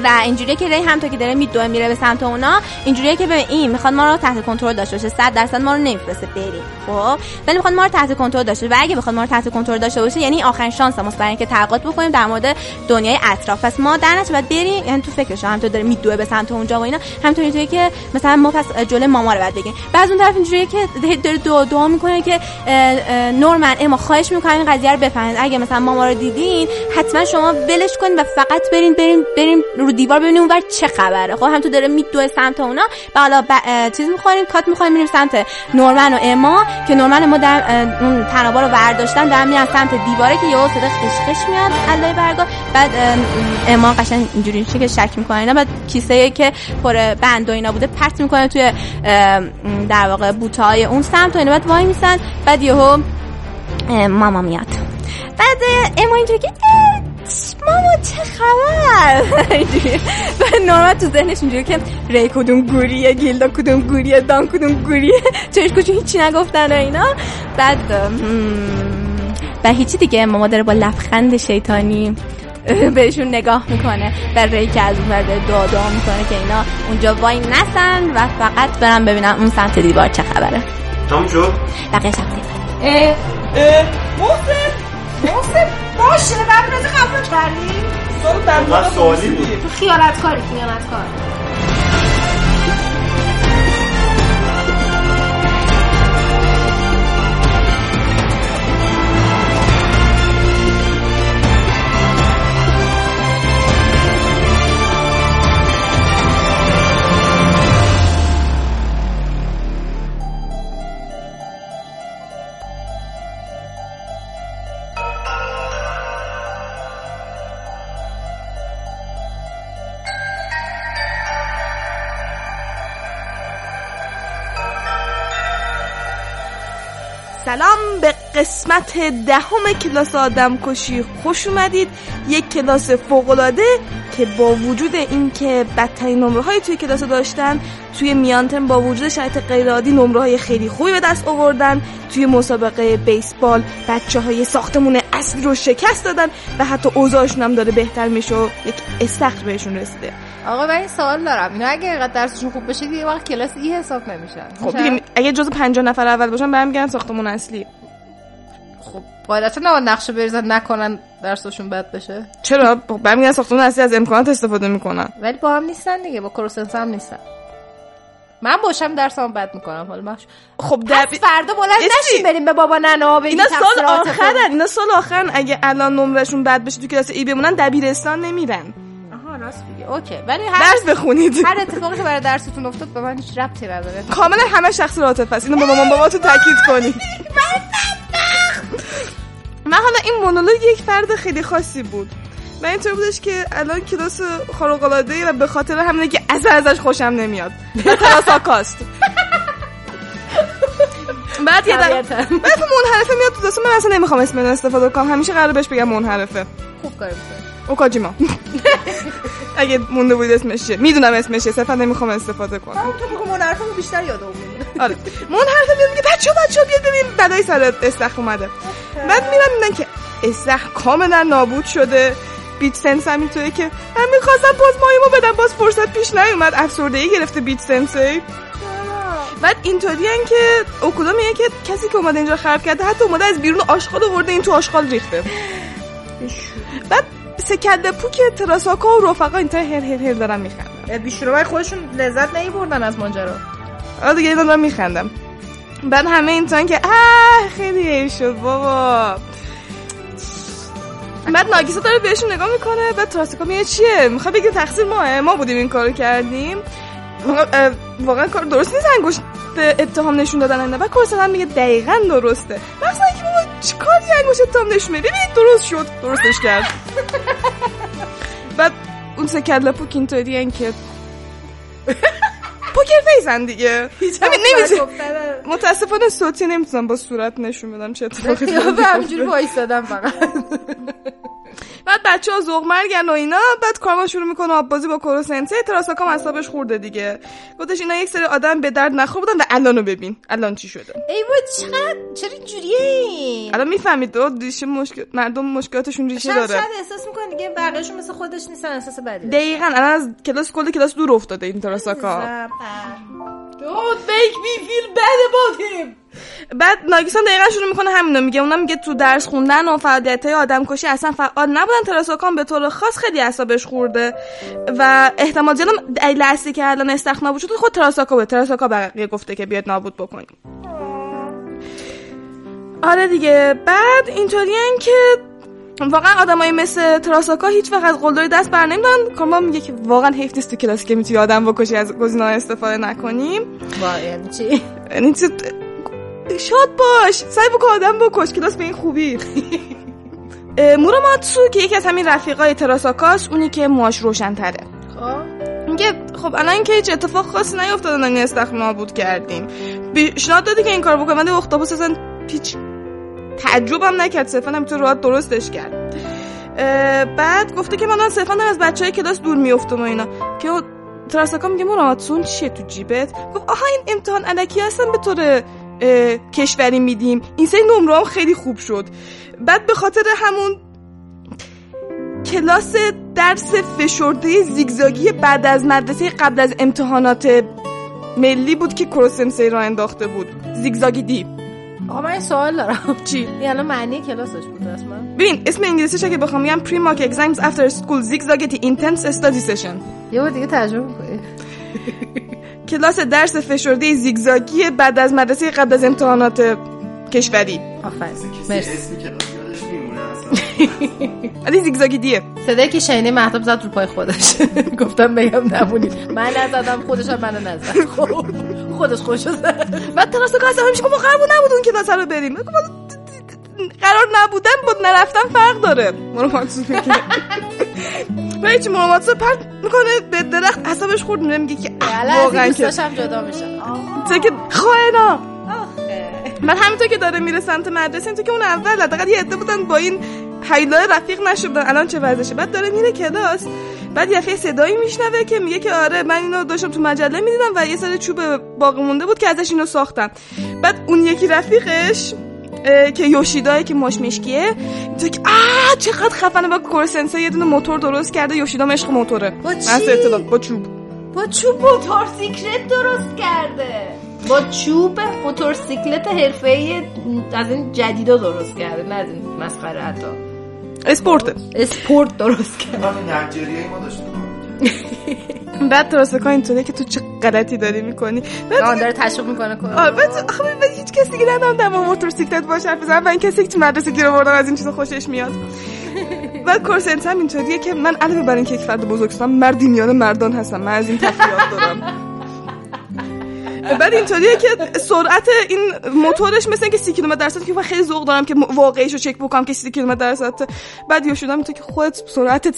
و اینجوریه که ری هم تا که داره میدوه میره به سمت اونا اینجوریه که به این می‌خواد ما رو تحت کنترل داشته باشه 100 درصد ما رو نمیفرسته بریم خب؟ ولی می‌خواد ما رو تحت کنترل داشته و اگه بخواد ما رو تحت کنترل داشته باشه یعنی آخرین شانس ماست برای اینکه تحقیقات بکنیم در مورد دنیای اطراف. پس ما در نتیجه باید بریم یعنی تو فکرش هم تو داره میدوه به سمت اونجا و اینا. همینطوری توی که مثلا ما پس جلوی ماما رو بعد بگیریم بعد اون طرف اینجوریه که داره دعا دعا می‌کنه که نورمن اما خواهش می‌کنم این قضیه رو بفهمید. اگه مثلا ماما رو دیدین حتما شما ولش کنید و فقط برین بریم بریم رو دیوار ببینیم اونور چه خبره. خب هم تو داره میدوه سمت اونا. و حالا ب... چیز می‌خوریم کات می‌خوریم میریم سمت نورمن و اما که نورمن ما در اون تنابا رو برداشتن دارن میرن سمت دیواره که یهو صدا خش میاد الله برگا. بعد اما قشنگ اینجوری میشه که شک می‌کنه بعد کیسه که پر بند و اینا بوده پرت می‌کنه توی در واقع بوتهای اون سمت و اینا. بعد وای میسن بعد یهو ماما میاد. بعد اما اینجوری که ماما چه خبر؟ و نورمال تو ذهنش اینجوری که ری کدوم گوریه گیلدا کدوم گوریه دان کدوم گوریه. چرش کچو هیچی نگفتن و اینا. بعد و هیچی دیگه. ماما داره با لبخند شیطانی بهشون نگاه می‌کنه و ری که از اون ورده دعا دعا می‌کنه که اینا اونجا وای نسن و فقط برن ببینن اون سمت دیوار چه خبره. تمام شد؟ بقیه شب اه محسن! محسن باشه بعد رازی قبول کردی من سوالی بود. تو خیالت کاری خیالت کار قسمت دهم کلاس آدم کشی خوش اومدید. یک کلاس فوقالعاده که با وجود اینکه بدترین نمره های توی کلاس داشتن توی میانتن با وجود شرایط غیرعادی نمره های خیلی خوبی به دست آوردن. توی مسابقه بیسبال بچه های ساختمون اصلی رو شکست دادن و حتی اوضاعشون هم داره بهتر میشه و یک استخر بهشون رسیده. آقا من این سوال دارم. اینا اگه اینقدر درسشون خوب بشه دیگه وقت کلاس ای حساب نمیشن. خب اگه جز 50 نفر اول باشن برمیگردن ساختمون اصلی. خب قاعدتا نباید نقشه بریزن نکنن درسشون بد بشه. چرا؟ خب برمیگردن ساختمون اصلی از امکانات استفاده می‌کنن. ولی با هم نیستن دیگه با کروسنس هم نیستن. من باشم درسام بد می‌کنم حالا ماش خب پس دبی... فردا بلند. نشیم بریم به بابا ننا بگیم اینا سال آخرن اینا سال آخرن. اگه الان نمرشون بد بشه تو کلاس ای بمونن دبیرستان نمیرن. آها راست میگی. اوکی. ولی هر درس بخونید. هر اتفاقی که برای درستون افتاد به من هیچ ربطی نداره. کاملا همه شخص عاطف است. اینو به مامان باباتون تاکید کنید. من حالا این مونولوگ یک فرد خیلی خاصی بود. و اینطور بودش که الان کلاس خارق العاده و به خاطر همینه که از ازش خوشم نمیاد. و کلاساکاست بعد یه. بعد منحرفه میاد تو دست من اصلا نمی‌خوام اسم استفاده کنم. همیشه قرار بهش بگم منحرفه. خوب کاری. اوکاجیما. اگه مونده بود اسمش چیه؟ می‌دونم اسمش چیه صرفا نمی‌خوام استفاده کنم. تو بگو منحرفمو بیشتر یادم میمونه آره. منحرفه میاد میگه بچه بچه بیاد ببین بلای سر استخر اومده. بعد میرن می‌بینن که استخر کاملا نابود شده. بیت سنس هم اینطوره که من می‌خواستم باز مایمو بدم. باز فرصت پیش نیومد. افسردگی گرفته بیت سنسی. بعد اینطوری که اوکودا میگه که کسی که اومده اینجا خراب کرده حتی اومده از بیرون آشغال آورده این تو آشغال ریخته. بعد سکده پو که تراساکا و رفقا اینطور هر هر هر دارن میخندن. بیشتر خودشون لذت نمیبردن از ماجرا. آره دیگه دارم میخندم. بعد همه اینطورن که اه خیلی حیف شد بابا. بعد ناگیسا داره بهشون نگاه می‌کنه بعد تراساکا میگه چیه؟ می‌خواد بگه تقصیر ماه؟ ما بودیم این کارو کردیم. واقعا- کار درست نیست انگشت به اتهام نشون دادن اینا بعد کورسن هم میگه دقیقا درسته. مثلا که بابا چیکاری انگشت اتهام نشون میده؟ ببینید درست شد درستش کرد. بعد اون سه کله پوک اینطوری که پوکر فیسن دیگه. همین نمی‌تونم. متاسفانه صوتی نمی‌تونم با صورت نشون بدم چه اتفاقی خیابه همجوری وایستادم فقط. بعد بچه ها زغ مرگن و اینا بعد کارما شروع می‌کنه آب بازی با کوروسنسه تراساکام اصابش خورده دیگه. گفتش اینا یک سری آدم به درد نخور بودن و الانو ببین. الان چی شده؟ ای وای چقدر چرا اینجوریه؟ الان می‌فهمید دو ریشه مشکل مردم مشکلاتشون ریشه شاید داره. شاید احساس می‌کنه دیگه بقیه‌شون مثل خودش نیستن احساس بدی. دقیقا الان از کلاس کل کلاس دور افتاده این تراساکا Don't make me feel bad about him بعد ناگیسان دقیقا شروع می‌کنه همینو میگه. اونا میگه تو درس خوندن و فعالیت های آدم کشی اصلا فعال نبودن. تراساکان به طور خاص خیلی اعصابش خورده. و احتمال زیاد هم دلیل اصلی که الان استخ نابود شد خود تراساکا بود. تراساکا بقیه گفته که بیاد نابود بکنیم. آره دیگه. بعد اینطوری که واقعا آدمای مثل تراساکا هیچ وقت از قلدری دست بر نمیدارن. کاما میگه که واقعا حیف نیست تو کلاسی که می‌تونی آدم بکشی از گزینه‌ها استفاده نکنیم. وای یعنی چی یعنی شاد باش. سعی بکن آدم بکش. کلاس به این خوبی. موراماتسو که یکی از همین رفیقای تراساکاست اونی که موهاش روشن تره خب؟ میگه خب الان که هیچ اتفاق خاصی نیفتاده این استخر نابود کردیم. پیشنهاد دادی که این کار بکنم ولی اختاپوس اصلا هیچ تعجبم نکرد. صرفا همینطور راحت درستش کرد. بعد گفته که من صرفا از بچه های کلاس دور میفتم و اینا. که تراساکا میگه مراماتسون چیه تو جیبت؟ گفت آها این امتحان علکی هستن به طور کشوری میدیم. این سری نمره هم خیلی خوب شد. بعد به خاطر همون کلاس درس فشرده زیگزاگی بعد از مدرسه قبل از امتحانات ملی بود که کروسنسی را انداخته بود. زیگزاگی دی. آقا من یه سوال دارم. چی؟ الان معنی کلاسش بود اصلا. ببین اسم انگلیسیش اگه بخوام میگم؟ پری ماک اگزامز افتر اسکول زیگزاگتی اینتنس استادی سشن یه بار دیگه ترجمه کنی کلاس درس فشرده زیگزاگی بعد از مدرسه قبل از امتحانات کشوری. آفرین. مرسی. ولی زیگزاگی دیه. صدایی که شنیده مهتاب زد رو پای خودش. گفتم بگم نمونید من نزدم خودش هم منو نزد. خب خودش خوش زد. بعد تراساکا اصلا همیشه گفت ما قرار بود نبود اون کلاس رو بریم قرار نبودن با نرفتن فرق داره. مروماتسو میگه. و هیچی مروماتسو پرت می‌کنه به درخت حسابش خورد میره میگه که اه، واقعا که جدا میشم چه که خائنا. بعد همینطور که داره میره سمت مدرسه اینطور که اون اول حداقل یه عده بودن با این حیلای رفیق نشدن. الان چه وضعشه بعد داره میره کلاس. بعد یه صدایی میشنوه که میگه که آره من اینو داشتم تو مجله می‌دیدم و یه سری چوب باقی مونده بود که ازش اینو ساختم بعد اون یکی رفیقش که یوشیدایی که مش مشکیه تو که آه چقدر خفنه با کورسنسه یه دونه موتور درست کرده یوشیدا عشق موتوره. با من چی؟ با چوب. با چوب موتور سیکلت درست کرده. با چوب موتورسیکلت حرفه‌ای از این جدیدا درست کرده نه از این مسخره حتی. اسپورت. اسپورت درست کرده. ما داشته بعد تراسکا اینطوریه که تو چه غلطی داری می‌کنی. آن داره تشویق می‌کنه کنه بعد آخه من هیچ کسی دیگه ندارم در موتورسیکلت باش حرف بزنم. و این کسی که تو مدرسه گیر آوردم از این چیزا خوشش میاد. بعد کورسنت هم اینطوریه که من علاوه بر اینکه یک فرد بزرگ هستم مردی میان مردان هستم. من از این تفریحات دارم. بعد اینطوریه که سرعت این موتورش مثل اینکه 30 کیلومتر در ساعت که من خیلی ذوق دارم که واقعیش رو چک بکنم که 30 کیلومتر در ساعت. بعد یا شدم تو که خودت سرعتت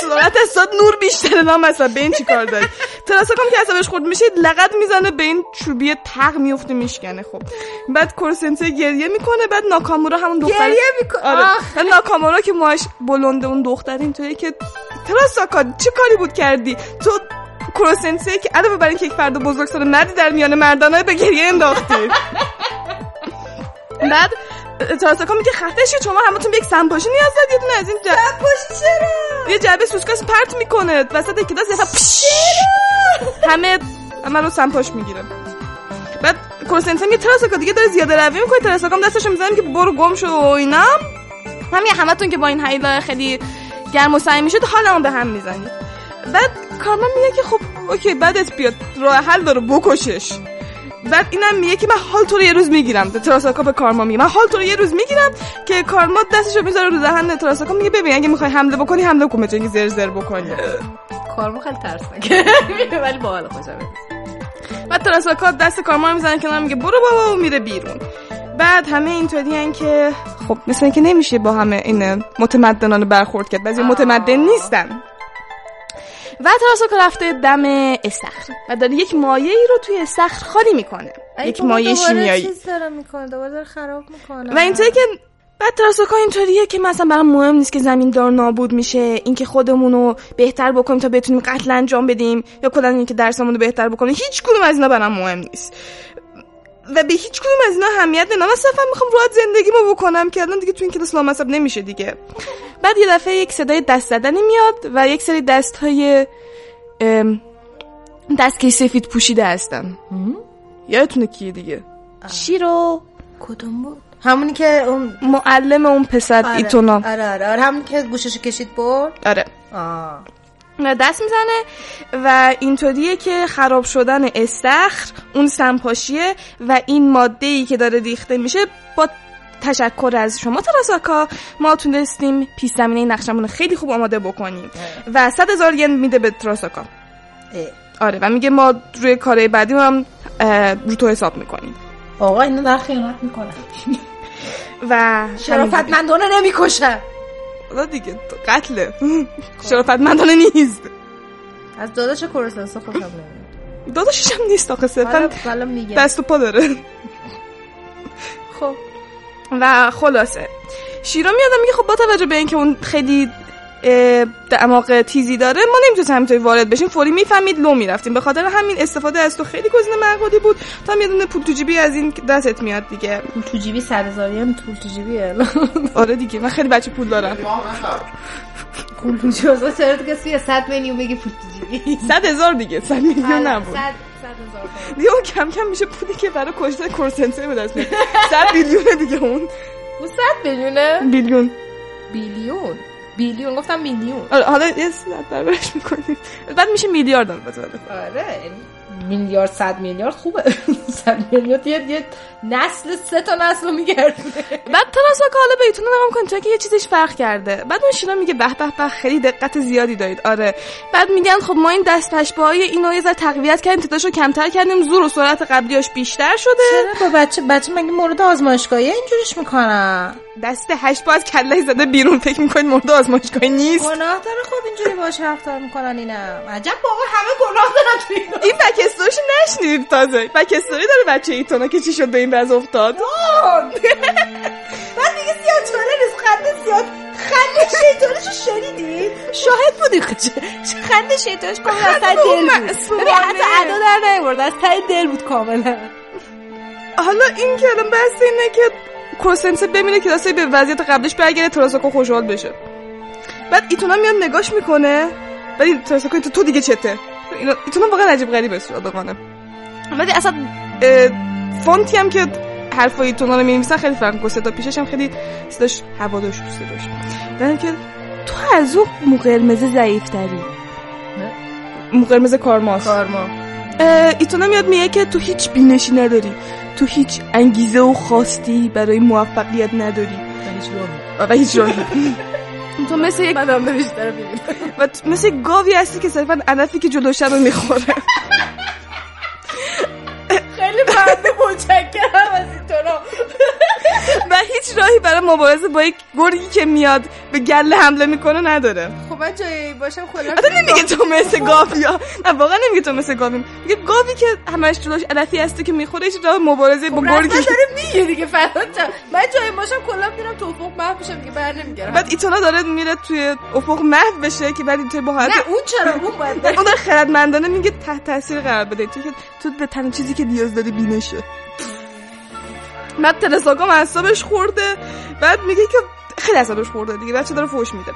سرعت استاد نور بیشتره نام مثلا. به این چیکار داری؟ تراساکام که عصبش خورد میشه لغت می‌زنه به این چوبی تق میفته میشکنه. خب. بعد کورسنسه گریه می‌کنه بعد ناکامورا همون دختر گریه می‌کنه آره. ناکامورا که موهاش بلنده اون دختر اینطوری که تراساکا چه کاری بود کردی؟ تو کروسنسه که علاوه بر اینکه یک فرد بزرگ سال مردی در میان مردانه به گریه انداختی بعد تراساکا میگه خفه شید شما همتون به یک سمپاشی نیاز دارید. یه دونه از این سمپاشی چرا؟ یه جعبه سوسکاس پرت می‌کنه وسط کلاس دفعه همه همه رو سمپاش می‌گیره. بعد کروسنسه میگه تراساکا دیگه داره زیاده روی می‌کنه. تراساکا هم دستشو می‌زنه که برو گم شو و اینا. همین همتون که با این حیلا خیلی گرم و سعی می‌شد حالمو به هم می‌زنید. بعد کارما میگه که خب اوکی بعدت بیاد راه حل داره بکشش. بعد اینم میگه که من حال تو رو یه روز می‌گیرم. به تراساکا به کارما میگه. من حال تو رو یه روز می‌گیرم که کارما دستشو می‌ذاره رو دهن تراساکا. میگه ببین اگه می‌خوای حمله بکنی حمله کن اینکه زر زر بکنی. کارمو خیلی ترسناکه. ولی باحال خوشم بعد تراساکا دست کارما رو می‌زنه کنار میگه برو بابا و میره بیرون. بعد همه اینطوری که خب مثل اینکه نمیشه با همه این متمدنانه برخورد کرد. بعضی متمدن نیستن. و تراساکا رفته دم استخر. و داره یک مایه ای رو توی استخر خالی می‌کنه. یک مایه شیمیایی. چیز داره می‌کنه دوباره داره خراب می‌کنه. و اینطوری که بعد تراساکا اینطوریه که مثلا برام مهم نیست که زمین دار نابود میشه اینکه خودمون رو بهتر بکنیم تا بتونیم قتل انجام بدیم یا کلا اینکه درسمون رو بهتر بکنیم. هیچ کدوم از اینا برام مهم نیست. و به هیچ کدوم از اینا اهمیت نمیدم من صرفا می‌خوام راحت زندگیمو بکنم که الان دیگه تو این کلاس لامصب نمیشه دیگه. بعد یه دفعه یک صدای دست زدنی میاد و یک سری دست های دستکش سفید پوشیده هستن. یادتونه کیه دیگه؟ شیرو کدوم بود؟ همونی که اون معلم اون پسر آره. ایتونا. آره آره آره. همونی که گوششو کشید برد؟ آره. آه. دست می‌زنه و اینطوریه که خراب شدن استخر اون سمپاشیه و این ماده ای که داره ریخته میشه با تشکر از شما تراساکا ما تونستیم پیش زمینه نقشمون رو خیلی خوب آماده بکنیم و صد هزار ین میده به تراساکا. آره و میگه ما روی کارهای بعدی هم رو تو حساب می‌کنیم. آقا اینو در خیانت می‌کنن. و شرافتمندانه نمی‌کشن. حالا دیگه قتله. شرافتمندانه نیست. از داداش کورسنسا خوشم نمیاد. داداشش هم نیست آخه صرفا دست و پا داره. خب. و خلاصه. شیرو میاد و میگه خب با توجه به اینکه اون خیلی دماغ تیزی داره ما نمی‌تونستیم همینطوری وارد بشیم. فوری می‌فهمید لو می‌رفتیم. به خاطر همین استفاده از تو خیلی گزینه معقولی بود. تا یه دونه پول تو جیبی از این دستت میاد دیگه. پول تو جیبی صد هزاری هم پول تو جیبی آره دیگه من خیلی بچه پول دارم. نخواهد. پول تو جیبی. چرا تو کسی 100 میلیون بگی پول تو جیبی؟ صد هزار دیگه صد میلیون نبود. صد صد هزار تومان. دیگه اون کم کم میشه پولی که برای کشتن کورسنسه به دست میاد. صد بیلیونه دیگه اون. اون صد میلیونه بیلیون. بیلیون. بیلیون گفتم میلیون. آره حالا یه صد برابرش می‌کنیم. بعد میشه میلیارد البته آره یعنی میلیارد صد میلیارد خوبه. صد میلیارد یه یه نسل سه تا نسل رو میگردونه. بعد تراساکا حالا به ایتون نگاه می‌کنه چون که یه چیزش فرق کرده. بعد اون شینا میگه به به به خیلی دقت زیادی دارید. آره. بعد میگن خب ما این دست های اینو یه ذره تقویت کردیم تعدادشو کمتر کردیم زور و سرعت قبلیاش بیشتر شده. چرا؟ با بچه بچه مگه مورد آزمایشگاهی اینجوریش می‌کنن؟ دست هشت با از کله زده بیرون فکر می‌کنید مورد آزمایشگاهی نیست؟ گناه داره خب اینجوری باش رفتار می‌کنن اینم. عجب بابا همه گناه دارن تو اینا این بک استوریشو نشنیدید تازه. بک استوری داره بچه ایتونا که چی شد به این وضع افتاد؟ بعد دیگه سیاه چاله نیست خنده سیاه. خنده شیطانشو شنیدی؟ شاهد بودی. چه خنده شیطانش کاملا از ته دل بود. ببین حتی ادا در نیورد از ته دل بود کاملا. حالا این که الان بحث اینه که کورسنسه ببینه که دسته به وضعیت قبلش برگرده تراساکو خوشحال بشه. بعد ایتونا میاد نگاش می‌کنه. ولی تراساکو تو دیگه چته. اینا ایتونا واقعا عجیب غریبه صادقانه ولی اصلا فونتی هم که حرفای ایتونا رو می‌نویسن خیلی فرق می‌کنه. صدا پیشش هم خیلی صداش هوا داشت تو صداش بعد که تو از اون مو قرمز ضعیف‌تری. مو قرمز کارماست کارما. ایتونا میاد میگه که تو هیچ بینشی نداری. تو هیچ انگیزه و خواستی برای موفقیت نداری. و هیچ راهی. تو مثل یک بیشتر ببینم و مثل گاوی هستی که صرفا علفی که جلوشه رو می‌خوره. ممنون متشکرم از این طورا و هیچ راهی برای مبارزه با یک گرگی که میاد به گله حمله می‌کنه نداره. خب من جایی باشم خودم البته نمیگه تو مثل گاوی ها. نه واقعا نمیگه تو مثل گاوی میگه گاوی که همش جلوش علفی هستی که می‌خوره هیچ راه مبارزه با گرگی. داره میگه دیگه جان. من جایی باشم کلا میرم تو افق محو میشم دیگه بر نمیگردم. بعد ایتونا داره میره توی افق محو بشه که بعد اینطوری با حالت نه اون چرا؟ اون باید. اون خردمندانه میگه تحت تاثیر قرار بده. تو که تو به تنها چیزی که نیاز داری بینشه بعد تلساکا معصابش خورده. بعد میگه که خیلی عصبش خورده دیگه بچه داره فوش میده.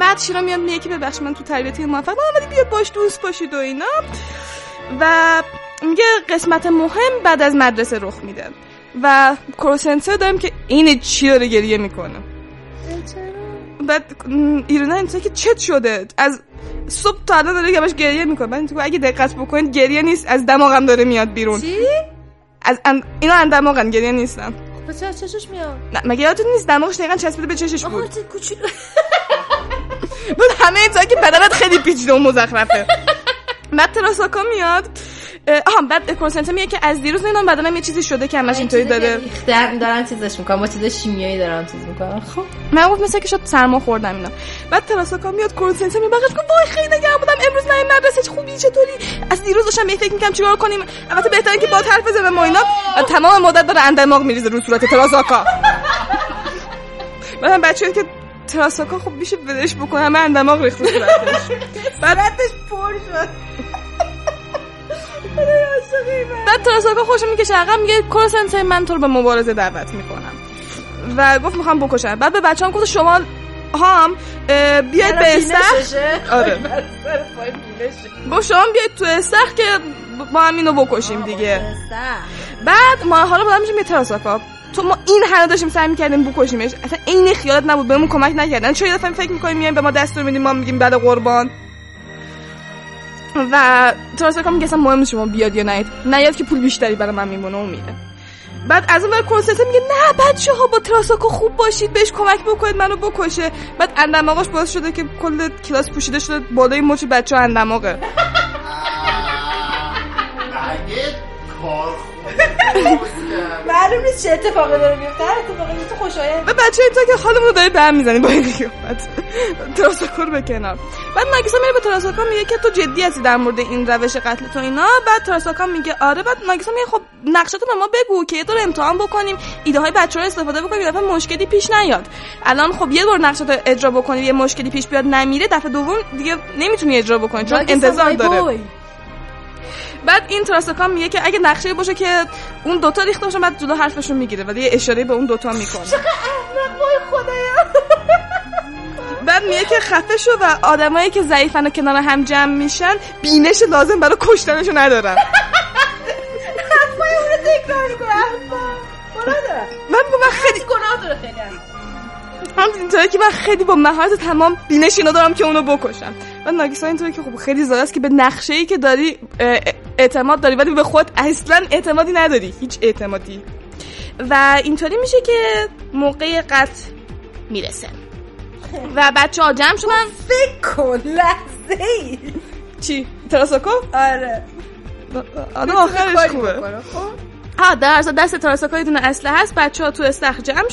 بعد شیرا میاد میگه که ببخش من تو تربیتی موفق ولی بیاد باش دوست باشید و اینا. و میگه قسمت مهم بعد از مدرسه رخ میده. و کروسنسه داریم که این چی داره گریه می‌کنه. بعد ایرنا اینطوری که چت شده. از صبح تا الان داره باش گریه می‌کنه. که اگه دقت بکنید گریه نیست. از دماغم داره میاد بیرون. چی؟ از ان... اینا از دماغن گریه نیستن. پس چرا چشش میاد؟ نه مگه یادتون نیست؟ دماغش دقیقا چسبیده به چشش آها بود. چه کوچولو. بود همه این که بدنت خیلی پیچیده و مزخرفه. بعد تراساکا میاد. آها بعد کورسنته میگه که از دیروز نمی‌دونم بدنم یه چیزی شده که همش اینطوری داره ریختن دارن چیزش می‌کنن با چیز شیمیایی دارن چیز می‌کنن. خب. من گفت مثل که شد سرما خوردم اینا. بعد تراساکا میاد کورسنته می بغلش گفت وای خیلی نگران بودم امروز من این مدرسه چه خوبی چطوری؟ از دیروز داشتم این فکر می‌کنم چیکار کنیم. البته بهتره که با حرف بزنم و اینا. تمام مدت داره اندماغ میریزه رو صورت تراساکا بعدم بچه‌ای که تراساکا خب میشه بدش بکنه همه اندماغ ریخت رو صورتش صورتش پر شد. بعد تراساکا خوش می‌کشه. عقب میگه کورسنسه من تو رو به مبارزه دعوت می‌کنم. و گفت می‌خوام بکشم. بعد به بچه‌ام گفت شما هم بیاید به استخ آره. گفت شما بیاید تو استخ که با هم اینو بکشیم دیگه. بعد ما حالا بلند میشیم یه تراساکا. تو ما این همه داشتیم سعی می‌کردیم بکشیمش. اصلا عین خیالت نبود. بهمون کمک نکردن. چون یه دفعه فکر می‌کنیم میایم به ما دستور میدیم ما میگیم بله قربان. و تراساکا میگه اصلا مهم شما بیاد یا نیاد. نیاد که پول بیشتری برای من میمونه و میره. بعد از اون کورسنسه میگه نه بچه ها با تراساکا خوب باشید بهش کمک بکنید منو بکشه. بعد اندماغش باعث شده که کل کلاس پوشیده شده بالای مچ بچه ها اندماغه. کار معلوم نیست چه اتفاقی داره میفته. هر اتفاقی میفته خوشایند و بچه ها که حالمون رو داره به هم با این قیافت تراساکا رو به کنار. بعد ناگیسا میره به تراساکا میگه که تو جدی هستی در مورد این روش قتل تو اینا. بعد تراساکا میگه آره بعد ناگیسا میگه خب نقشتو به ما بگو که یه دور امتحان بکنیم ایده های بچه رو استفاده بکنیم یه دفعه مشکلی پیش نیاد. الان خب یه دور نقشتو اجرا بکنی یه مشکلی پیش بیاد نمیره دفعه دوم دیگه نمی‌تونی اجرا بکنی چون انتظار داره. بعد این تراساکا میگه که اگه نقشه باشه که اون دوتا ریخته باشن بعد جلو حرفشون می‌گیره ولی یه اشاره به اون دوتا می‌کنه. بعد میگه که خفه شو و آدمایی که ضعیفن و کنار هم جمع میشن بینش لازم برای کشتنشو ندارن. تکرار گناه دارم من با من خیلی گناه داره خیلی. هم. هم اینطوری که من خیلی با مهارت تمام بینش اینا دارم که اونو بکشم و ناگیسا اینطوری که خب خیلی زاده است که به نقشه ای که داری اعتماد داری ولی به خود اصلا اعتمادی نداری هیچ اعتمادی و اینطوری میشه که موقع قتل می‌رسه و بچه ها جمع شدن فکر کن لحظه ای چی؟ تراساکو؟ آره آره آخرش خوبه خب ها در اصل دست تراساکا یه دونه اسلحه هست بچه ها تو استخ جمع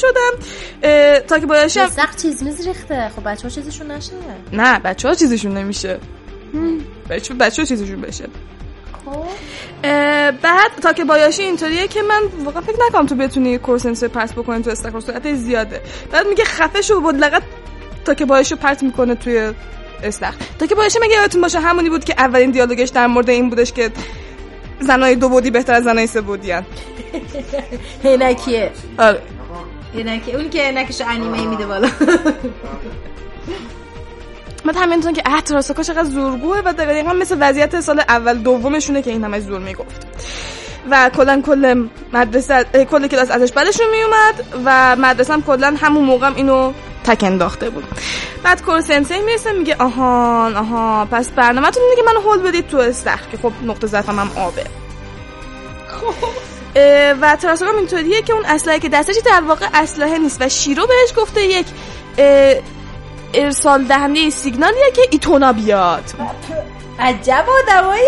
اه، تا که بایشم سخت چیز میز ریخته خب بچه ها چیزشون نشه. نه بچه ها چیزشون نمیشه. بچه بچه ها چیزشون بشه. خب. بعد تا که بایاشی اینطوریه که من واقعا فکر نکنم تو بتونی کورسنسه پرس بکنی تو استخر سرعت زیاده. بعد میگه خفه شو بود لغت تا که بایاشو پرت می‌کنه توی استخر. تا که بایاشی مگه یادتون باشه همونی بود که اولین دیالوگش در مورد این بودش که زنای دو بودی بهتر از زنای سه بودی هنکیه آره. هنکیه اون که هنکشو انیمه میده بالا. بعد همینطور که اه تراساکا چقدر زورگوه و دقیقا مثل وضعیت سال اول دومشونه که این همه زور می‌گفت. و کلا کل مدرسه کل کلاس ازش بدشون میومد و مدرسه هم کلا همون موقع هم اینو تک انداخته بود. بعد کور سنسei می‌رسه میگه آهان آها پس برنامه‌تون اینه که منو هول بدید تو استخر که خب نقطه ضعفم هم آبه. اه، و تراساکا هم اینطوریه که اون اسلحه که دستش در واقع اسلحه نیست و شیرو بهش گفته یک ارسال دهنده سیگنالیه که ایتونا بیاد. عجب آدمایی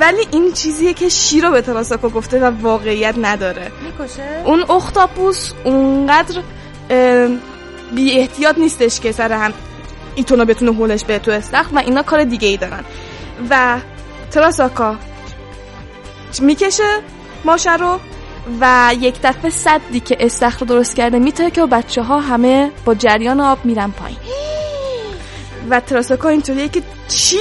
ولی این چیزیه که شیرو به تراساکا گفته و واقعیت نداره. می‌کشه؟ اون اختاپوس اونقدر بی احتیاط نیستش که سر هم ایتونا بتونه هولش به تو استخر و اینا کار دیگه ای دارن. و تراساکا می‌کشه ماشه رو و یک دفعه صدی که استخر رو درست کرده میتره که بچه ها همه با جریان آب میرن پایین. و تراساکا اینطوریه که چی؟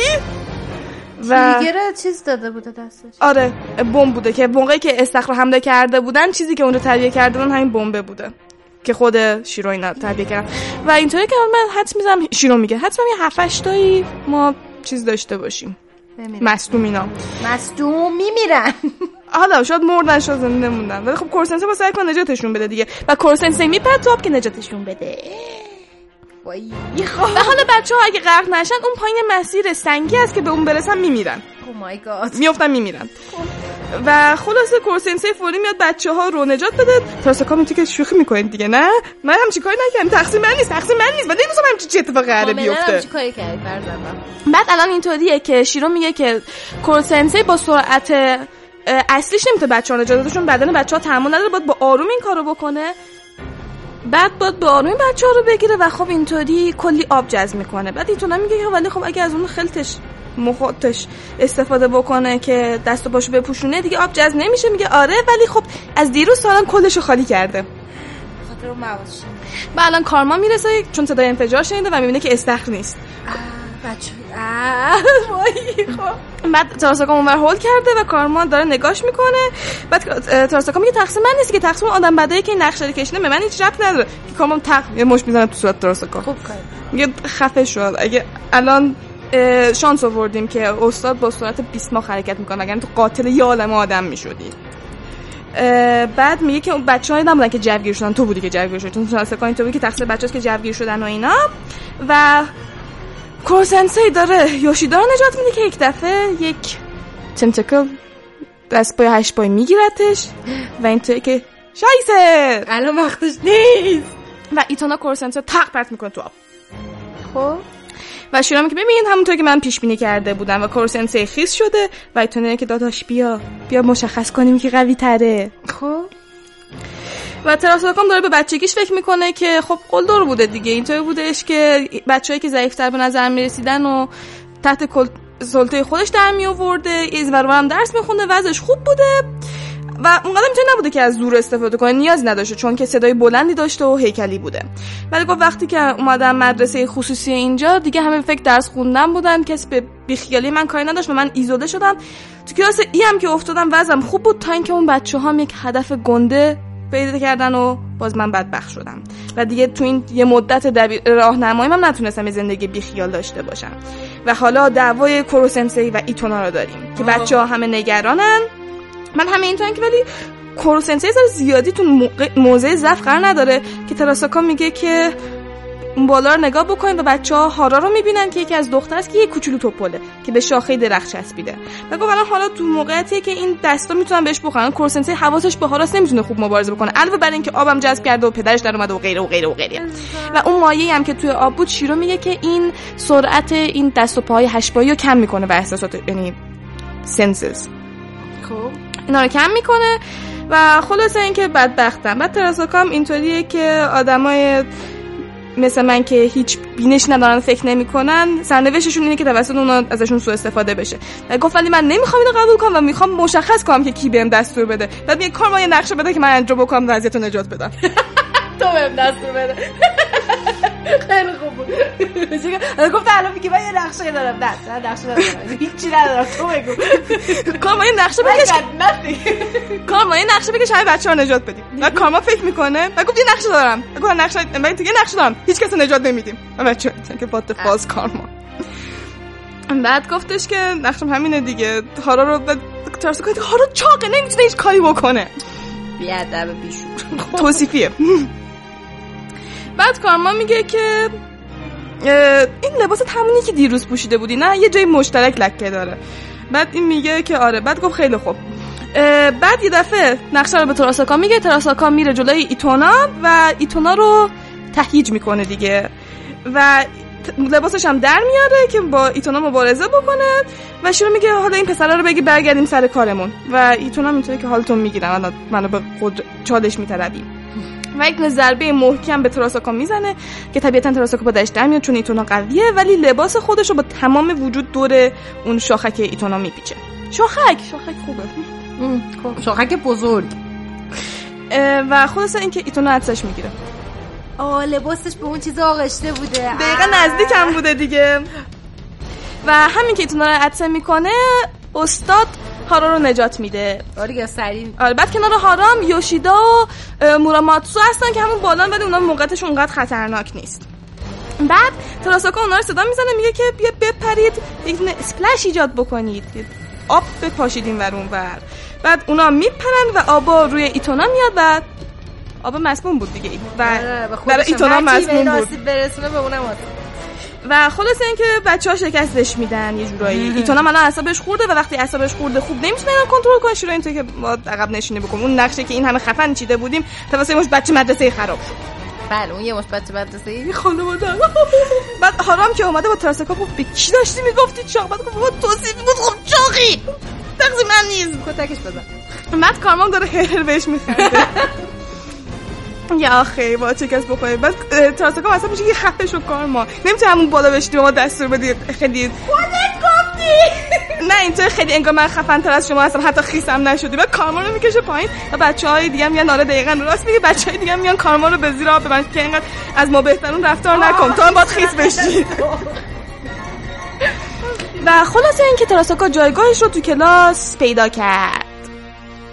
و چیز داده بوده دستش. آره بمب بوده که موقعی که استخر رو حمله کرده بودن چیزی که اون رو تهیه کرده بودن همین بمبه بوده. که خود شیرو اینا تهیه کردن و اینطوری که من حد می‌زنم شیرو میگه. حتما یه هفت تایی ما چیز داشته باشیم. مصدوم اینا. مصدوم میمیرن. حالا شاید مردن شاید زنده موندن. ولی خب کورسنسه با سعی کن نجاتشون بده دیگه. و کورسنسه میپره تو آب که نجاتشون بده. وای. و حالا بچه ها اگه غرق نشن اون پایین مسیر سنگی است که به اون برسن میمیرن. او مای گاد میفتن میمیرن. و خلاصه کورسنسه فوری میاد بچه ها رو نجات بده. تراساکا میگه که شوخی می‌کنید دیگه نه؟ من همچی کاری نکردم؟ تقصیر من نیست تقصیر من نیست. من نمی‌دونم همچی چه اتفاقی قراره بیفته کاری فرزندم بعد الان اینطوریه که شیرو میگه که کورسنسه با سرعت اصلیش نمی‌تونه بچه ها نجات بده چون بدن بچه ها تحمل نداره. باید با آروم این کارو بکنه. بعد باید به آرومی بچه ها رو بگیره و خب اینطوری کلی آب جذب می‌کنه. بعد ایتونا میگه که ولی خب اگه از اون خلتش مخاطش استفاده بکنه که دست و پاشو بپوشونه دیگه آب جذب نمیشه. میگه آره ولی خب از دیروز سالم کلشو خالی کرده. خاطر و الان کارما می‌رسه چون صدای انفجار شنیده و می‌بینه که استخر نیست. بچه. خب. بعد تراساکا اونور هول کرده و کارما داره نگاش می‌کنه. بعد تراساکا میگه تقسیم من نیست که تقسیم آدم بدایی که این نقشه رو کشیده به من هیچ ربط نداره. که کارما تق یه مش می‌زنه تو صورت تراساکا. خوب میگه خفه شد اگه الان شانس آوردیم که استاد با سرعت 20 ماه حرکت می‌کنه. وگرنه تو قاتل یه عالم آدم می‌شدی. بعد میگه که اون بچه های نبودن که جوگیر شدن. تو بودی که جوگیر شدی. چون تراساکا اینطوری که تقصیر بچه که جوگیر شدن و اینا. و کورسنسی داره. یوشیدا رو نجات میده که یک دفعه یک تنتکل دست پای هشت پای میگیرتش. و اینطوری که شایسه الان وقتش نیست. و ایتونا کورسنسی رو تق پرت می‌کنه تو آب. خب؟ و شیرا میگه ببین همونطور که من پیش بینی کرده بودم و کورسنسی خیس شده و ایتونا که داداش بیا بیا مشخص کنیم که قوی تره خب و تراساکام داره به بچگیش فکر می‌کنه که خب قلدر بوده دیگه اینطوری بودش که بچه‌ای که ضعیفتر به نظر می‌رسیدن و تحت. سلطه خودش در می آورده از هم درس میخونده وضعش خوب بوده و اونقدر می‌تونه نبوده که از زور استفاده کنه نیاز نداشته چون که صدای بلندی داشته و هیکلی بوده. ولی گفت وقتی که اومدم مدرسه خصوصی اینجا دیگه همه فکر درس خوندن بودن کسی به بیخیالی من کاری نداشت و من ایزوله شدم. تو کلاس ای هم که افتادم وضعم خوب بود تا اینکه اون بچه هم یک هدف گنده پیدا کردن و باز من بدبخت شدم. و دیگه تو این یه مدت دبیر راهنمایی من نتونستم یه زندگی بیخیال داشته باشم. و حالا دعوای کوروسنسی و ایتونا رو داریم که بچه ها همه نگرانن. من این که ولی کوروسنسی زر زیادی تو موضع ضعف قرار نداره که تراساکا میگه که بالا رو نگاه بکنید و بچه ها هارا رو می‌بینن که یکی از دختر است که یه کوچولو توپله که به شاخه درخت چسبیده. و گفت الان حالا تو موقعیتیه که این دستا می‌تونن بهش بخورن. کورسنسی حواسش به هاراس نمی‌تونه خوب مبارزه بکنه. علاوه بر اینکه آبم جذب کرده و پدرش در اومده و غیره و غیره و غیره. و اون مایه هم که توی آب بود شیرو میگه که این سرعت این دست و پاهای هشتپایی رو کم می‌کنه و احساسات یعنی سنسز. خب اینا رو کم می‌کنه و خلاصه اینکه بدبختم. بعد تراساکام اینطوریه که آدمای مثل من که هیچ بینش ندارن فکر نمی‌کنن سرنوشتشون اینه که توسط اونا ازشون سوء استفاده بشه. و گفت ولی من نمی‌خوام اینو قبول کنم و می‌خوام مشخص کنم که کی بهم دستور بده. بعد میگه کار ما یه نقشه بده که من انجام بکنم وضعیت رو نجات بدم. تو بهم دستور بده. خیلی خوب بود. گفت الان میگه من یه نقشه دارم. نه نه نقشه ندارم. هیچی ندارم. تو بگو. کار ما یه نقشه بکش. I got nothing. کار ما یه نقشه بکش همه بچه‌ها رو نجات بدیم. و کارما فکر می‌کنه و گفت یه نقشه دارم. و گفت نقشه من دیگه نقشه دارم. هیچ کس رو نجات نمیدیم. و بچه‌ها که بات فاز کارما بعد گفتش که نقشم همینه دیگه. هارا رو به ترس کنید هارا چاقه نمی‌تونه هیچ کاری بکنه. بیادب بیشور. توصیفیه. بعد کارما میگه که این لباس همونی که دیروز پوشیده بودی نه یه جای مشترک لکه داره. بعد این میگه که آره بعد گفت خیلی خوب. بعد یه دفعه نقشه رو به تراساکا میگه تراساکا میره جلوی ایتونا و ایتونا رو تهییج می‌کنه دیگه. و لباسش هم در میاره که با ایتونا مبارزه بکنه و شروع میگه حالا این پسره رو بگی برگردیم سر کارمون. و ایتونا می‌تونه که حالتون می‌گیرم منو, منو به قدر... چالش میطلبیم و یک ضربه محکم به تراساکا می‌زنه که طبیعتا تراساکا با دشت میاد چون ایتونا قویه ولی لباس خودش رو با تمام وجود دور اون شاخک ایتونا میپیچه. شاخک شاخک خوبه. خب. شاخک بزرگ. و خلاصه اینکه ایتونا عطسش می‌گیره. آه لباسش به اون چیز آغشته بوده. دقیقا نزدیکم بوده دیگه. و همین که ایتونا رو عطسه می‌کنه استاد هارا رو نجات میده. آره یا سریع آره بعد کنار هارام یوشیدا و موراماتسو هستن که همون بالان ولی اونا موقعیتش اونقدر خطرناک نیست. بعد تراساکا اونا رو صدا می‌زنه میگه که بیا بپرید یک دونه اسپلش ایجاد بکنید. آب بپاشید این ور اون ور. بعد اونا میپرن و آبا روی ایتونا میاد و آب مسموم بود دیگه. و آره، برای ایتونا هر این مسموم بود. آسیب برسونه به اونم آسیب. و خلاص اینکه بچه ها شکستش میدن یه جورایی. ایتون هم الان اعصابش خورده و وقتی اعصابش خورده خوب نمی‌تونه کنترل کنه شروع اینطور که ما عقب نشینه بکنیم. اون نقشه که این همه خفن چیده بودیم توسط مش بچه مدرسه خراب شد. بله اون یه مش بچه مدرسه. ای خانواده. بعد حرام که اومده با تراسکا گفت به کی داشتی می‌گفتی چاق؟ بعد گفت بابا توصیف بود خب چاقی. تقصیر من نیست. کتکش بزن. بعد کارمان داره خیر بهش میخنده. یا آخه با چه کس بخوره بعد تراسکا مثلا میشه یه خفه شو کارمان نمی‌تونه همون بالا بشتی ما دستور بدی. خیلی خودت گفتی! نه اینطور خیلی انگار من خفن تر از شما هستم. حتی خیسم نشدی. بعد کارمان رو می‌کشه پایین. و بچه های دیگه میان آره دقیقا. راست میگه بچه های دیگه میان کارمان رو به زیر آب ببند که اینقدر از ما بهترون رفتار نکن. تو هم باید خیس بشی. و خلاصه اینکه تراساکا جایگاهش رو تو کلاس پیدا کرد.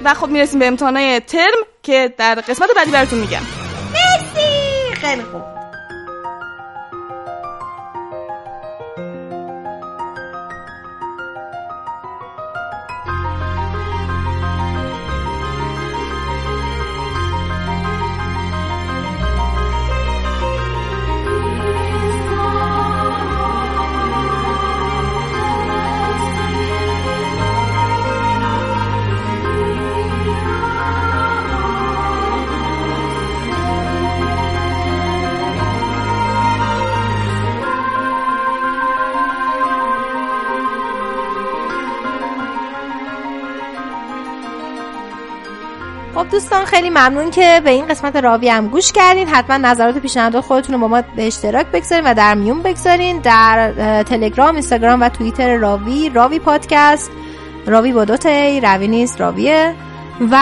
و خب می‌رسیم به امتحانای ترم. که در قسمت بعدی براتون میگم. مرسی. خیلی خوب. خب دوستان خیلی ممنون که به این قسمت راوی هم گوش کردین. حتما نظرات پیشنهاد خودتون رو با ما به اشتراک بگذارین و در میون بگذارین. در تلگرام اینستاگرام و توییتر راوی راوی پادکست راوی با دو راوی نیست راویه. و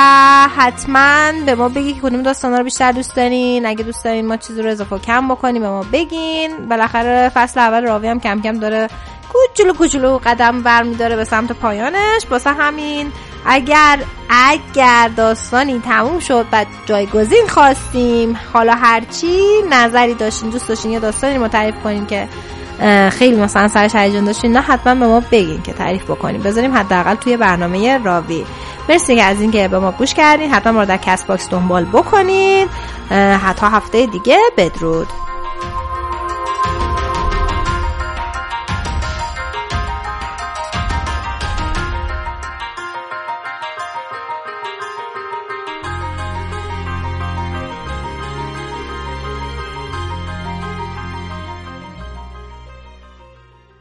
حتما به ما بگی که کدوم داستانا رو بیشتر دوست دارین. اگه دوست دارین ما چیزی رو اضافه کم بکنیم به ما بگین. بالاخره فصل اول راوی هم کم کم داره کوچولو کوچولو قدم برمیداره به سمت پایانش. واسه همین اگر اگر داستانی تموم شد و جایگزین خواستیم حالا هرچی نظری داشتین دوست داشتین یه داستانی رو تعریف کنین که خیلی مثلا سرش هیجان داشتین نه حتما به ما بگین که تعریف بکنیم. بذاریم حداقل توی برنامه راوی. مرسی که از اینکه به ما گوش کردین. حتما ما رو در کست باکس دنبال بکنین. تا هفته دیگه. بدرود.